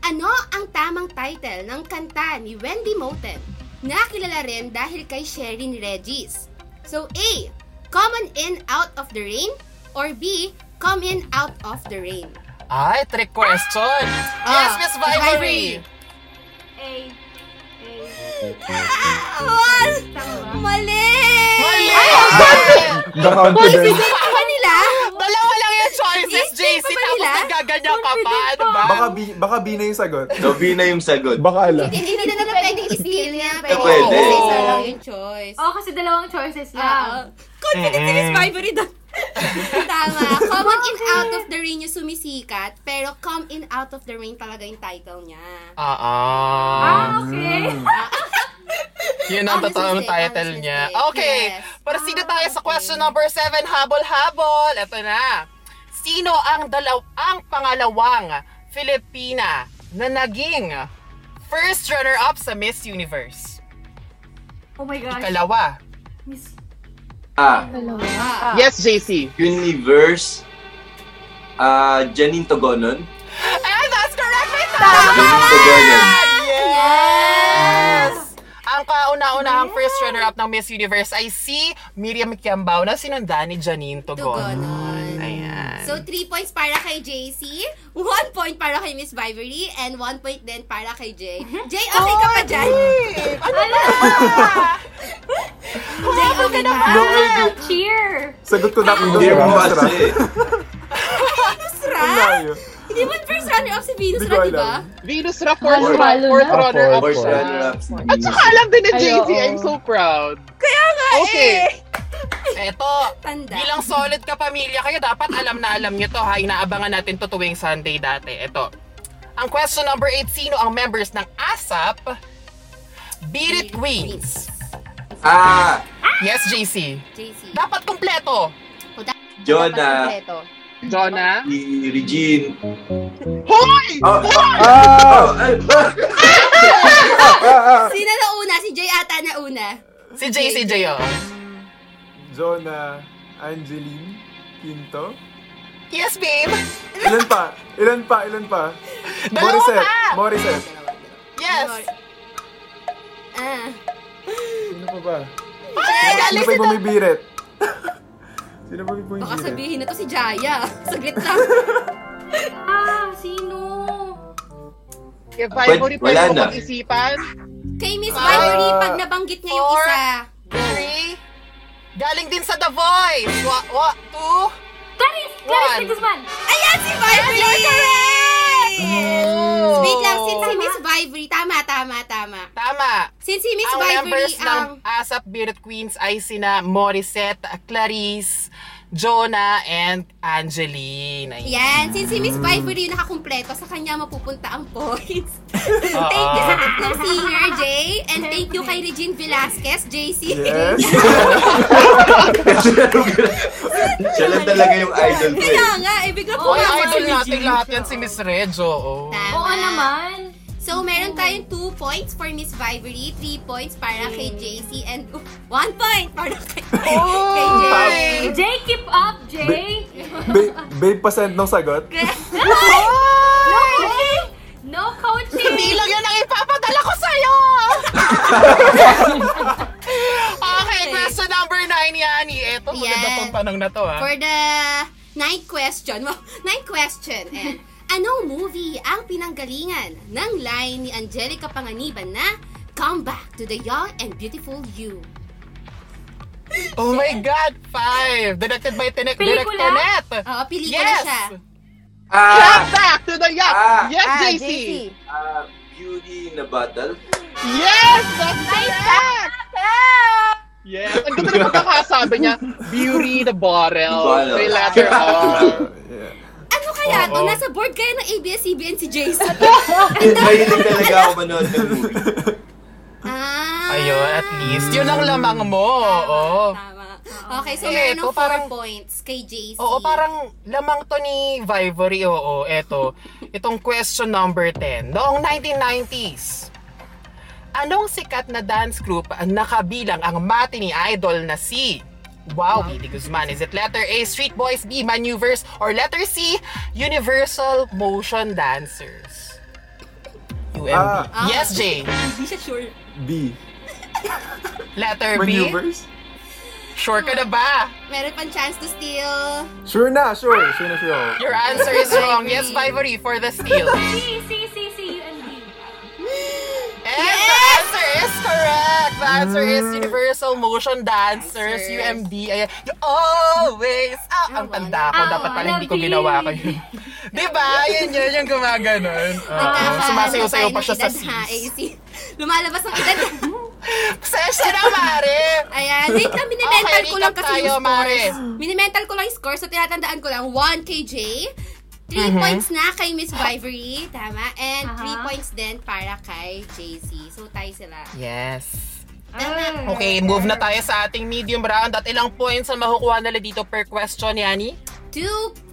B: Ano ang tamang title ng kanta ni Wendy Moten na kilala rin dahil kay Sherin Regis? So, A. Come on in out of the rain or B. Come in out of the rain.
A: Ay, trick question. yes, Miss Vivory.
F: A. A.
B: Ah,
F: ba?
B: mali!
A: Mali!
E: The confidence.
B: Ano nila?
A: Dalawa lang yung choices, JC.
B: pa
A: Tapos nagaganyan ka pa. Ano ba?
E: Baka B, baka B na yung sagot.
G: So, B na yung sagot.
E: Baka ala.
B: Hindi na nila pwedeng i-steal niya.
G: Eh, pwede.
B: Kasi isa lang yung choice.
F: Oo, kasi dalawang choices lang.
B: Confident si Miss
A: Mm-mm.
B: Vivory doon. *laughs* Tama. Come in out of the rain yung sumisikat, pero come in out of the rain talaga yung title niya.
A: Oo.
F: Ah, okay. *laughs* *laughs*
A: Yun ang totoong title niya. Okay,
B: Yes.
A: proceed tayo sa
B: okay.
A: question number 7. Habol-habol. Ito na. Sino ang dalaw ang pangalawang Filipina na naging first runner-up sa Miss Universe?
F: Oh my gosh.
A: Ikalawa.
F: Miss-
G: Ah,
B: Ah.
D: Yes, JC.
G: Universe. Ah, Janine Togonon.
A: And that's correct, may
G: Janine Togonon.
A: Yes! Ang kauna-unahang first runner-up ng Miss Universe ay si Miriam Kiambao na sinundan ni Janine Togon.
B: Tugonon.
A: Ayan.
B: So, 3 points para kay JC, 1 point para kay Miss Vivory, and 1 point din para kay Jay. Jay, okay ka pa dyan?
A: ano na? *laughs*
B: Jay, okay ka
E: idea.
F: Cheer!
E: Sagot ko na kung
G: Hindi mo
E: Ang layo.
B: Hindi mo first runner-up si Venus Ra, di ba?
D: Venus Ra, fourth,
H: Halo, halo
D: fourth
H: na.
D: runner up
G: First
D: siya.
G: runner-up.
D: At saka alam din JC,
H: oo.
D: I'm so proud.
B: Kaya nga
D: Okay.
B: eh!
A: Eto,
B: Tanda.
A: bilang solid ka pamilya kayo, dapat alam na alam nyo to ha. Inaabangan natin to tuwing Sunday dati. Eto, ang question number 8, sino ang members ng ASAP? Beat It Queens.
G: Ah,
A: Yes, JC.
B: JC.
A: Dapat kumpleto.
G: Jonah.
D: Jonah.
G: Si Regine.
D: Hoy!
G: Oh,
E: Ah!
G: oh. *laughs*
B: Sino na una? Si Jay ata na una.
A: Si JC J, oh.
E: Jonah Angeline Quinto.
A: Yes, babe!
E: Ilan pa? Ilan pa? Ilan pa?
A: Dalawa
E: Morissette.
A: pa!
E: Morissette.
A: Yes!
B: Ah.
E: Sino pa ba?
A: Ay,
E: Sino pa
A: si
E: yung bumibirit? Sino pa yung
B: Baka sabihin na to si Jaya. *laughs* Saglit lang. *laughs*
F: Ah, sino?
D: If Ivory
G: Wala
D: pwede mo
G: na.
D: mag-isipan,
B: Kay Miss
A: Ah,
B: Ivory, pag nabanggit niya yung
A: four.
B: isa.
A: Three. Galing din sa The Voice. What? What? Two?
F: Clarice!
A: One.
F: Clarice de Guzman!
B: Ayan si Ivory!
A: Oh.
B: Wait lang, since si Miss Ivory, tama, tama, tama.
A: Tama.
B: Since si Miss
A: Ang
B: Ivory
A: members ng
B: ang...
A: ASAP Bearded Queens ay sina Morissette, Clarice, Jonah, and Angeline. Ayan.
B: Yan, since si Miss Ivory yung nakakumpleto, sa kanya mapupunta ang points.
A: Oo. *laughs*
B: thank you sa tatlong singer, Jay. And thank you kay Regine Velasquez, JC.
E: Yes. *laughs*
G: Siya lang talaga yung idol ko eh.
B: Kaya nga, eh, bigla po
A: Oy, idol natin lahat yan si Miss Rejo. Oh.
B: Tama.
F: Oo naman.
B: So, meron tayong 2 points for Miss Vivory, 3 points para kay JC, and *laughs* 1 point para kay, *laughs* kay Jay.
F: Jay, keep up, Jay!
E: Babe, babe pasend ng sagot? *laughs*
F: No coaching! No coaching!
A: Hindi lang yan ang ipapadala ko sa'yo! okay, question number 9 yan. Ito, maganda
B: Yes.
A: tong tanong na to, ha?
B: For the ninth question, well, ninth question, and anong movie ang pinanggalingan ng line ni Angelica Panganiban na Come back to the young and beautiful you.
A: Oh my God! Five! Directed by Tinek
F: Pelikula?
A: Director Net!
B: Oo, pelikula
A: Yes!
B: siya.
G: Ah!
D: come back to the yacht!
G: Ah.
D: yes,
H: Ah,
D: JC!
H: JC.
G: Ah, Beauty in a Bottle?
D: Yes! That's correct! Yes! Ang ganda ng pagkakasabi niya, Beauty the Bottle.
G: Bottle.
D: May letter R. *laughs*
E: Yeah.
B: Ano kaya to? Nasa board kaya ng ABS-CBN si Jason. *laughs*
G: Mahilig talaga ako manood ng movie.
B: ah.
A: Ayun, at least. Yun ang lamang mo. Oo.
B: Tama. Okay, so
A: Eh,
B: meron
A: ito
B: ng 4
A: parang-
B: points kay JC.
A: Oo, parang lamang to ni Vivory. Oo, eto. Itong question number 10. Noong 1990s, anong sikat na dance group ang nakabilang ang matinee idol na si Wow, Billy Guzman. Is it letter A, Street Boys, B, Maneuvers, or letter C, Universal Motion Dancers? UMB.
E: Ah.
A: Yes, Jay.
B: Hindi siya sure.
E: B.
A: Letter B.
E: Maneuvers?
A: Sure ka na ba?
B: Meron pang chance to steal.
E: Sure na, sure. Sure na sure.
A: Your answer is wrong. Yes, Vivory, for the steal. *laughs*
F: C, C, C, C, U, N, D.
A: And the answer is correct. The answer is Universal Motion Dancers,
B: Dancers.
A: UMD. Ayan. You always... Ah, ang tanda ko.
F: Ah,
A: Dapat pala hindi ko ginawa ko yun. *laughs* Di ba? Yun yun yung gumaganon. Oo. Sumasayaw-sayaw pa siya sa sis.
B: AC. Lumalabas ang edad. *laughs*
A: Session na, Mare!
B: Ayan, wait lang, minimental
A: Okay,
B: ko lang
A: recap
B: kasi
A: tayo,
B: yung
A: Mare.
B: scores. Minimental ko lang yung scores, so tinatandaan ko lang 1 kay 3
A: Mhm.
B: points na kay Miss Vivory, tama? And 3
F: Aha.
B: points din para kay JC. So, tayo sila.
A: Yes.
B: Tama.
A: Okay, move na tayo sa ating medium round. At ilang points ang makukuha nila dito per question, Yani?
B: 2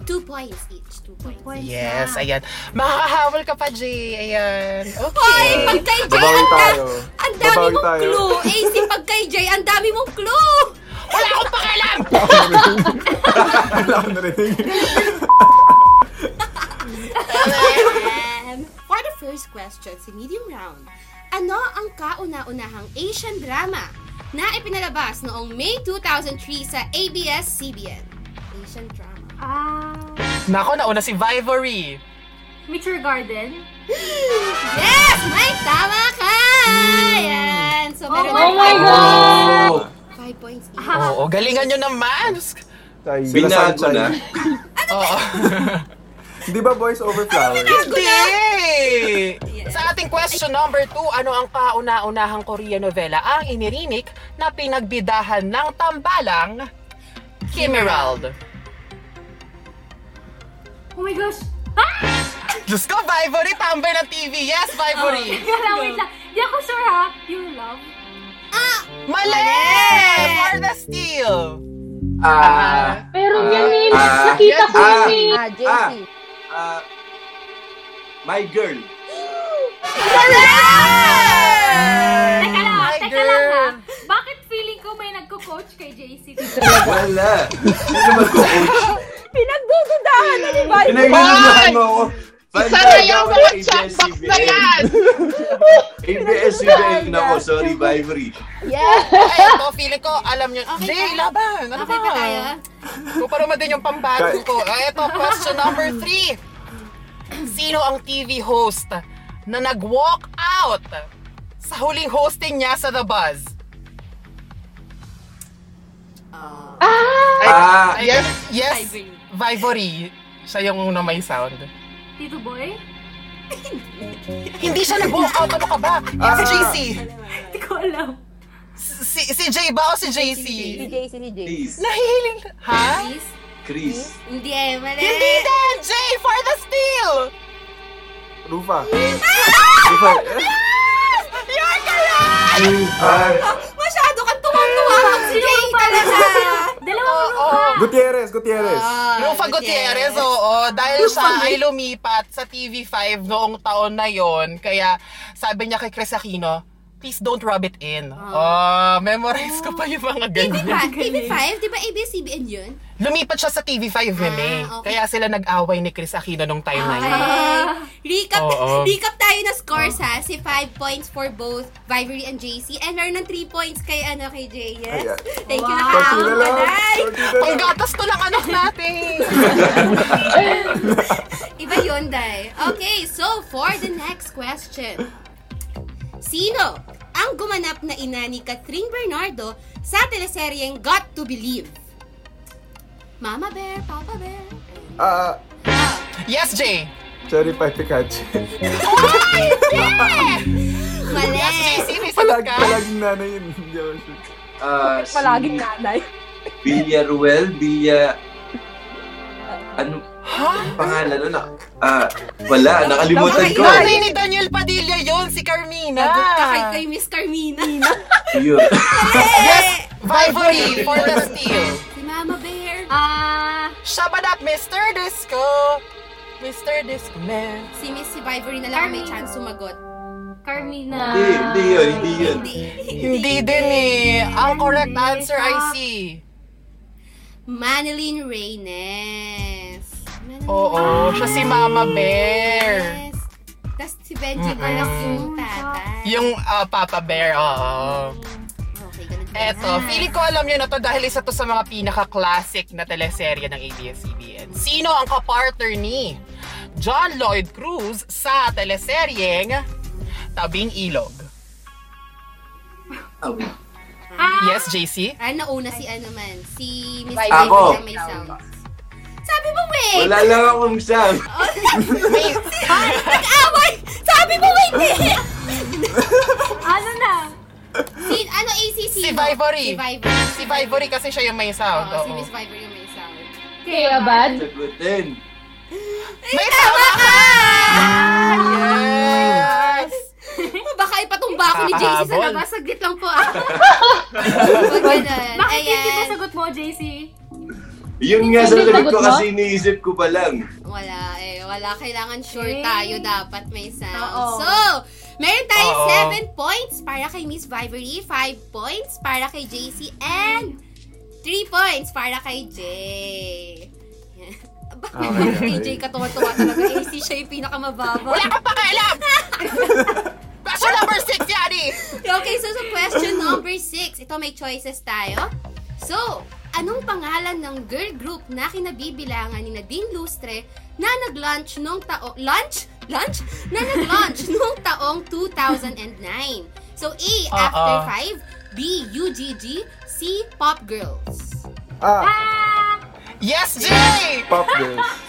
B: 2 points each. 2 points.
F: Points
A: Yes,
F: na.
A: ayan. Makakahawal ka pa, Jay. Ayan.
B: Hoy,
A: Okay.
B: pag kay Jay, ang, da-
E: tayo.
B: ang dami
E: Babawi
B: mong
E: tayo.
B: clue. AC, pag kay Jay, ang dami mong clue.
A: Wala akong pakialam!
E: Wala ko narinig. *laughs* *laughs*
B: For the first question, si medium round, ano ang kauna-unahang Asian drama na ipinalabas noong May 2003 sa ABS-CBN? Asian drama.
F: Ah,
A: Nako, nauna si Vivory.
F: Mature Garden. *gasps*
B: Yes! May tama ka! Yan! So, meron
F: Oh
B: na
F: my God!
B: points. Five points each.
A: Oo, galingan nyo naman.
E: Sila
G: Binago
E: Sunshine.
G: na. *laughs*
A: Oo. *laughs*
E: Di ba boys over flowers?
A: Hindi!
B: Yes.
A: Sa ating question number 2, ano ang kauna-unahang Korean novela ang inirinik na pinagbidahan ng tambalang Kim Emerald?
F: Oh my gosh!
A: Diyos ko, Vivory, tambay ng TV. Yes, Vivory!
F: Teka lang, wait lang. Di ako sure ha. Your love?
A: Mali! For the steal!
G: Ah,
F: Pero
G: Ah,
F: yan eh.
G: ah,
F: Nakita ko
G: ah,
F: yun eh.
H: Ah, JC.
G: Ah, My Girl.
F: Teka lang,
A: My
F: teka
A: girl.
F: lang ha. Bakit feeling ko may nagko-coach kay JC? *laughs*
G: Wala. Hindi naman ko coach.
H: Pinagdududahan na ni Viber.
G: Pinagdududahan mo ako.
D: Isa na yung mga chatbox na yan!
G: ABS-CBN na ako. Sorry, Vibery.
H: Yes!
A: Ay, ito, feeling ko, alam nyo.
B: Okay
A: Jay, laban. Ano
B: Okay
A: ba?
B: ba tayo?
A: Kupara mo din yung pambago ko. Ay, ito, question number three. Sino ang TV host na nag-walk out sa huling hosting niya sa The Buzz?
G: Ah!
A: Ay,
D: Yes.
A: Yes.
B: Ivory.
A: Vivory. Siya yung una may sound.
F: Tito Boy?
A: Hindi siya nag-walk out. Ano ka ba? Yes, JC.
F: Hindi ko alam.
A: Si, si Jay ba o si JC?
H: Si Jay, si Jay.
G: Chris.
A: Nahihiling. Ha?
B: Chris?
G: Chris.
B: Hindi eh, mali.
A: Hindi din! Jay for the steal!
E: Rufa. Rufa.
A: You're correct!
E: Ah,
B: Masyado kang tuwang-tuwa si Jay talaga.
F: Dalawa
A: Oo.
F: oh,
E: Gutierrez, Gutierrez.
B: Ah,
A: Rufa Gutierrez, oo. Dahil siya ay lumipat sa TV5 noong taon na yon, kaya sabi niya kay Chris Aquino, please don't rub it in. Oh, memorize ko pa yung mga
B: TV5,
A: ganyan.
B: TV5, di ba ABS-CBN yun?
A: Lumipat siya sa TV5, Meme.
B: Ah, okay.
A: Kaya sila nag-away ni Chris Aquino nung time na yun.
B: Okay. Recap,
A: Oo.
B: recap tayo na scores ha. Si 5 points for both Vivory and JC. And meron ng 3 points kay, ano, kay Jay. Yes?
E: Ayan.
B: Thank you
F: Wow.
B: na
E: Konti na lang. Konti na lang.
A: Panggatas to lang anak natin! *laughs*
B: Iba yun, Day. Okay, so for the next question. Sino ang gumanap na ina ni Catherine Bernardo sa teleseryeng Got to Believe? Mama Bear, Papa Bear.
E: Ah,
A: yes, Jay!
E: Cherry Pie Pikachu.
B: Mali.
A: Yes, may sagot
E: Palag,
A: ka?
E: palaging nanay yun. Hindi ako sure.
G: Ah, si
H: Palaging nanay.
G: Villaruel, Villa... *laughs* Ano
A: Ha?
G: ang pangalan nun? Ah, wala. Nakalimutan ko.
A: Nanay ni Daniel Padilla yon si Carmina!
B: Nagot ka kay, kay Miss Carmina.
G: Yun. *laughs*
A: Yes! Vivory for the steal!
B: si Mama Bear.
F: Ah,
A: Shabadat, Mr. Disco! Mr. Disco Man.
B: Si Miss si Vivory na lang ang may
F: Carmina.
B: chance sumagot.
F: Carmina.
G: Hindi, hindi yun, hindi yun.
B: Hindi.
A: Hindi din eh. Ang correct answer ay si...
B: Manilyn Reynes.
A: Oo, siya si Mama Bear.
B: Reynes. Tapos si Benji Balak yung tatay.
A: Yung ah, Papa Bear, oo.
B: Okay, ganun?
A: Eto, feeling ko alam nyo na to dahil isa to sa mga pinaka-classic na teleserye ng ABS-CBN. Sino ang kapartner ni John Lloyd Cruz sa teleseryeng Tabing Ilog? Yes, JC?
B: Ah, nauna si ano man, si Miss.
G: Ako.
B: na may sound. Sabi mo, wait!
G: Wala lang akong sound.
A: May,
B: Nag-away! Sabi mo, wait!
F: Ano na?
B: si, ano, ACC
A: Si? Vivory.
B: Si Vivory.
A: si Vivory kasi siya yung may sound.
B: Oo, si. Miss Vivory yung may sound.
H: Kaya bad?
G: Sagutin.
A: May tama ka! Yes!
B: Baka ipatumba ako ni JC sa
A: Nakahabol.
B: labas. Saglit lang po ah. *laughs* Huwag ganun.
F: Bakit hindi
B: Ayan.
F: mo sagot mo, JC?
G: Yun nga sa sagot ko kasi iniisip ko pa lang.
B: Wala eh. Wala. Kailangan sure
F: Okay.
B: tayo. Dapat may sound.
F: Oo.
B: So, meron tayong
A: Oo.
B: 7 points para kay Miss Vivory, 5 points para kay JC, and 3 points para kay Jay. *laughs* Yan. Bakit
E: Okay,
B: kay
E: okay.
B: Jay katuwa-tuwa talaga? AC siya yung pinakamababa.
A: Wala kang pakialam! *laughs* Question number 6, Yani!
B: Okay, so sa question number 6, ito may choices tayo. So, anong pangalan ng girl group na kinabibilangan ni Nadine Lustre na nag-launch nung taong... Lunch? Lunch? Na nag-launch *laughs* nung taong 2009. So, A, After
A: Oo.
B: 5, B, UGG, C, Pop Girls.
E: Ah,
A: Yes, Jay!
E: Pop Girls. *laughs*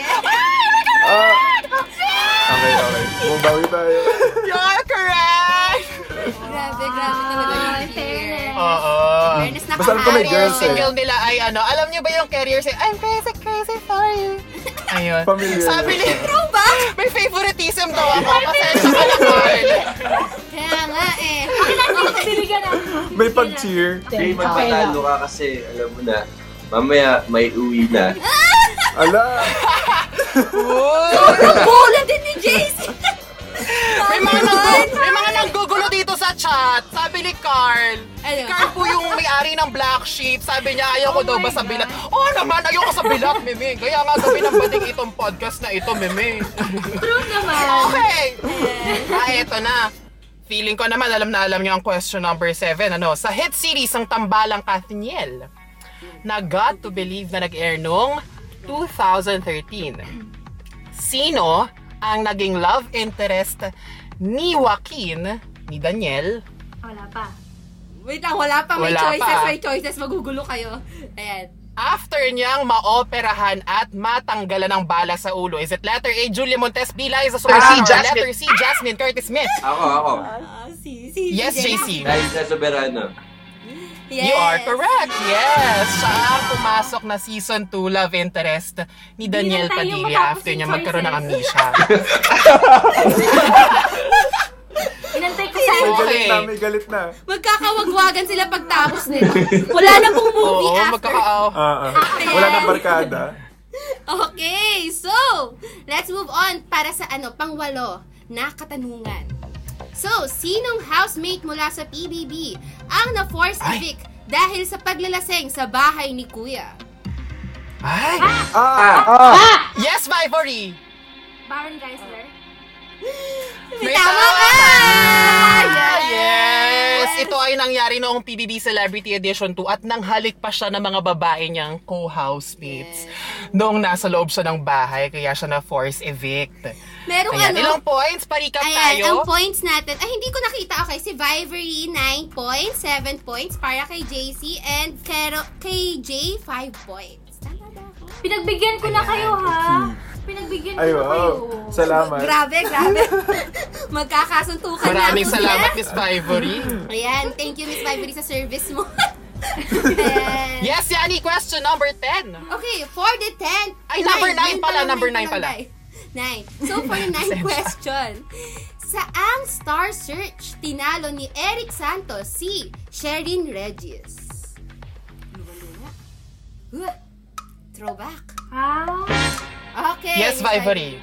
E: *laughs* Ah, okay, okay. Bumabawi tayo.
A: You're correct!
B: Grabe, grabe talaga yung year.
A: Oo.
B: Fairness,
E: Basta alam ko may girls eh.
A: Single nila ay ano, alam niyo ba yung carrier say, I'm crazy, crazy for you. Ayun.
E: Familiar.
A: Sabi ni,
B: Throwback?
A: may favoritism daw ako. Pasensya ka na, Carl.
B: Kaya nga eh.
F: Bili ka na.
E: May pag-cheer.
G: Hindi magpatalo ka kasi alam mo na, mamaya may uwi na. *laughs*
E: Ala! *laughs*
B: Sobrang bola din ni JC. *laughs*
A: May mga, nang, may mga nanggugulo dito sa chat. Sabi ni Carl.
B: Ano?
A: Carl po yung may-ari ng Black Sheep. Sabi niya, ayaw ko
F: Oh
A: daw
F: my
A: ba sa
F: God.
A: bilat? Oo naman, ayaw ko sa bilat, Mimi. Kaya nga gawin ng bading itong podcast na ito, Mimi.
F: True naman.
A: Okay. ah, eto na. Feeling ko naman, alam na alam niyo ang question number 7. Ano, sa hit series ang Tambalang Kathniel na Got to Believe na nag-air noong 2013. Sino ang naging love interest ni Joaquin, ni Daniel,
F: Wala pa.
B: Wait lang, wala pa. May
A: Wala
B: choices,
A: pa.
B: may choices. Magugulo kayo. Ayan.
A: after niyang maoperahan at matanggalan ng bala sa ulo? Is it letter A, Julia Montes B, Liza Soberano,
D: C,
A: or
D: Jasmine.
A: letter C, Jasmine Curtis Smith?
G: Ako, ako.
B: Ah, si, si,
A: Yes, JC.
G: Sa soberano.
B: Yes.
A: You are correct. Yes. Siya ang pumasok na season 2 love interest ni Daniel Padilla after niya magkaroon ng amnesia. *laughs*
F: Inantay ko
E: May
F: sa'yo.
A: Okay.
E: galit na, may galit na.
B: Magkakawagwagan sila pagtapos nito. Wala na pong movie
A: Oo,
B: after.
A: magkakaaw.
E: Ah, ah. Wala nang barkada.
B: Okay, so, let's move on para sa ano, pangwalo na katanungan. So, sinong housemate mula sa PBB ang na-force
A: Ay.
B: evict dahil sa paglalaseng sa bahay ni Kuya?
A: Ay!
E: Ah!
A: Yes, Vivory!
F: Baron Geisler.
A: May
B: Tama ka!
A: Ah, Yes! Ito ay nangyari noong PBB Celebrity Edition 2 at nanghalik pa siya ng mga babae niyang co-housemates noong nasa loob siya ng bahay kaya siya na-force evict.
B: Merong
A: Ayan,
B: ano,
A: ilang points? Parikap
B: Ayan,
A: tayo.
B: ang points natin. Ay, hindi ko nakita. Okay, si Vivory, 9 points. 7 points para kay JC. And kay, kay Jay, 5 points. Tama ba ako?
F: Pinagbigyan ko na kayo, ha? *laughs* Pinagbigyan ko
E: Ay,
F: na kayo.
E: wow. Salamat.
B: Grabe, grabe. *laughs* Magkakasuntukan na.
A: Maraming
B: ako
A: salamat. Miss Vivory.
B: Ayan, thank you, Miss Vivory, sa service mo. *laughs* And-
A: Yes, Yani, question number 10.
B: Okay, for the 10.
A: Ay, number
B: nine,
A: nine pala, number
B: nine
A: nine pala.
B: Nine. So, for the *laughs* ninth question. Saang Star Search tinalo ni Eric Santos si Sherin Regis? Huh. Throwback.
F: Ah,
B: Okay.
A: Yes, Vivory.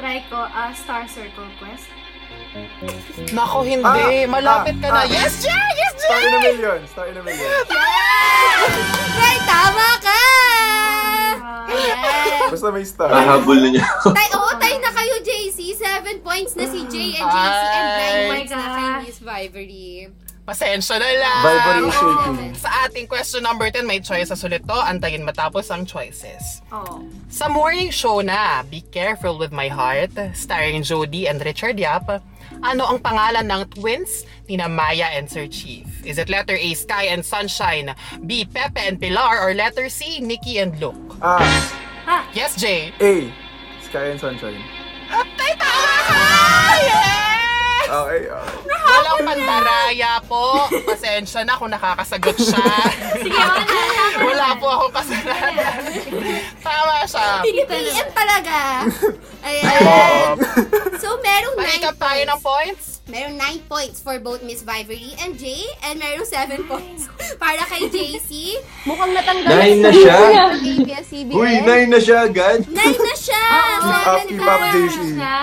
F: try ko, ah, Star Circle Quest.
A: Nako, hindi.
E: Ah,
A: Malapit ka na.
E: ah,
A: Yes, Jay! Yes, Jay!
E: Star in a million. Star in a million.
B: Right, tama ka! Ayan.
E: Basta may star.
G: Mahabol na niya. *laughs*
B: Tay, oh, tayo na kayo, JC. Seven points na si Jay and JC and nine
A: Ay.
B: points na kay. Miss Vivory.
A: Pasensya na lang.
E: Vivory is shaking.
A: Sa ating question number 10, may choices ulit to. Antayin matapos ang choices.
F: oh.
A: Sa morning show na, Be Careful With My Heart, starring Jody and Richard Yap, ano ang pangalan ng twins ni na Maya and Sir Chief? Is it letter A, Sky and Sunshine, B, Pepe and Pilar, or letter C, Nikki and Luke?
E: Ah,
A: Yes, Jay?
E: A. Sky and Sunshine.
A: Ay, tama ka! Yes!
E: Okay, okay.
A: Walang pandaraya po. Pasensya na kung nakakasagot siya. *laughs*
F: Sige, wala.
A: Wala po akong kasalanan. Tama siya.
B: PM talaga. Ayan. So, merong 9
A: Paikap tayo ng points.
B: Merong 9 points for both Miss Vivory and Jay. And merong 7 points para kay JC.
H: Mukhang natanggal
G: Nine na siya.
H: ABS-CBN.
G: Uy, nine na siya agad.
B: 9 na siya! *laughs* Seven
E: up,
B: points.
E: JC.
F: Siya.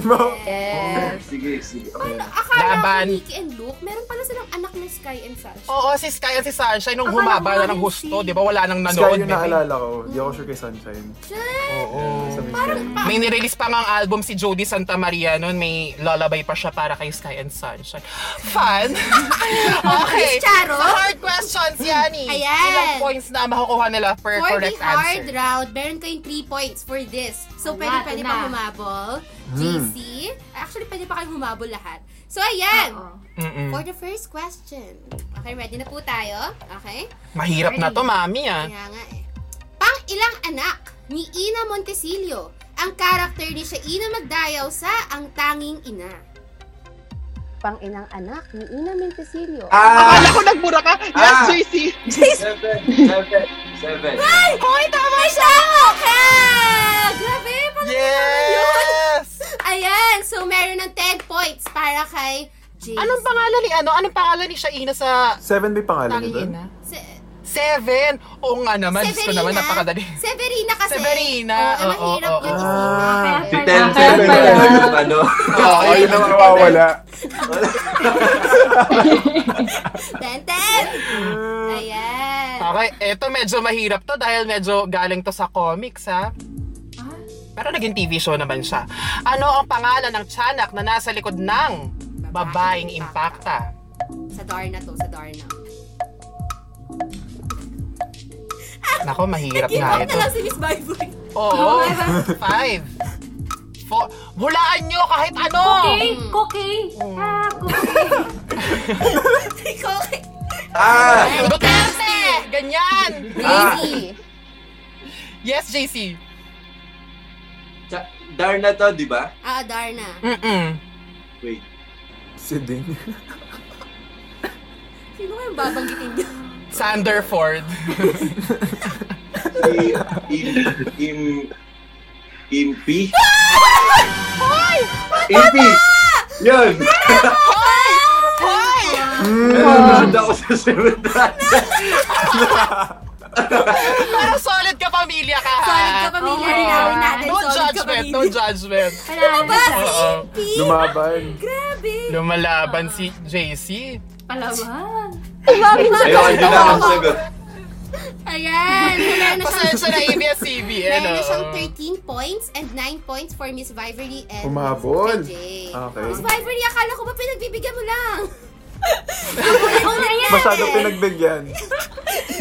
H: Yes.
G: Sige, sige. Okay.
B: Akala
A: Laban.
B: ko Nikki and Luke, meron pala silang anak na Sky and Sunshine.
A: Oo, si Sky at si Sunshine nung
F: Akala
A: humaba
F: ko
A: na ng
F: rin
A: husto,
F: si-
A: di ba? Wala nang
E: Sky
A: nanood.
E: yung
A: bebe.
E: naalala ko. Di ako sure kay Sunshine.
A: Oo.
E: Sabi Sky.
A: May nirelease pa nga ang album si Jody Santa Maria noon. May lullaby pa siya para kay Sky and Sunshine. Fun! *laughs* okay.
B: Miss Charo?
A: Sa hard questions, Yani.
B: Ayan.
A: Ilang points na makukuha nila per
B: For the
A: correct
B: hard
A: answer?
B: round, meron kayong 3 points for this. So, pwede, pwede
F: ito
B: pa
F: na.
B: humabol. JC. Actually, pwede pa kayong humabol lahat. So, ayan.
F: Oo.
A: Mm-mm.
B: For the first question. Okay, ready na po tayo? Okay?
A: Mahirap na to, mami ah.
B: Kaya nga eh. Pang ilang anak ni Ina Montesilio ang karakter ni Shaina Magdayaw sa Ang Tanging Ina?
H: Pang inang anak ni Ina Mentesilio.
G: Ah!
D: Akala ko nagbura ka. Yes,
G: Ah.
D: JC.
G: Seven. Seven. Seven.
B: Hoy, tama siya! ka! Grabe, parang
A: Yes! *laughs*
B: Ayan, so meron ng 10 points para kay JC.
A: Anong pangalan ni ano? Anong pangalan ni Shaina sa
E: Seven may pangalan
A: Tanging
E: doon?
A: Ina?
B: Se-
A: Seven! Oo nga naman, Diyos ko naman,
B: Severina.
A: napakadali.
B: Severina kasi.
A: Severina,
B: Oo,
A: oo,
B: mahirap
A: oo,
B: yun
A: oo.
B: isipin.
F: Kaya
G: Si
H: Kaya
G: na
H: pala.
G: yung ano.
A: Oo, yun
E: na
A: ang
E: mawawala. *laughs*
B: Ten, ten! Ayan.
A: Okay, eto medyo mahirap to dahil medyo galing to sa comics, ha? Pero naging TV show naman siya. Ano ang pangalan ng tiyanak na nasa likod ng babaeng impacta?
B: Sa Darna to, sa Darna.
A: Nako, mahirap
B: Give
A: nga
B: up
A: ito.
B: na lang si Miss Bible.
A: Oo, five. Four. Hulaan nyo kahit ano!
F: Cookie! Cookie! Ah, cookie! *laughs*
B: Ikaw,
G: Ah!
A: Duterte! Ganyan!
H: Crazy.
A: Yes, JC.
G: Sa- Darna to, di ba?
B: Ah, Darna.
A: Mm-mm.
G: Wait.
E: Si Ding.
B: Sino kayong babanggitin niyo?
A: Sanderford.
G: Si Im... Im... Impi? Impi! Yun!
A: Hoy!
G: Nanonood ako sa.
A: Pero solid ka pamilya ka, ha?
B: Solid ka pamilya
F: Oh
B: namin natin.
A: No
B: Solid
A: judgment, no judgment.
F: Panalo na siya.
A: Oo.
E: Lumaban.
B: Grabe.
A: Lumalaban si JC.
F: Palaban.
G: Ayoko, hindi na akong sagot.
B: Ayan. Meron na siyang,
A: Pasensya na ABS-CBN.
B: meron na siyang
A: oh.
B: 13 points and 9 points for Miss Vivery and. Miss KJ.
E: Okay.
B: Miss Vivery, akala ko ba pinagbibigyan mo lang?
F: Yan. *laughs*
E: Masyado pinagbigyan.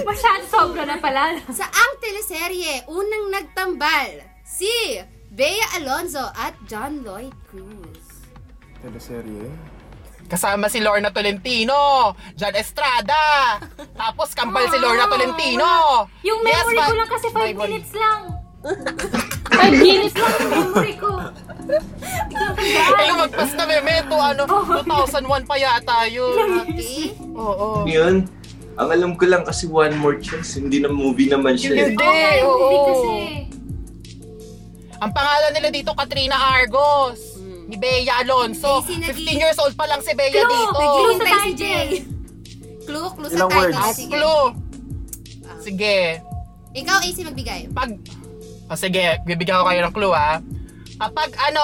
F: Masyado sobra na pala.
B: Sa ang teleserye, unang nagtambal, si Bea Alonzo at John Lloyd Cruz.
E: Teleserye.
A: Kasama si Lorna Tolentino, John Estrada. Tapos kampal si Lorna Tolentino.
F: Yung
A: Yes,
F: memory ko lang kasi 5
A: Bible.
F: minutes lang. 5 minutes lang yung memory ko. *laughs* Hindi.
A: Ay, lumagpas na Memeto, ano, 2001 pa yata yun.
B: Okay?
A: Oo.
G: Yun. Ang alam ko lang kasi One More Chance, hindi na movie naman siya. eh.
A: Hindi,
F: Okay,
A: oo.
F: movie kasi.
A: Ang pangalan nila dito, Katrina Argos. Ni Bea Alonso.
B: Si Nagi-
A: 15 years old pa lang si Bea
F: Clue,
A: dito.
F: Clue sa
B: si
F: title.
B: Jay. Clue, clue sa
E: Ilang
B: title.
E: words?
B: Sige.
A: Clue. Sige.
B: Ikaw, AC, magbigay.
A: Pag... O sige, bibigyan ko kayo ng clue ha. Kapag ano,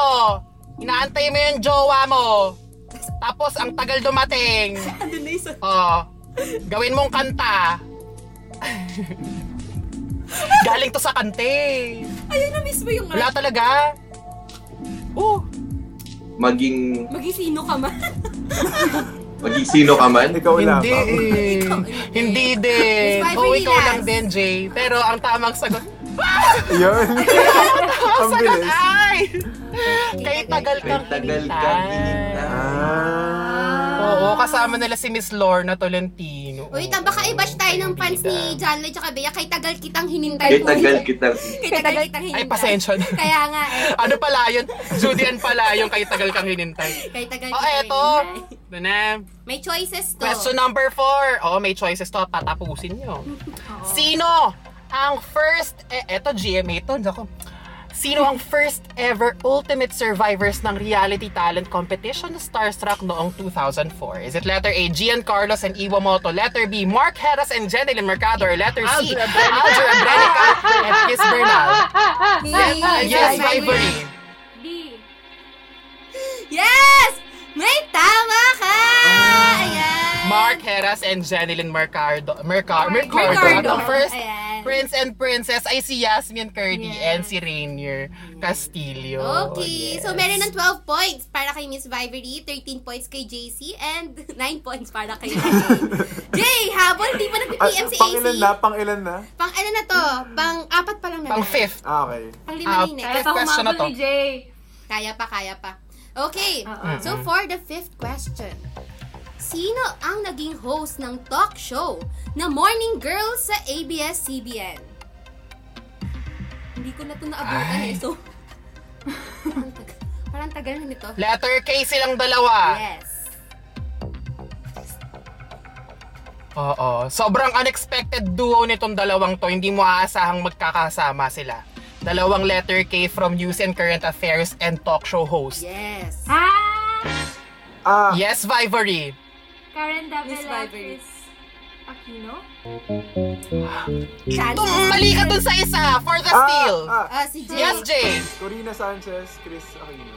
A: inaantay mo yung jowa mo, tapos ang tagal dumating, *laughs*
B: Ano na isa?
A: oh, gawin mong kanta. *laughs* Galing to sa kante.
B: Ayun na mismo yung
A: Wala talaga. Oh,
G: Maging,
B: Maging sino ka man. *laughs*
G: maging sino ka man.
E: Ikaw wala
A: hindi
E: pa.
A: eh. Hindi din. Oh,
B: Vibrey
A: ikaw lang din, Jay. Pero ang tamang sagot,
E: Yun. *laughs*
A: ang
E: bilis.
A: ay, kay tagal
G: Kay
A: kang
G: tagal kang hinintay.
E: Ah.
A: Oo, kasama nila si Miss Lorna Tolentino.
B: Uy, tamba ka i-bash tayo ng fans ni John Lloyd tsaka Bea. Kay tagal kitang hinintay.
G: Kay tagal kitang...
B: Kay tagal kitang hinintay.
A: Ay, pasensya na.
B: Kaya nga eh.
A: ano pala yun? Judian pala yung kay tagal kang hinintay.
B: Kay tagal
A: Oh,
B: kitang
A: eto.
B: hinintay.
A: Ito na.
B: May choices to.
A: Question number four. Oo, may choices to. Tatapusin nyo. *laughs* Sino ang first... Eh, eto, GMA to. Ako. Sino ang first ever Ultimate Survivors ng reality talent competition na Starstruck noong 2004? Is it letter A, Gian Carlos and Iwamoto? Letter B, Mark Heras and Jeneline Mercado? Or letter C, Alger Abrenica and Kiss Bernal?
B: Yes,
A: Yes, Ivory.
F: D.
B: Yes! May tama ka! Ayan.
A: Mark Heras and Jeneline Mercado. Mercado. Mercado.
B: Mercado.
A: At ang first
B: Ayan.
A: Prince and Princess ay si Yasmin Curdy
B: Yeah.
A: and si Rainier Castillo.
B: Okay, so
A: Yes.
B: meron ng 12 points para kay Miss Vivery, 13 points kay JC, and *laughs* 9 points para kay Jay. *laughs* Jay, habol, hindi pa
E: Ah,
B: nag-PM si
E: pang
B: AC.
E: ilan na? Pang ilan na?
B: Pang ano na to? Pang apat pa lang na.
A: Pang fifth.
E: Ah, okay.
B: Pang lima
A: Ah,
B: na yun eh.
F: Kaya
A: Fifth
F: pa
A: question na
F: humabol
A: to.
F: ni Jay.
B: Kaya pa, kaya pa. Okay,
F: Oo.
B: so for the fifth question. Sino ang naging host ng talk show na Morning Girl sa ABS-CBN? Hindi ko na ito naabutan eh, so... parang, *laughs* tagal, parang tagal na nito.
A: Letter K silang dalawa.
B: Yes.
A: Oo. Sobrang unexpected duo nitong dalawang to. Hindi mo aasahang magkakasama sila. Dalawang letter K from news and current affairs and talk show host.
B: Yes.
F: Ah!
E: Ah,
A: Yes, Vivory.
F: Karen
B: Miss
F: Davila.
B: Vivery.
F: is- Aquino?
A: Tum- mali ka dun sa isa, for the
E: Ah,
A: steal.
E: ah,
B: Ah, si Jay.
A: Yes, Jay.
E: Corina Sanchez, Chris Aquino.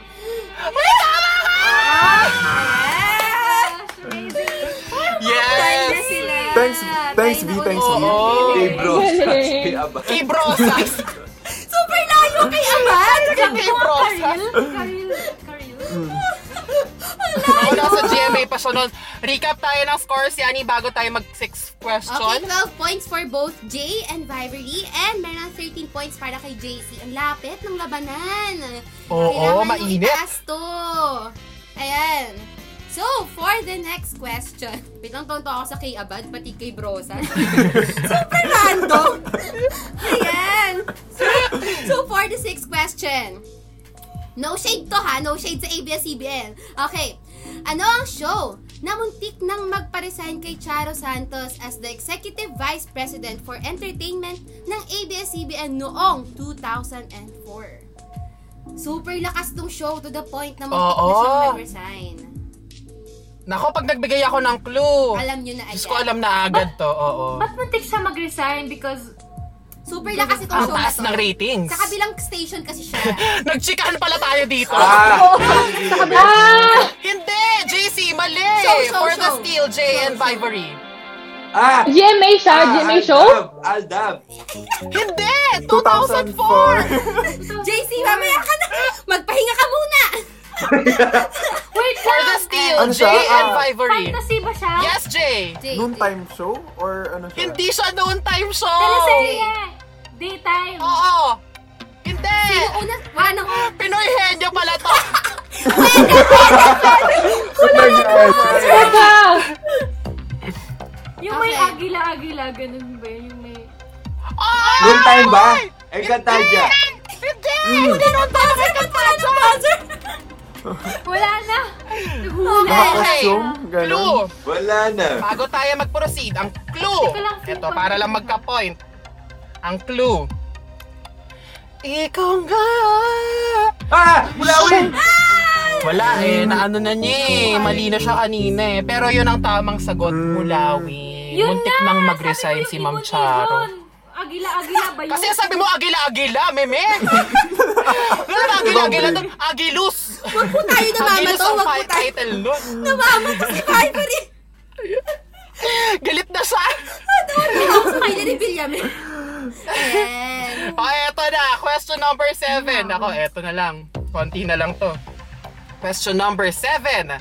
A: Yes!
B: sila.
E: Thanks, thanks V, thanks V.
A: Oo.
G: Bros. Kay Aba.
A: Kay Brosas.
B: Kay
A: Brosas. *laughs*
F: Karil? Karil?
A: Ako nasa GMA pa siya nun. Recap tayo ng scores, Yani, bago tayo mag-six
B: Okay,
A: question.
B: 12 points for both Jay and Vivery and meron 13 points para kay JC. Ang lapit ng labanan.
A: Oo,
B: Kailangan nyo
A: mainit.
B: itaas to. Ayan. So, for the next question. Wait lang, tonto ako sa kay Abad, pati kay Brosa. *laughs* Super random. Ayan. So, so, for the sixth question. No shade to ha, no shade sa ABS-CBN. Okay. Ano ang show na muntik nang magparesign kay Charo Santos as the Executive Vice President for Entertainment ng ABS-CBN noong 2004? Super lakas tong show to the point na muntik na
A: Oo.
B: siyang nag-resign.
A: Nako, pag nagbigay ako ng clue.
B: Alam nyo na agad.
A: Diyos ko, alam na agad to. Oo.
F: Ba't muntik siya mag-resign? Because
B: Super lakas itong
A: Ang
B: show na
A: taas
B: to.
A: ng ratings.
B: Sa kabilang station kasi siya. *laughs*
A: Nagchikahan pala tayo dito.
G: Ah! *laughs*
A: Hindi! JC, mali!
B: Show, show,
A: For the
B: show.
A: steal, Jay and Vivery.
G: Ah!
H: GMA siya, GMA show?
G: Aldab!
A: Hindi!
E: 2004.
A: 2004!
B: JC, mamaya ka na! Magpahinga ka muna! *laughs*
F: Wait
A: For the
F: lang!
A: steal,
E: Ano siya?
A: Jay and
E: Ah.
A: Vivery.
F: Fantasy ba siya?
A: Yes, Jay!
B: Jay,
E: Noon time show? Or ano siya?
A: Hindi siya noon time show!
F: Teleserye! Daytime!
A: Oo! Hindi!
B: Sino una? Ano?
A: Pinoy Henyo pala to! *laughs*
H: Teka!
F: Yung may
B: Okay.
F: agila-agila, ganun ba yun? Yung may...
A: Oh!
G: Noon time ba? Encantadia!
A: Hindi!
B: Hindi naman buzzer! Ba't wala
F: na!
E: Costume? Ganun?
A: Clue!
G: Wala na.
A: Bago tayo mag-proceed, ang clue!
F: Teka lang, feel
A: Ito, para lang magka-point. Ang clue. Ikaw nga!
G: Ah! Mulawin!
A: Wala eh, naano na niya eh. Mali na siya kanina eh. Pero yun ang tamang sagot, Mulawi.
F: Yun
A: Muntik
F: na!
A: nang mag-resign
F: Sabi
A: si Ma'am
F: ibon-ibon.
A: Charo.
F: Agila-agila ba yun?
A: Kasi sabi mo agila-agila, meme. *laughs* Ano ba agila-agila doon? Agilus.
B: Huwag po tayo namama
A: Agilus
B: to.
A: ang
B: Huwag po tayo
A: title nun.
B: namama to si Vibery. *laughs*
A: Galit na siya.
B: Ako sa kanya ni Villame. Ayan.
A: O, eto na. Question number seven. Ako, eto na lang. Konti na lang to. Question number seven.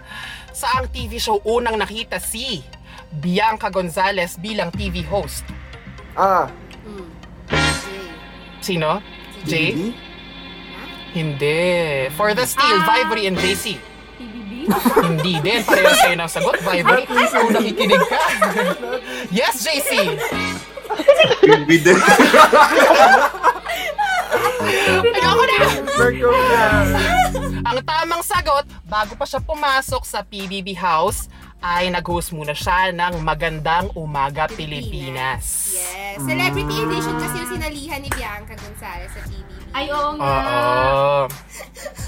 A: Saang TV show unang nakita si Bianca Gonzalez bilang TV host?
E: Ah.
A: Sino? Jay? Hindi. For the steal,
F: Ah.
A: And JC.
F: TVB?
A: Hindi din. Pareho sa'yo ng sagot, Vivery. Kung nakikinig ka. yes, JC.
G: Bidel. *laughs*
A: Ayoko na.
E: Merco na.
A: Ang tamang sagot, bago pa siya pumasok sa PBB House, ay nag-host muna siya ng Magandang Umaga Pilipinas.
B: Yes. Celebrity edition kasi yung sinalihan ni Bianca Gonzalez sa TVB.
F: Ay, oo nga.
A: Oo.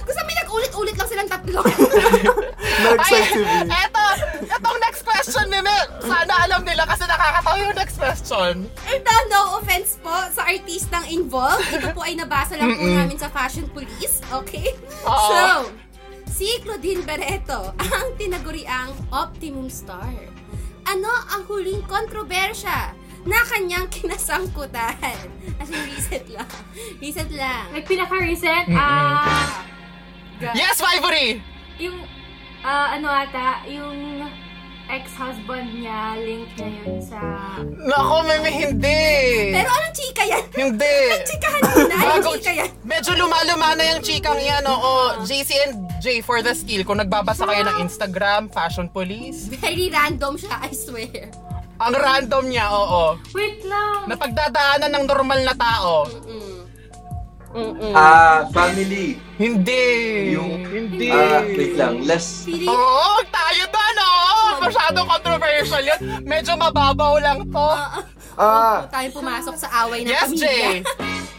B: Gusto may nag-ulit-ulit lang silang tatlo. *laughs*
E: V.
A: Eto, etong next question, Mimi. Sana alam nila kasi nakakatawa yung next question.
B: Ito, no offense po sa artistang involved. Ito po ay nabasa lang po namin sa Fashion Police. Okay?
A: Oo.
B: So, si Claudine Barreto ang tinaguriang Optimum Star. Ano ang huling kontrobersya na kanyang kinasangkutan? *laughs* As in, recent lang. Recent lang.
F: Like, pinaka-recent, ah, ga-
A: Yes, Vivery!
F: yung, ah, ano ata, yung ex-husband niya, link niya yun sa...
A: Nako, Mimi, hindi.
B: Pero anong chika yan?
A: Hindi. *laughs*
B: Chikahan muna. Anong
A: Bago,
B: chika yan?
A: medyo lumaluma na yung chikang yan, oo. JC and J for the skill. Kung nagbabasa kayo ng Instagram, Fashion Police.
B: Very random siya, I swear.
A: Ang random niya, oo.
F: Wait lang!
A: Na pagdadaanan ng normal na tao.
B: Mm.
G: Ah, family.
A: Hindi.
G: Yung-
A: Hindi.
G: Ah, wait lang. Less.
B: Feeling,
A: Oo, tayo doon, oo. Masyadong controversial yan. Medyo mababaw lang to.
E: Ah,
B: tayo pumasok sa away ng
A: Yes,
B: pamilya.
A: Jay.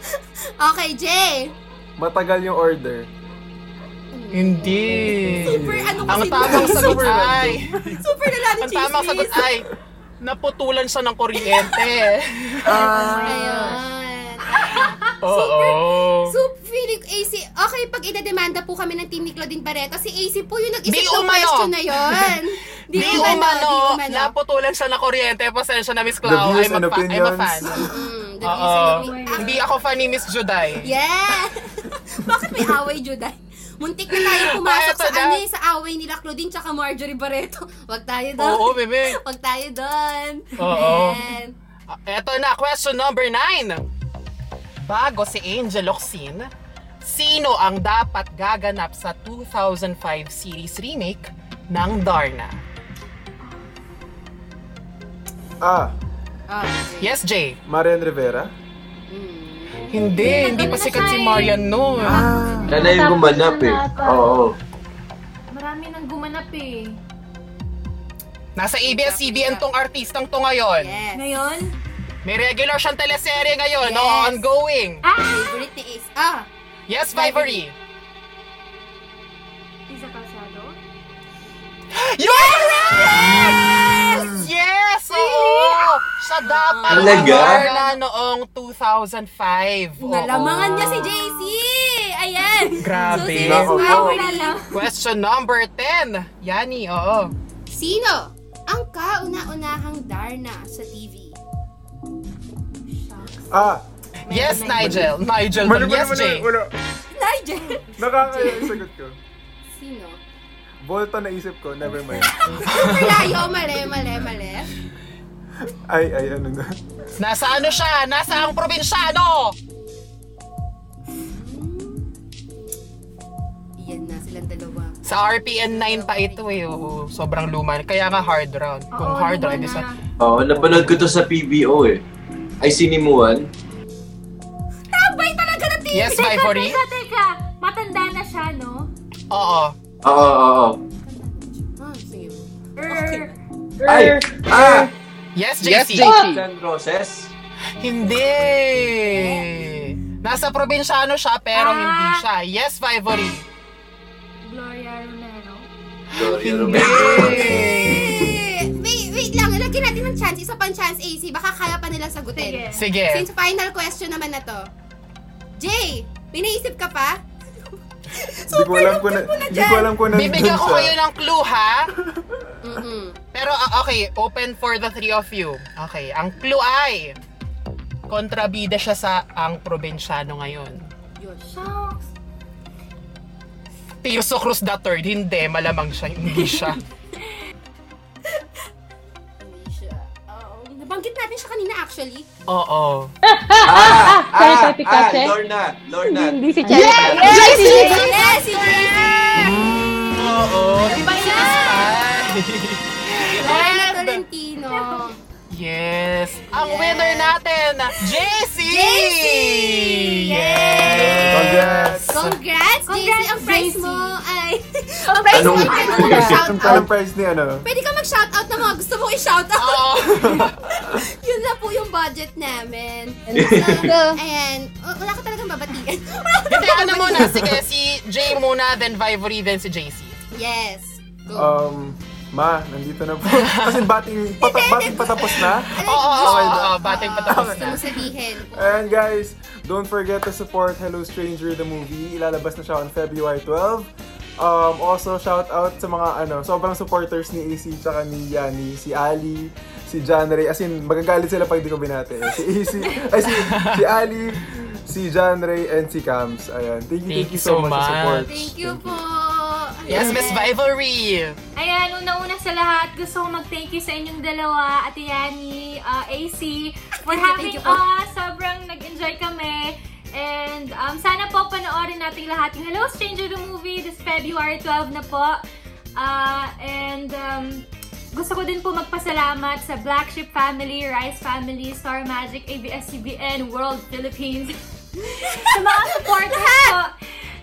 A: *laughs*
B: okay, Jay.
E: matagal yung order.
A: Hindi.
B: Super ano kasi
A: Ang tamang
B: super-
A: sagot ay...
B: Super nala ni
A: Ang tamang sagot
B: Chismis.
A: ay... naputulan siya ng kuryente.
B: Ayun.
A: Oo.
B: So, feeling AC, okay, pag idedemanda po kami ng team ni Claudine Barreto, si AC po yung nag-isip
A: Di
B: ng
A: umano.
B: question na yon.
A: Di umano, naputulan siya ng kuryente. Pasensya na, Miss Clau.
E: views
A: I'm,
E: and
A: a fa- I'm a
E: opinions.
A: fan.
B: Mm, the
A: Oo.
B: and. Ah,
A: Hindi ako fan ni Miss Juday.
B: Yeah! *laughs* Bakit may away, Juday? Muntik na tayo *laughs* pumasok
A: eto
B: sa ano eh, sa away nila Claudine tsaka Marjorie Barreto. *laughs* Wag tayo doon.
A: Oo, bebe. *laughs*
B: Wag tayo doon.
A: Oo.
B: Ayan.
A: Ah, Eto na, question number 9. Bago si Angel Locsin, sino ang dapat gaganap sa 2005 series remake ng Darna?
E: Ah,
B: Ah,
A: Yes, Jay?
E: Marian Rivera?
A: Hindi, hindi pa sikat si Marian noon.
G: Siya na yung gumanap eh. Oo.
F: Marami nang gumanap eh.
A: Nasa ABS-CBN tong artistang to ngayon.
B: yes.
F: Ngayon?
A: May regular siyang teleserye ngayon, no?
B: Yes.
A: ongoing.
B: Favorite ni Ace. Ah,
A: Yes, Vivory.
F: Isa Calzado?
A: You're correct! Yes! Oo! Siya dapat
G: Talaga?
A: Darna noong 2005. Oo.
B: nalamangan niya si JC! Ayan!
A: Grabe.
B: So, si Miss
E: Nako.
B: Maury,
A: Question number 10. Yani, oo.
B: Sino ang kauna-unahang Darna sa TV?
E: Ah,
A: Yes, Nigel. Nigel. Yes, Jay.
E: wala.
B: Nigel!
E: Nakakaya yung sagot ko.
B: Sino?
E: Volta na isip ko, never mind. *laughs*
B: Malayo, mali, mali, mali.
E: Ay, ay, ano na.
A: Nasa ano siya? Nasa ang probinsyano?
B: Iyan na silang dalawa.
A: Sa RPN 9 pa ito eh. Oo, sobrang luma. Kaya nga hard round. Kung
F: Oo,
A: hard
F: luma
A: round,
F: na.
A: isa.
G: Oo, napanood ko to sa PBO eh. Ay, sinimuan.
B: Tabay talaga ng TV!
A: Yes, Vivory?
F: Teka, teka! Matanda na siya, no?
A: Oo.
G: Oo, oo, oo.
B: Ah, sige.
F: Er,
G: Ay! Ah!
A: Yes,
D: Yes,
A: JC.
D: JC.
G: San Roses?
A: Hindi. Nasa probinsyano siya pero
F: Ah.
A: hindi siya. Yes, Vivory.
F: Gloria Romero.
G: Gloria
A: Hindi.
G: Romero. *laughs*
B: Wait, wait lang. Lagyan natin ng chance. Isa pang chance, AC. Baka kaya pa nila sagutin.
F: Sige.
A: Sige.
B: Since final question naman na to. Jay, may naisip ka pa?
E: Hindi ko alam kung na, hindi ko alam kung nandun
A: Bibigyan ko kayo ng clue, ha?
B: Mm-mm.
A: Pero ah, okay, open for the three of you. Okay, ang clue ay kontrabida siya sa ang probinsyano ngayon.
F: Shucks.
A: Tirso Cruz the Third, hindi, malamang siya, hindi siya. *laughs* *laughs*
B: Hindi siya. Oh, nabanggit natin siya kanina actually.
A: Oo.
G: Ah!
H: Sorry,
G: Ah!
H: Pepe
G: Ah!
H: Case.
G: Lorna! Lorna!
H: Hindi si Cherry.
B: Yes, si JC! Yes, si JC!
A: Oo. Diba
B: Lorna Tolentino.
A: Yes. Ang winner natin, JC!
B: JC!
A: Yes!
E: Congrats!
B: Congrats, JC!
F: Congrats,
B: Ang prize
F: JC.
B: mo ay... *laughs* Ang prize mo
G: Anong-
B: ay pwede mag-shoutout.
E: Ang parang *laughs* price ni ano.
B: Pwede ka mag-shoutout na mga gusto mo i-shoutout.
A: Oo. *laughs* *laughs*
B: Yun na po yung budget namin. *laughs*
I: So,
B: Ayan. Wala ka talagang babatiin.
A: Hindi, ano muna, sige, si Jay muna, then Vivory, then si JC.
B: yes. Go.
E: Um, ma, nandito na po. *laughs* Kasi bating, pata, bating patapos na.
A: Oo, oo, oo, oo, bating patapos
B: gusto
A: na.
B: mo sabihin?
E: And guys, don't forget to support Hello Stranger the movie. Ilalabas na siya on February 12. Um, also, shout out sa mga ano, sobrang supporters ni AC tsaka ni Yani, si Ali, si John Ray. As in, magagalit sila pag di ko binate. Si *laughs* AC, ay si, si Ali, si John Ray, and si Cams. Ayan. Thank you, thank, you so, much, sa support.
B: Thank you po.
A: Yes, Miss Vivory!
F: Ayan, una-una sa lahat, gusto ko mag-thank you sa inyong dalawa, Ate Yani, uh, AC, for having
B: thank you po.
F: us. Sobrang nag-enjoy kami. And um, sana po panoorin natin lahat yung Hello Stranger the Movie this February 12 na po. Uh, and um, gusto ko din po magpasalamat sa Black Sheep Family, Rice Family, Star Magic, ABS-CBN, World Philippines. *laughs* sa mga supporters po.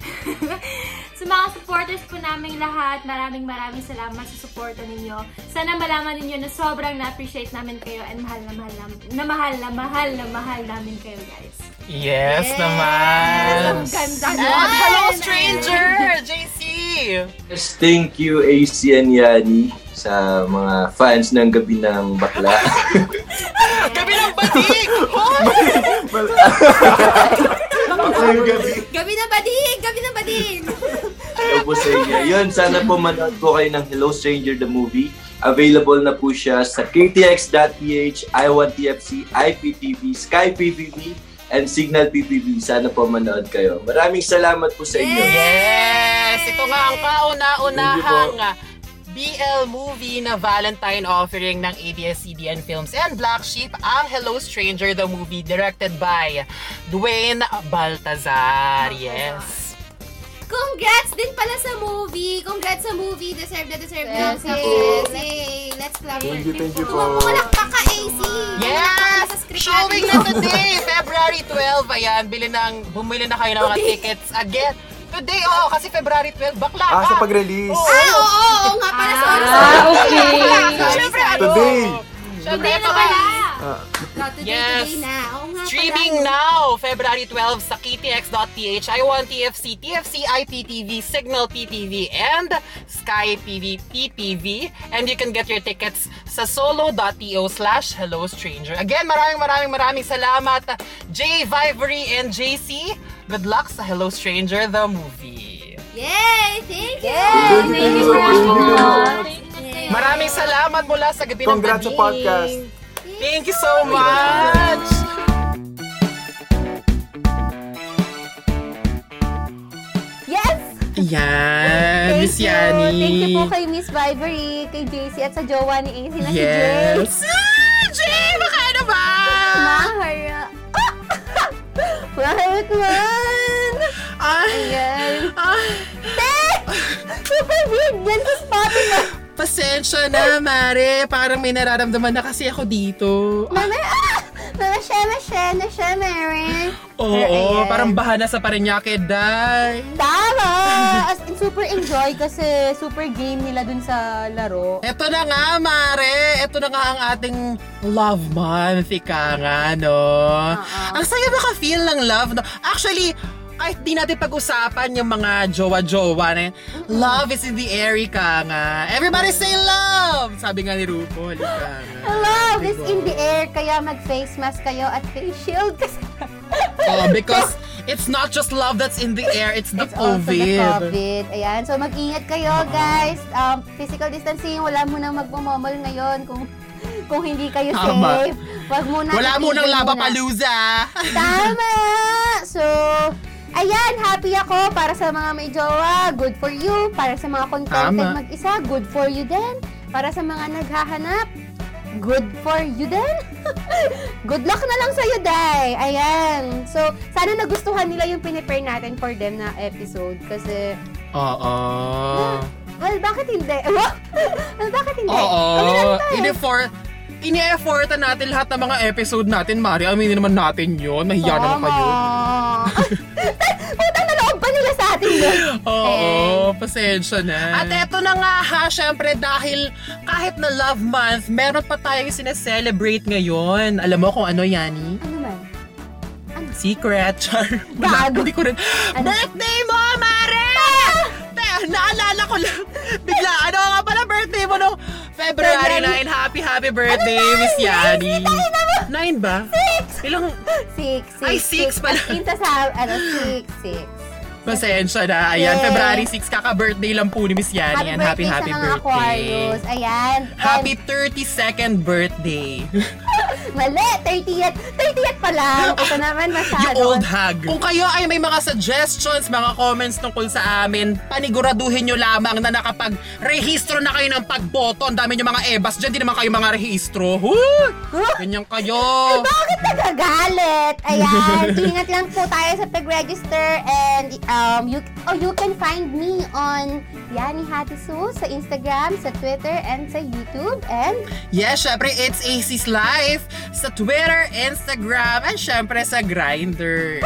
F: *laughs* sa mga supporters po namin lahat, maraming maraming salamat sa suporta ninyo. Sana malaman ninyo na sobrang na-appreciate namin kayo and mahal na mahal na, na mahal na mahal na mahal namin kayo guys.
A: Yes,
B: Yes.
A: naman!
B: Ang ganda
A: And
B: nun.
A: hello, stranger! JC!
G: Yes, thank you, AC and Yani, sa mga fans ng Gabi ng Bakla. *laughs*
A: Gabi ng batik! *laughs*
G: Baklang Gabi.
H: Gabi na bading! Gabi na bading!
G: Hello po sa inyo. Yun, sana po manood po kayo ng Hello Stranger the Movie. Available na po siya sa ktx.ph, i1TFC, IPTV, Sky PPV, and Signal PPV. Sana po manood kayo. Maraming salamat po sa inyo.
A: Yes! Ito nga ang kauna-unahang BL movie na Valentine offering ng ABS-CBN Films and Black Sheep, ang Hello Stranger, the movie directed by Dwayne Baltazar. Yes.
H: Congrats din pala sa movie! Congrats sa movie! Deserve na deserve na!
B: Yes,
H: Yes,
B: yes.
H: Let's clap
E: Thank you, thank you po.
H: Pumalakpak ka, AC!
A: Yes! Showing na today, February 12. Ayan, bili ng, bumili na kayo ng mga tickets again. Today, oo, kasi February 12, bakla
E: Ah,
A: ka.
E: sa pag-release.
A: Oo.
H: Ah, oo, oo, oo nga pala. Sorry,
B: Ah,
H: sorry.
B: okay.
H: Sorry,
A: Siyempre, ano?
E: Today.
A: Siyempre,
H: Today na pala.
E: Ah,
H: today,
A: Yes.
H: today na. Oo nga
A: Streaming
H: pala.
A: now, February 12 sa ktx.ph, i1 TFC, TFC IPTV, Signal PTV, and Sky PV, PPV. And you can get your tickets sa solo.to slash hello stranger. Again, maraming maraming maraming salamat, Jay, Vivery, and JC. Good luck sa Hello Stranger, the movie.
H: Yay! Thank you!
E: Thank you, thank you so much.
H: Yay.
A: Maraming salamat mula sa gabi ng
E: Congrats sa podcast.
A: Thank you so much!
B: Yes!
A: Ayan, Miss
B: Thank you.
A: Yani.
B: Thank you po kay Miss Vivery, kay JC at sa jowa ni AC na si Jay.
A: Yes! Ah, Jay, baka ano ba?
B: Mahara. *laughs* Ah! Mahart man!
A: Ay,
B: Ayan.
A: ay,
B: Te! *laughs* Super weird yan sa Spotify.
A: Pasensya na, Mare. Parang may nararamdaman na kasi ako dito.
B: Mama, ah! Mama, siya, ma, siya, na siya, Mary.
A: Oo,
B: Ayan.
A: parang bahana sa Parañaque, Day.
B: Tama! As in, super enjoy kasi super game nila dun sa laro.
A: Eto na nga, Mare. Eto na nga ang ating love month, ika nga, no? Ang saya maka-feel ng love, no? Actually, kahit di natin pag-usapan yung mga jowa-jowa na love is in the air, ika nga. Everybody say love! Sabi nga ni RuPaul, ika nga.
B: Love is
A: Diba?
B: in the air, kaya mag-face mask kayo at face shield kasi *laughs*
A: Oh, because it's not just love that's in the air, it's the
B: it's also the
A: COVID.
B: COVID. Ayan, so mag-ingat kayo, guys. Um, physical distancing, wala munang magmamomol ngayon kung *laughs* kung hindi kayo
A: Tama.
B: safe. Wag muna.
A: Wala mo
B: itigil
A: ng
B: muna.
A: labapalooza. *laughs*
B: Tama! So, ayan, happy ako para sa mga may jowa, good for you. Para sa mga contented
A: Tama.
B: mag-isa, good for you din. Para sa mga naghahanap, good for you din. *laughs* good luck na lang sa'yo, Day. Ayan. So, sana nagustuhan nila yung pinipare natin for them na episode. Kasi,
A: Oo.
B: well, bakit hindi? *laughs* well, bakit hindi?
A: Oo.
B: Kami lang tayo.
A: Ini-effort, ini-effortan natin lahat ng mga episode natin, Mari. Aminin naman natin yun. Mahiya naman kayo. *laughs*
B: Utang na loob pa nila sa atin yun. *laughs*
A: Oo, pasensya na. At eto na nga ha, syempre dahil kahit na love month, meron pa tayong sineselebrate ngayon. Alam mo kung ano, Yani?
B: Ano man?
A: Secret, *laughs* char. Wala, hindi ko rin.
B: Ano?
A: Birthday mo, Mare! Te, naalala ko lang. Bigla, ano nga pala birthday mo nung February
B: February.
A: 9. Happy, happy birthday,
B: Ano,
A: Miss
B: nine?
A: Yani.
B: Nine ba? Six!
A: Ilang,
B: Six, six.
A: Ay, six pala.
B: As in, tas sa, ano, six, six.
A: Pasensya na. Ayan,
B: Yes.
A: February 6, kaka-birthday lang po ni Miss Yani.
B: Happy
A: And
B: birthday
A: happy, happy
B: sa mga
A: birthday.
B: Aquarius. *laughs* Ayan. And-
A: Happy 32nd birthday.
B: Mali, 30th. 30th pa lang. Ito naman
A: you
B: masyado.
A: old hag. Kung kayo ay may mga suggestions, mga comments tungkol sa amin, paniguraduhin nyo lamang na nakapag-rehistro na kayo ng pagboto. Ang dami nyo mga ebas dyan, di naman kayo mga rehistro.
B: Huh!
A: Ganyan kayo.
B: Eh, bakit nagagalit? Ayan, *laughs* ingat lang po tayo sa pag-register and um, you, oh, you can find me on Yani Hatisu sa Instagram, sa Twitter, and sa YouTube. And
A: Yes, syempre, it's AC's Life sa Twitter, Instagram, and syempre sa Grindr.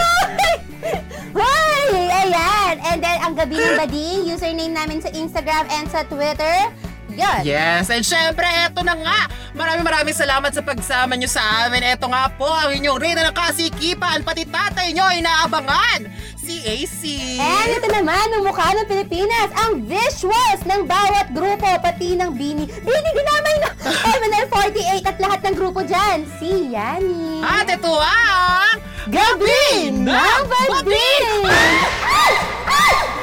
A: *laughs*
B: Hoy! Ayan! And then, ang gabi ng bading, username namin sa Instagram and sa Twitter. Yun.
A: Yes, and syempre, eto na nga. Maraming maraming salamat sa pagsama nyo sa amin. Eto nga po ang inyong reyna ng kasikipan, pati tatay nyo inaabangan. Si AC.
B: And ito naman, ang mukha ng Pilipinas, ang visuals ng bawat grupo, pati ng Bini. Bini, ginamay na! *laughs* MNL48 at lahat ng grupo dyan. Si Yani.
A: At ito ang...
B: Gabi ng Bading! *laughs*